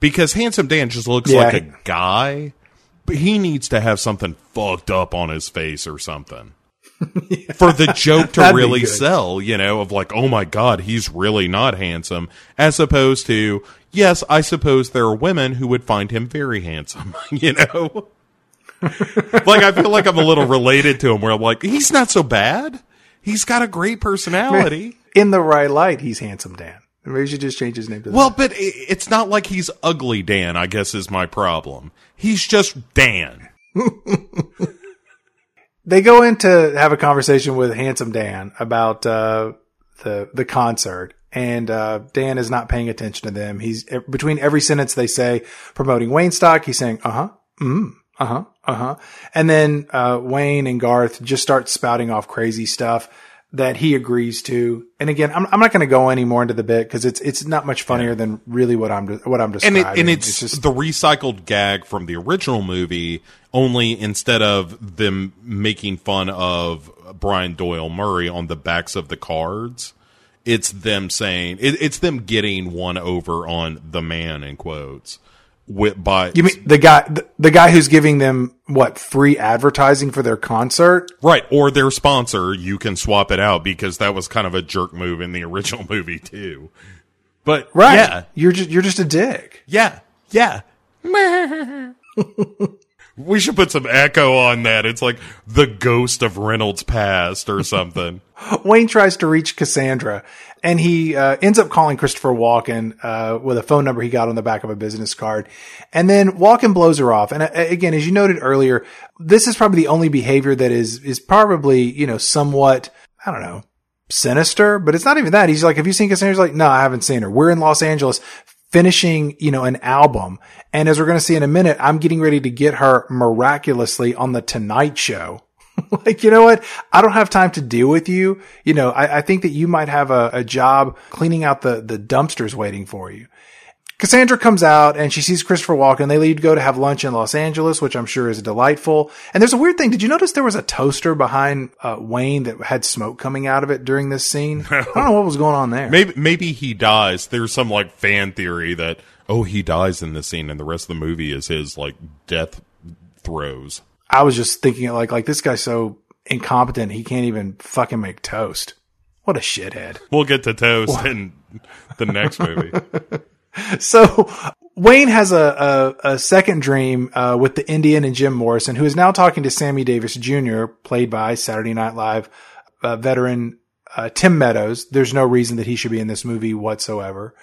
because handsome Dan just looks Yeah. like a guy, but he needs to have something fucked up on his face or something. For the joke to really sell, you know, of like, oh my God, he's really not handsome, as opposed to, yes, I suppose there are women who would find him very handsome, you know? like, I feel like I'm a little related to him where I'm like, he's not so bad. He's got a great personality. In the right light, he's handsome Dan. Maybe you should just change his name to Well, but it's not like he's ugly Dan, I guess is my problem. He's just Dan. they go in to have a conversation with handsome Dan about uh, the the concert, and uh, Dan is not paying attention to them. He's between every sentence they say promoting Waynestock. He's saying, "Uh huh, mm, uh huh, uh huh," and then uh, Wayne and Garth just start spouting off crazy stuff that he agrees to. And again, I'm, I'm not going to go any more into the bit because it's it's not much funnier than really what I'm de- what I'm And describing. it, and it's, just the recycled gag from the original movie, only instead of them making fun of Brian Doyle Murray on the backs of the cards, it's them saying it, it's them getting one over on the man in quotes. With by you mean the guy the, the guy who's giving them what free advertising for their concert? Right, or their sponsor, you can swap it out because that was kind of a jerk move in the original movie too. But Right. yeah, You're just you're just a dick. yeah, yeah. we should put some echo on that. It's like the ghost of Reynolds past or something. Wayne tries to reach Cassandra and he uh, ends up calling Christopher Walken uh, with a phone number he got on the back of a business card. And then Walken blows her off. And uh, again, as you noted earlier, this is probably the only behavior that is is probably, you know, somewhat, I don't know, sinister, but it's not even that. He's like, have you seen Cassandra? He's like, no, I haven't seen her. We're in Los Angeles finishing, you know, an album. And as we're going to see in a minute, I'm getting ready to get her miraculously on the Tonight Show. like, you know what? I don't have time to deal with you. You know, I, I think that you might have a, a job cleaning out the, the dumpsters waiting for you. Cassandra comes out and she sees Christopher Walken. And they leave to go to have lunch in Los Angeles, which I'm sure is delightful. And there's a weird thing. Did you notice there was a toaster behind uh, Wayne that had smoke coming out of it during this scene? I don't know what was going on there. Maybe maybe he dies. There's some like fan theory that oh he dies in this scene and the rest of the movie is his like death throes. I was just thinking like, like this guy's so incompetent. He can't even fucking make toast. What a shithead. We'll get to toast in the next movie. So Wayne has a, a, a second dream uh, with the Indian and Jim Morrison, who is now talking to Sammy Davis Jr., played by Saturday Night Live uh, veteran uh, Tim Meadows. There's no reason that he should be in this movie whatsoever.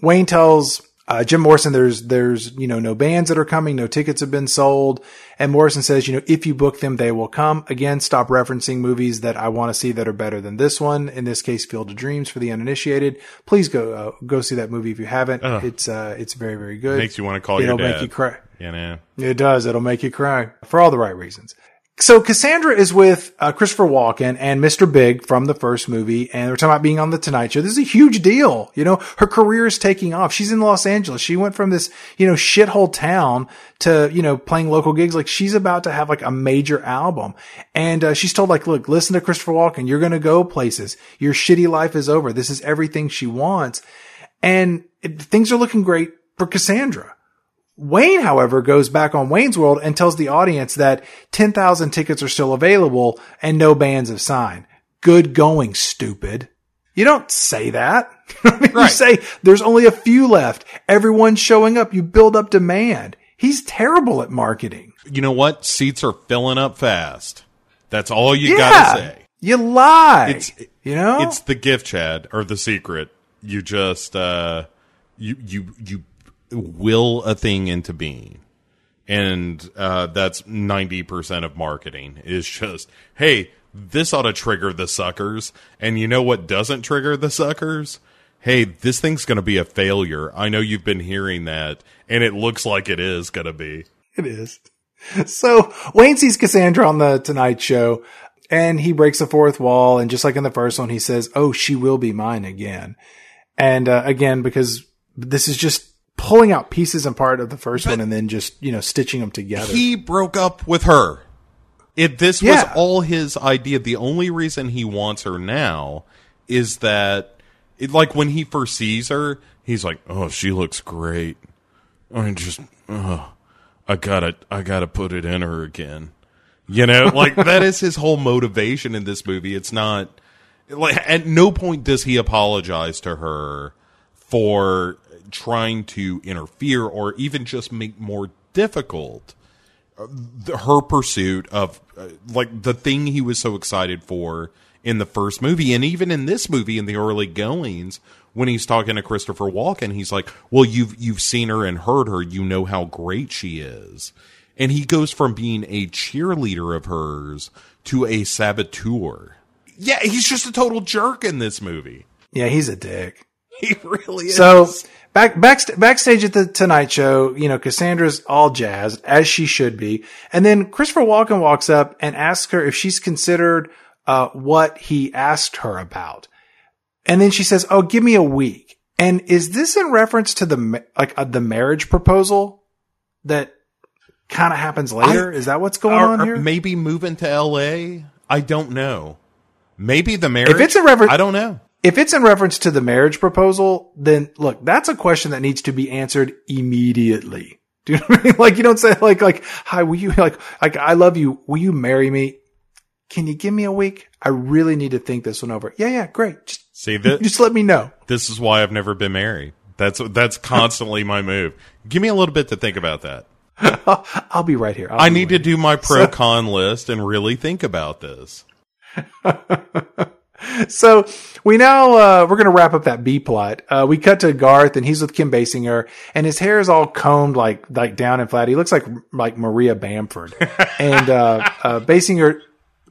Wayne tells uh, Jim Morrison there's there's you know no bands that are coming, no tickets have been sold, and Morrison says you know if you book them they will come. Again, stop referencing movies that I want to see that are better than this one. In this case, Field of Dreams for the uninitiated. Please go uh, go see that movie if you haven't. It's uh it's very very good. Makes you want to call It'll your make you cry. You know. It does. It'll make you cry for all the right reasons. So Cassandra is with uh, Christopher Walken and Mr. Big from the first movie, and they're talking about being on the Tonight Show. This is a huge deal. You know, her career is taking off. She's in Los Angeles. She went from this, you know, shithole town to, you know, playing local gigs. Like she's about to have like a major album. And uh, she's told like, look, listen to Christopher Walken. You're going to go places. Your shitty life is over. This is everything she wants. And it, things are looking great for Cassandra. Wayne, however, goes back on Wayne's World and tells the audience that 10,000 tickets are still available and no bands have signed. Good going, stupid. You don't say that. You Right. say there's only a few left. Everyone's showing up. You build up demand. He's terrible at marketing. You know what? Seats are filling up fast. That's all you yeah, gotta say. You lie. It's you know, it's the gift, Chad, or the secret. You just uh, you you you will a thing into being, and uh, that's ninety percent of marketing. Is just hey, this ought to trigger the suckers, and you know what doesn't trigger the suckers? Hey, this thing's going to be a failure. I know you've been hearing that, and it looks like it is going to be. It is. So Wayne sees Cassandra on the Tonight Show and he breaks the fourth wall. And just like in the first one, he says, Oh, she will be mine again. And, uh, again, because this is just pulling out pieces and part of the first but one and then just, you know, stitching them together. He broke up with her. It, this yeah. was all his idea. The only reason he wants her now is that, it, like, when he first sees her, he's like, "Oh, she looks great." I just, oh, I gotta, I gotta put it in her again. You know, like that is his whole motivation in this movie. It's not like at no point does he apologize to her for trying to interfere or even just make more difficult uh, her pursuit of uh, like the thing he was so excited for in the first movie and even in this movie in the early goings when he's talking to Christopher Walken he's like well you've you've seen her and heard her you know how great she is and he goes from being a cheerleader of hers to a saboteur. Yeah, he's just a total jerk in this movie. Yeah, he's a dick. He really is. So back, back backstage at the Tonight Show, you know, Cassandra's all jazzed as she should be, and then Christopher Walken walks up and asks her if she's considered uh, what he asked her about, and then she says, "Oh, give me a week." And is this in reference to the like uh, the marriage proposal that kind of happens later. I, Is that what's going or, on here? Maybe moving to L.A. I don't know. Maybe the marriage. If it's a reference, I don't know. If it's in reference to the marriage proposal, then look, that's a question that needs to be answered immediately. Do you know what I mean? Like you don't say like like hi, will you like like I love you. Will you marry me? Can you give me a week? I really need to think this one over. Yeah, yeah, great. Just, See that? Just let me know. This is why I've never been married. That's that's constantly my move. Give me a little bit to think about that. I'll be right here. I'll i need to do my pro con list and really think about this. so we now uh, we're going to wrap up that B plot. Uh, we cut to Garth and he's with Kim Basinger, and his hair is all combed like like down and flat. He looks like like Maria Bamford. and uh, uh, Basinger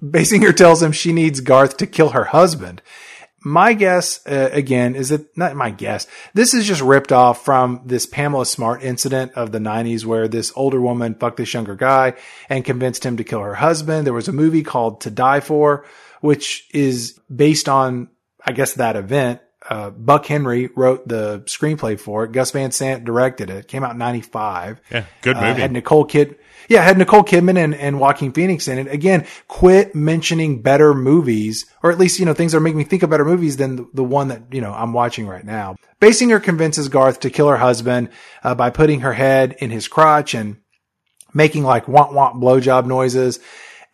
Basinger tells him she needs Garth to kill her husband, my guess, uh, again, is that not my guess. This is just ripped off from this Pamela Smart incident of the 90s where this older woman fucked this younger guy and convinced him to kill her husband. There was a movie called To Die For, which is based on, I guess, that event. Uh, Buck Henry wrote the screenplay for it. Gus Van Sant directed it. it came out in 95. Yeah, good uh, movie. Uh, had Nicole Kid, yeah, had Nicole Kidman and, and Joaquin Phoenix in it. Again, quit mentioning better movies, or at least, you know, things that make me think of better movies than the, the, one that, you know, I'm watching right now. Basinger convinces Garth to kill her husband, uh, by putting her head in his crotch and making like want want blowjob noises.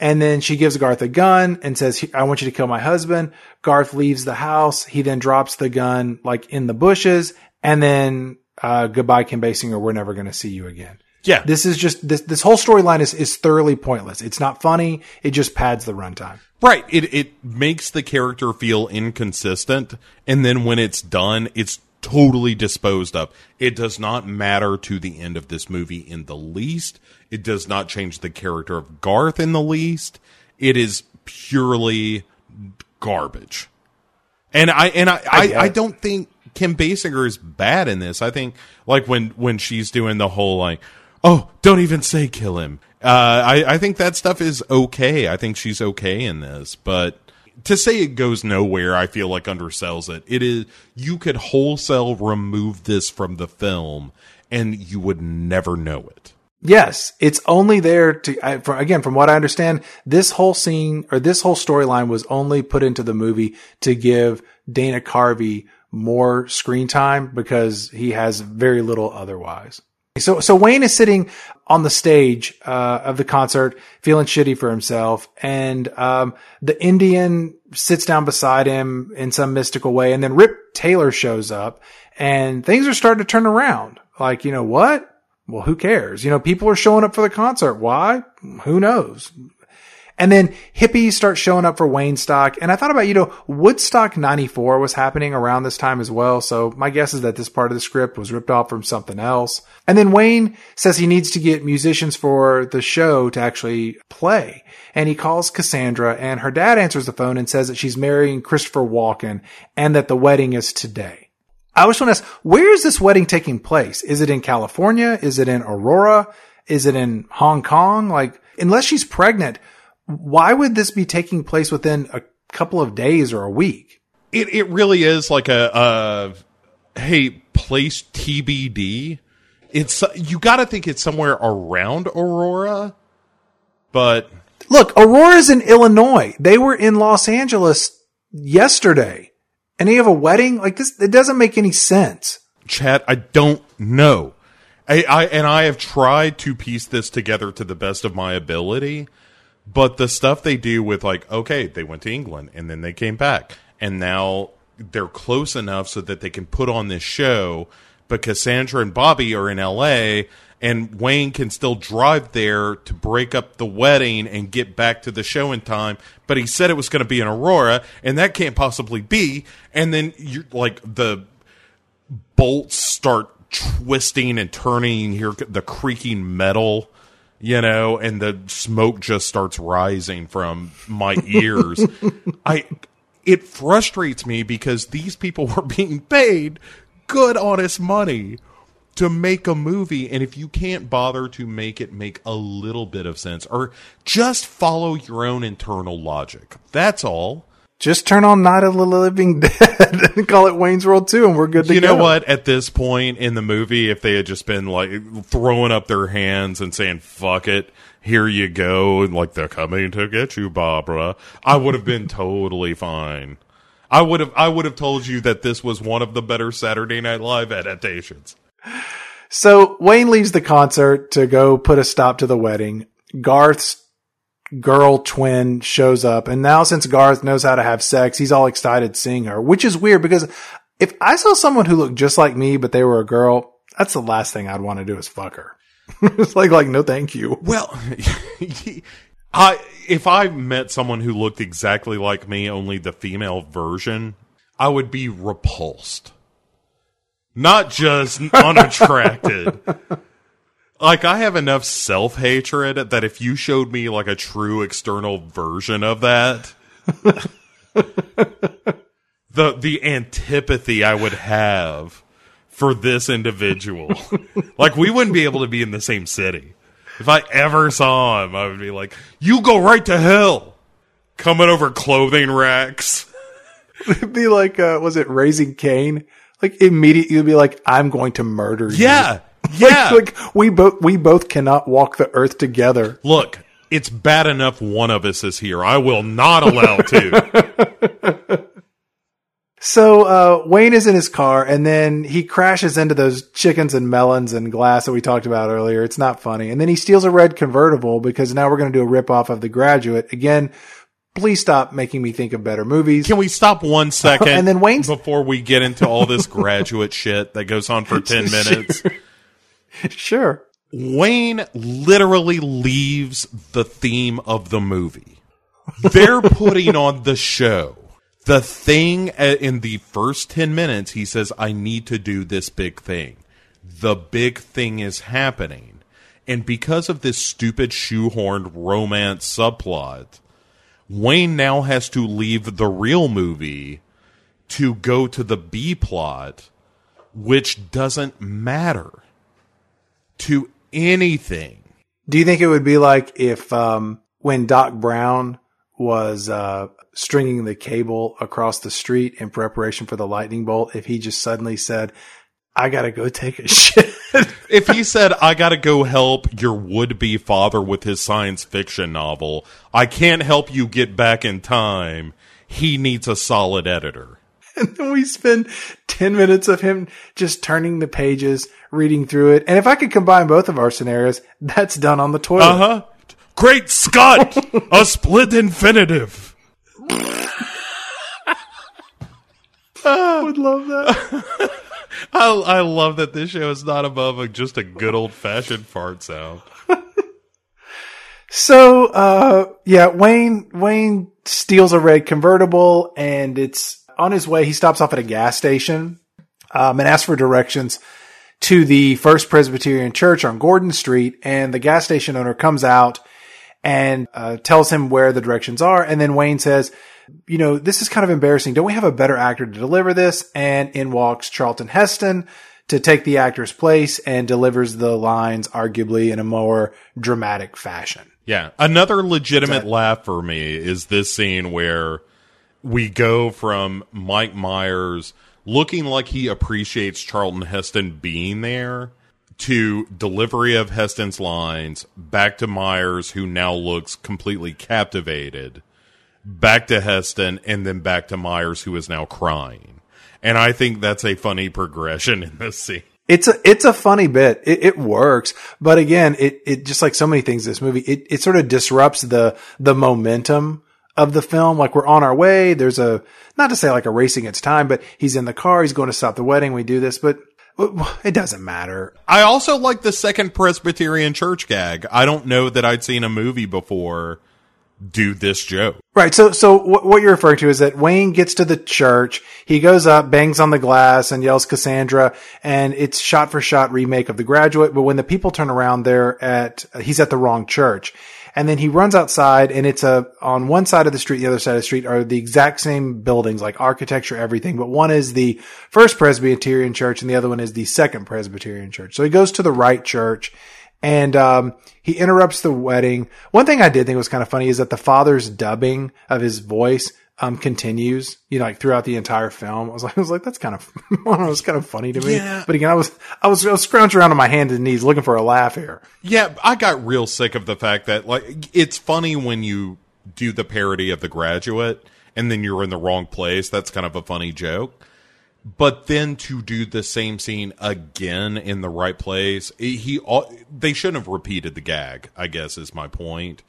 And then she gives Garth a gun and says, I want you to kill my husband. Garth leaves the house. He then drops the gun like in the bushes and then, uh, goodbye, Kim Basinger. We're never going to see you again. Yeah. This is just this this whole storyline is is thoroughly pointless. It's not funny. It just pads the runtime. Right. It it makes the character feel inconsistent and then when it's done, it's totally disposed of. It does not matter to the end of this movie in the least. It does not change the character of Garth in the least. It is purely garbage. And I and I I, I, I don't think Kim Basinger is bad in this. I think like when when she's doing the whole like oh, don't even say kill him. Uh, I, I think that stuff is okay. I think she's okay in this, but to say it goes nowhere, I feel like undersells it. It is you could wholesale remove this from the film, and you would never know it. Yes, it's only there to I, for, again, from what I understand, this whole scene or this whole storyline was only put into the movie to give Dana Carvey more screen time because he has very little otherwise. So, so Wayne is sitting on the stage uh, of the concert, feeling shitty for himself, and um, the Indian sits down beside him in some mystical way, and then Rip Taylor shows up, and things are starting to turn around. Like, you know what? Well, who cares? You know, people are showing up for the concert. Why? Who knows? And then hippies start showing up for Waynestock. And I thought about, you know, Woodstock 94 was happening around this time as well. So my guess is that this part of the script was ripped off from something else. And then Wayne says he needs to get musicians for the show to actually play. And he calls Cassandra and her dad answers the phone and says that she's marrying Christopher Walken and that the wedding is today. I just want to ask, where is this wedding taking place? Is it in California? Is it in Aurora? Is it in Hong Kong? Like, unless she's pregnant, why would this be taking place within a couple of days or a week? It it really is like a, a hey place TBD. It's you got to think it's somewhere around Aurora, but look, Aurora's in Illinois. They were in Los Angeles yesterday, and they have a wedding like this. It doesn't make any sense. Chad, I don't know. I, I and I have tried to piece this together to the best of my ability but the stuff they do with like, okay, they went to England and then they came back, and now they're close enough so that they can put on this show. But Cassandra and Bobby are in L.A. and Wayne can still drive there to break up the wedding and get back to the show in time. But he said it was going to be in Aurora, and that can't possibly be. And then you're like the bolts start twisting and turning. Hear the creaking metal you know, and the smoke just starts rising from my ears. I it frustrates me because these people were being paid good honest money to make a movie and if you can't bother to make it make a little bit of sense or just follow your own internal logic. That's all just turn on Night of the Living Dead and call it Wayne's World 2 and we're good to you go. You know what? At this point in the movie, if they had just been like throwing up their hands and saying, fuck it, here you go, and like they're coming to get you, Barbara, I would have been totally fine. I would have I would have told you that this was one of the better Saturday Night Live adaptations. So Wayne leaves the concert to go put a stop to the wedding. Garth's girl twin shows up. And now since Garth knows how to have sex, he's all excited seeing her, which is weird because if I saw someone who looked just like me, but they were a girl, that's the last thing I'd want to do is fuck her. it's like, like, no, thank you. Well, I, if I met someone who looked exactly like me, only the female version, I would be repulsed. Not just unattracted like I have enough self hatred that if you showed me like a true external version of that, the the antipathy I would have for this individual, like we wouldn't be able to be in the same city. If I ever saw him, I would be like, "You go right to hell." Coming over clothing racks. It'd be like, uh, was it Raising Cain? Like immediately, you'd be like, "I'm going to murder you." Yeah, yeah, like, like we both we both cannot walk the earth together. Look, it's bad enough one of us is here. I will not allow two. so uh, Wayne is in his car, and then he crashes into those chickens and melons and glass that we talked about earlier. It's not funny. And then he steals a red convertible because now we're going to do a rip off of The Graduate again. Please stop making me think of better movies. Can we stop one second? and then Wayne, before we get into all this graduate shit that goes on for ten minutes. sure. Wayne literally leaves the theme of the movie. They're putting on the show. The thing uh, in the first 10 minutes, he says, I need to do this big thing. The big thing is happening. And because of this stupid shoehorned romance subplot, Wayne now has to leave the real movie to go to the B plot, which doesn't matter to anything. Do you think it would be like if um, when Doc Brown was uh, stringing the cable across the street in preparation for the lightning bolt, if he just suddenly said, I gotta go take a shit. if he said, I gotta go help your would be father with his science fiction novel, I can't help you get back in time, he needs a solid editor. And then we spend 10 minutes of him just turning the pages, reading through it. And if I could combine both of our scenarios, that's done on the toilet. Uh huh. Great Scott! a split infinitive. I would love that. I, I love that this show is not above a, just a good old fashioned fart sound. So, uh, yeah, Wayne, Wayne steals a red convertible and it's on his way. He stops off at a gas station, um, and asks for directions to the First Presbyterian Church on Gordon Street. And the gas station owner comes out and, uh, tells him where the directions are. And then Wayne says, you know, this is kind of embarrassing. Don't we have a better actor to deliver this? And in walks Charlton Heston to take the actor's place and delivers the lines arguably in a more dramatic fashion. Yeah. Another legitimate laugh for me is this scene where we go from Mike Myers looking like he appreciates Charlton Heston being there to delivery of Heston's lines back to Myers who now looks completely captivated back to Heston and then back to Myers who is now crying. And I think that's a funny progression in this scene. It's a it's a funny bit. It, it, works, but again, it it just like so many things in this movie, it it sort of disrupts the the momentum of the film. Like we're on our way. There's a not to say like a racing its time, but he's in the car. He's going to stop the wedding. We do this, but it doesn't matter. I also like the second Presbyterian church gag. I don't know that I'd seen a movie before do this joke. Right. So, so what you're referring to is that Wayne gets to the church. He goes up, bangs on the glass and yells Cassandra. And it's shot for shot remake of The Graduate. But when the people turn around, they're at, he's at the wrong church. And then he runs outside and it's a, on one side of the street, the other side of the street are the exact same buildings, like architecture, everything. But one is the first Presbyterian church and the other one is the second Presbyterian church. So he goes to the right church and um, he interrupts the wedding. One thing I did think was kind of funny is that the father's dubbing of his voice um, continues, you know, like throughout the entire film. I was like, I was like, that's kind of, I don't know, it's kind of funny to me. Yeah. But again, I was, I was, I was scrounging around on my hands and knees looking for a laugh here. Yeah, I got real sick of the fact that like it's funny when you do the parody of The Graduate and then you're in the wrong place. That's kind of a funny joke but then to do the same scene again in the right place he they shouldn't have repeated the gag i guess is my point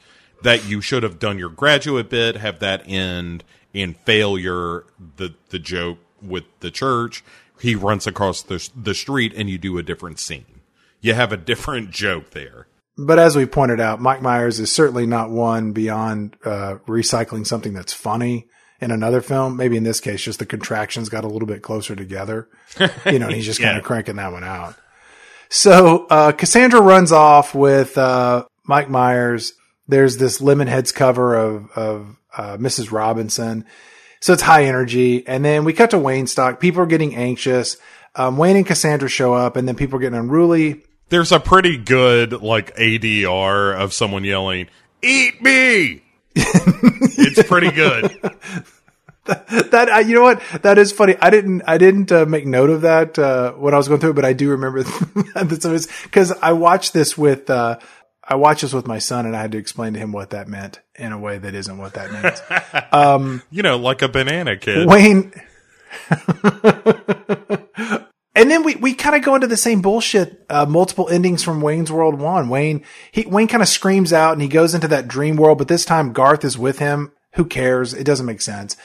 that you should have done your graduate bit have that end in failure the the joke with the church he runs across the the street and you do a different scene you have a different joke there but as we pointed out mike myers is certainly not one beyond uh, recycling something that's funny in another film. Maybe in this case, just the contractions got a little bit closer together. You know, he's just yeah. kind of cranking that one out. So uh, Cassandra runs off with uh, Mike Myers. There's this Lemonheads cover of of uh, Mrs. Robinson. So it's high energy. And then we cut to Waynestock. People are getting anxious. Um, Wayne and Cassandra show up, and then people are getting unruly. There's a pretty good like ADR of someone yelling, "Eat me!" it's pretty good. that, that you know what that is funny. I didn't I didn't uh, make note of that uh, when I was going through it, but I do remember that because I watched this with uh, I watched this with my son, and I had to explain to him what that meant in a way that isn't what that means. Um, you know, like a banana kid. Wayne. And then we, we kind of go into the same bullshit, uh, multiple endings from Wayne's World 1. Wayne, he, Wayne kind of screams out and he goes into that dream world, but this time Garth is with him. Who cares? It doesn't make sense.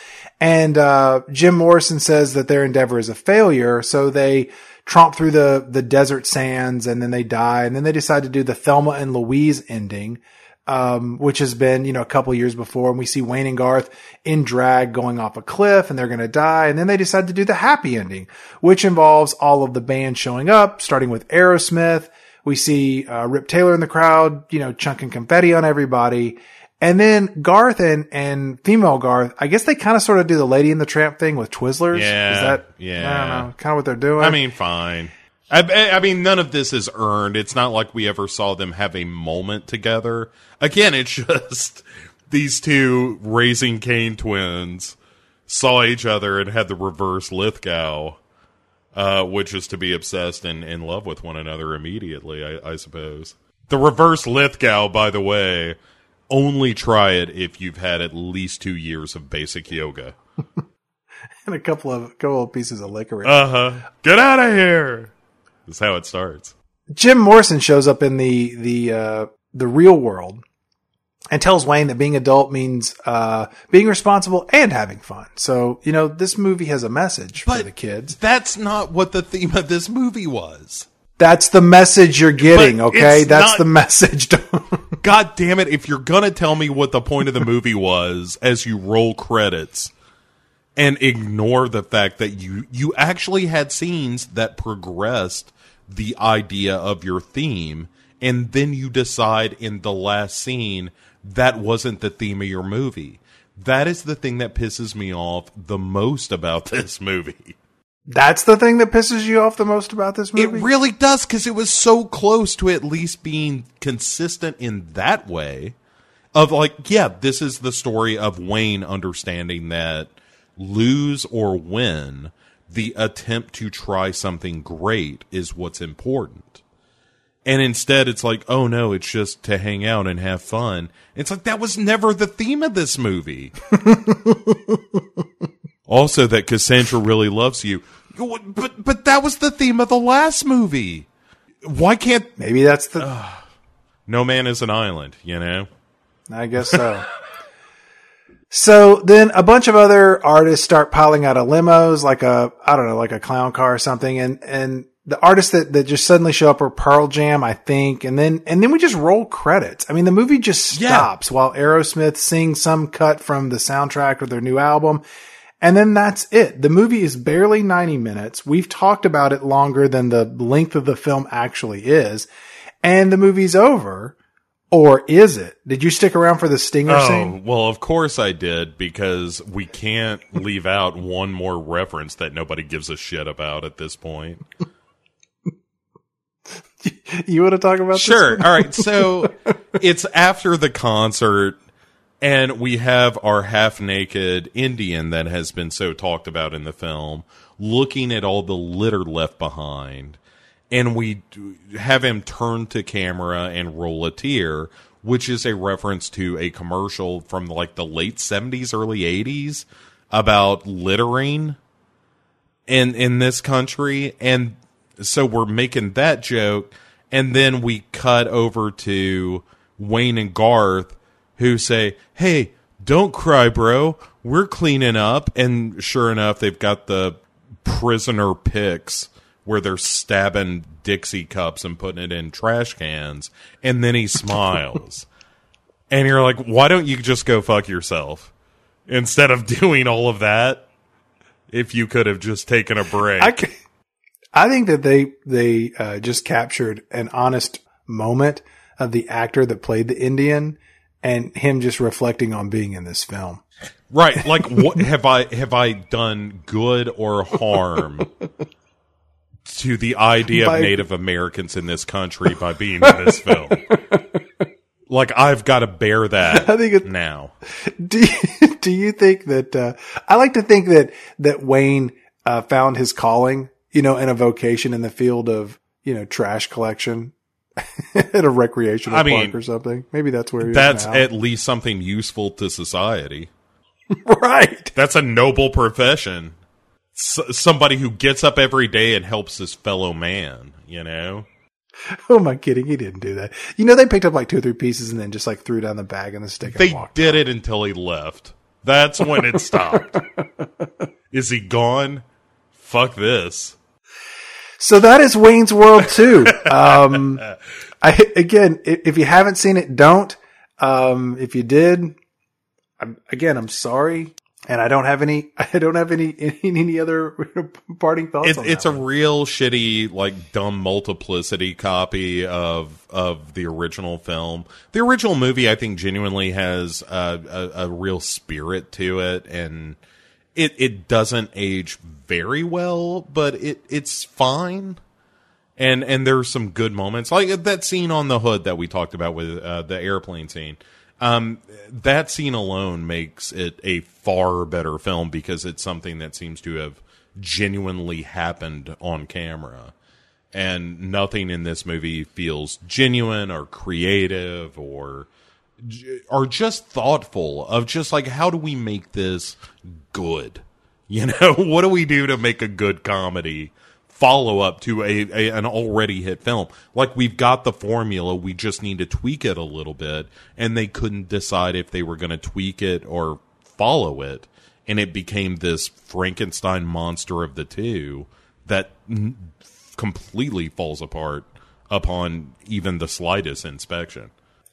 And, uh, Jim Morrison says that their endeavor is a failure. So they tromp through the, the desert sands and then they die. And then they decide to do the Thelma and Louise ending um, which has been, you know, a couple years before. And we see Wayne and Garth in drag going off a cliff and they're going to die. And then they decide to do the happy ending, which involves all of the band showing up, starting with Aerosmith. We see uh, Rip Taylor in the crowd, you know, chunking confetti on everybody. And then Garth and, and female Garth, I guess they kind of sort of do the Lady in the Tramp thing with Twizzlers. Yeah. Is that, yeah. I don't know, kind of what they're doing. I mean, fine. I, I, mean, none of this is earned. It's not like we ever saw them have a moment together. Again, it's just these two Raising Cain twins saw each other and had the reverse Lithgow, uh, which is to be obsessed and in love with one another immediately, I, I suppose. The reverse Lithgow, by the way, only try it if you've had at least two years of basic yoga. and a couple of couple of pieces of licorice. Uh huh. Get out of here. That's how it starts. Jim Morrison shows up in the the uh, the real world and tells Wayne that being adult means uh, being responsible and having fun. So you know this movie has a message but for the kids. That's not what the theme of this movie was. That's the message you're getting, but okay? That's not, the message. God damn it! If you're gonna tell me what the point of the movie was as you roll credits, and ignore the fact that you you actually had scenes that progressed the idea of your theme, and then you decide in the last scene that wasn't the theme of your movie. That is the thing that pisses me off the most about this movie. That's the thing that pisses you off the most about this movie? It really does because it was so close to at least being consistent in that way. Of like, yeah, this is the story of Wayne understanding that lose or win, the attempt to try something great is what's important. And instead, it's like, oh no, it's just to hang out and have fun. It's like, that was never the theme of this movie. also, that Cassandra really loves you. But, but that was the theme of the last movie. Why can't. Maybe that's the. Uh, no man is an island, you know? I guess so. so then a bunch of other artists start piling out of limos, like a, I don't know, like a clown car or something. And, and the artists that, that just suddenly show up are Pearl Jam, I think, and then and then we just roll credits. I mean, the movie just stops yeah. while Aerosmith sings some cut from the soundtrack of their new album, and then that's it. The movie is barely ninety minutes. We've talked about it longer than the length of the film actually is, and the movie's over. Or is it? Did you stick around for the stinger oh, scene? Well, of course I did because we can't leave out one more reference that nobody gives a shit about at this point. you want to talk about sure all right so it's after the concert and we have our half naked indian that has been so talked about in the film looking at all the litter left behind. And we have him turn to camera and roll a tear which is a reference to a commercial from like the late 70s early 80s about littering in in this country. And so we're making that joke, and then we cut over to Wayne and Garth, who say, "Hey, don't cry, bro. We're cleaning up." And sure enough, they've got the prisoner picks where they're stabbing Dixie cups and putting it in trash cans, and then he smiles. and you're like, "Why don't you just go fuck yourself?" Instead of doing all of that, if you could have just taken a break. I can, I think that they they uh, just captured an honest moment of the actor that played the Indian and him just reflecting on being in this film. Right. Like what have I have I done good or harm to the idea by, of Native Americans in this country by being in this film? like I've got to bear that I think it, now. Do you, do you think that uh, I like to think that that Wayne uh, found his calling you know, and a vocation in the field of, you know, trash collection at a recreational I mean, park or something. Maybe that's where that's at least something useful to society. right. That's a noble profession. S- somebody who gets up every day and helps his fellow man, you know? Oh my kidding, he didn't do that. You know, they picked up like two or three pieces and then just like threw down the bag and the stick. They did it until he left. That's when it stopped. Is he gone? Fuck this. So that is Wayne's World 2. Um, I, again, if you haven't seen it, don't. Um, if you did, I'm, again, I'm sorry. And I don't have any, I don't have any, any, any other parting thoughts. It, it's a real shitty, like dumb multiplicity copy of, of the original film. The original movie, I think genuinely has a, a, a real spirit to it and, it it doesn't age very well, but it it's fine. And and there's some good moments, like that scene on the hood that we talked about with uh, the airplane scene. Um, that scene alone makes it a far better film because it's something that seems to have genuinely happened on camera. And nothing in this movie feels genuine or creative or are just thoughtful of just like how do we make this good? You know what do we do to make a good comedy follow up to a, a, an already hit film? Like we've got the formula we just need to tweak it a little bit and they couldn't decide if they were going to tweak it or follow it and it became this frankenstein monster of the two that n- completely falls apart upon even the slightest inspection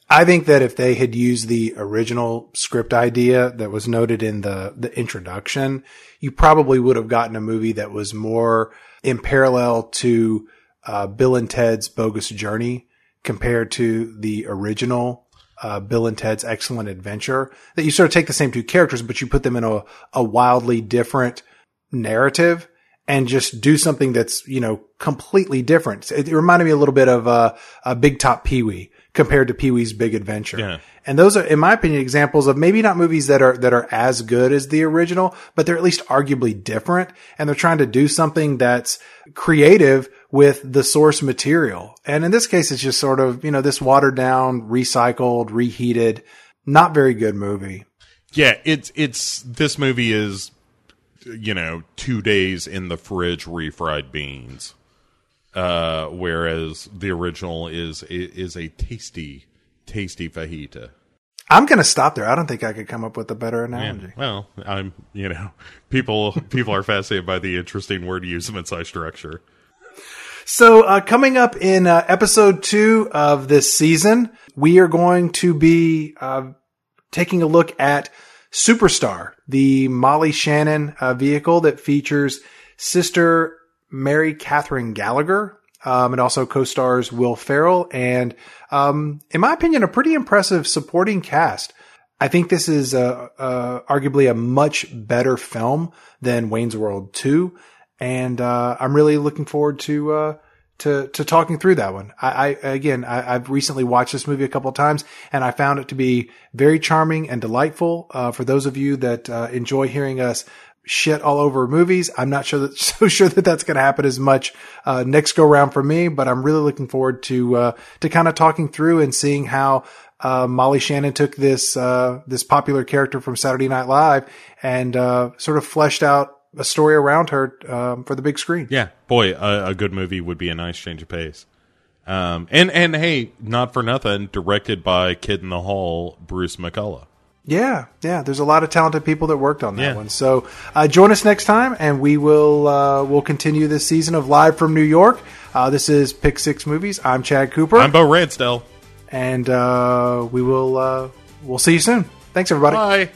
I think that if they had used the original script idea that was noted in the, the introduction, you probably would have gotten a movie that was more in parallel to uh, Bill and Ted's Bogus Journey compared to the original uh, Bill and Ted's Excellent Adventure. That you sort of take the same two characters, but you put them in a, a wildly different narrative and just do something that's, you know, completely different. It, it reminded me a little bit of uh, a Big Top Pee Wee compared to Pee Wee's Big Adventure. Yeah. And those are, in my opinion, examples of maybe not movies that are, that are as good as the original, but they're at least arguably different. And they're trying to do something that's creative with the source material. And in this case, it's just sort of, you know, this watered down, recycled, reheated, not very good movie. Yeah, it's it's this movie is you know, 2 days in the fridge refried beans. Uh, whereas the original is is a tasty tasty fajita. I'm going to stop there. I don't think I could come up with a better analogy. Yeah, well, I'm, you know, people people are fascinated by the interesting word use of inside structure. So, uh, coming up in uh, episode two of this season, we are going to be uh, taking a look at Superstar, the Molly Shannon uh, vehicle that features sister Mary Catherine Gallagher. Um, it also co-stars Will Ferrell and, um, in my opinion, a pretty impressive supporting cast. I think this is a, a, arguably a much better film than Wayne's World 2. And, uh, I'm really looking forward to, uh, to, to talking through that one. I, I again, I, have recently watched this movie a couple of times and I found it to be very charming and delightful. Uh, for those of you that, uh, enjoy hearing us shit all over movies. I'm not sure that, so sure that that's going to happen as much, uh, next go round for me, but I'm really looking forward to, uh, to kind of talking through and seeing how, uh, Molly Shannon took this, uh, this popular character from Saturday Night Live and, uh, sort of fleshed out a story around her, um, for the big screen. Yeah. Boy, a, a, good movie would be a nice change of pace. Um, and, and hey, not for nothing, directed by Kid in the Hall, Bruce McCulloch. Yeah, yeah. There's a lot of talented people that worked on that yeah. one. So uh, join us next time, and we will uh, we'll continue this season of Live from New York. Uh, this is Pick Six Movies. I'm Chad Cooper. I'm Bo Ransdell, and uh, we will uh, we'll see you soon. Thanks, everybody. Bye.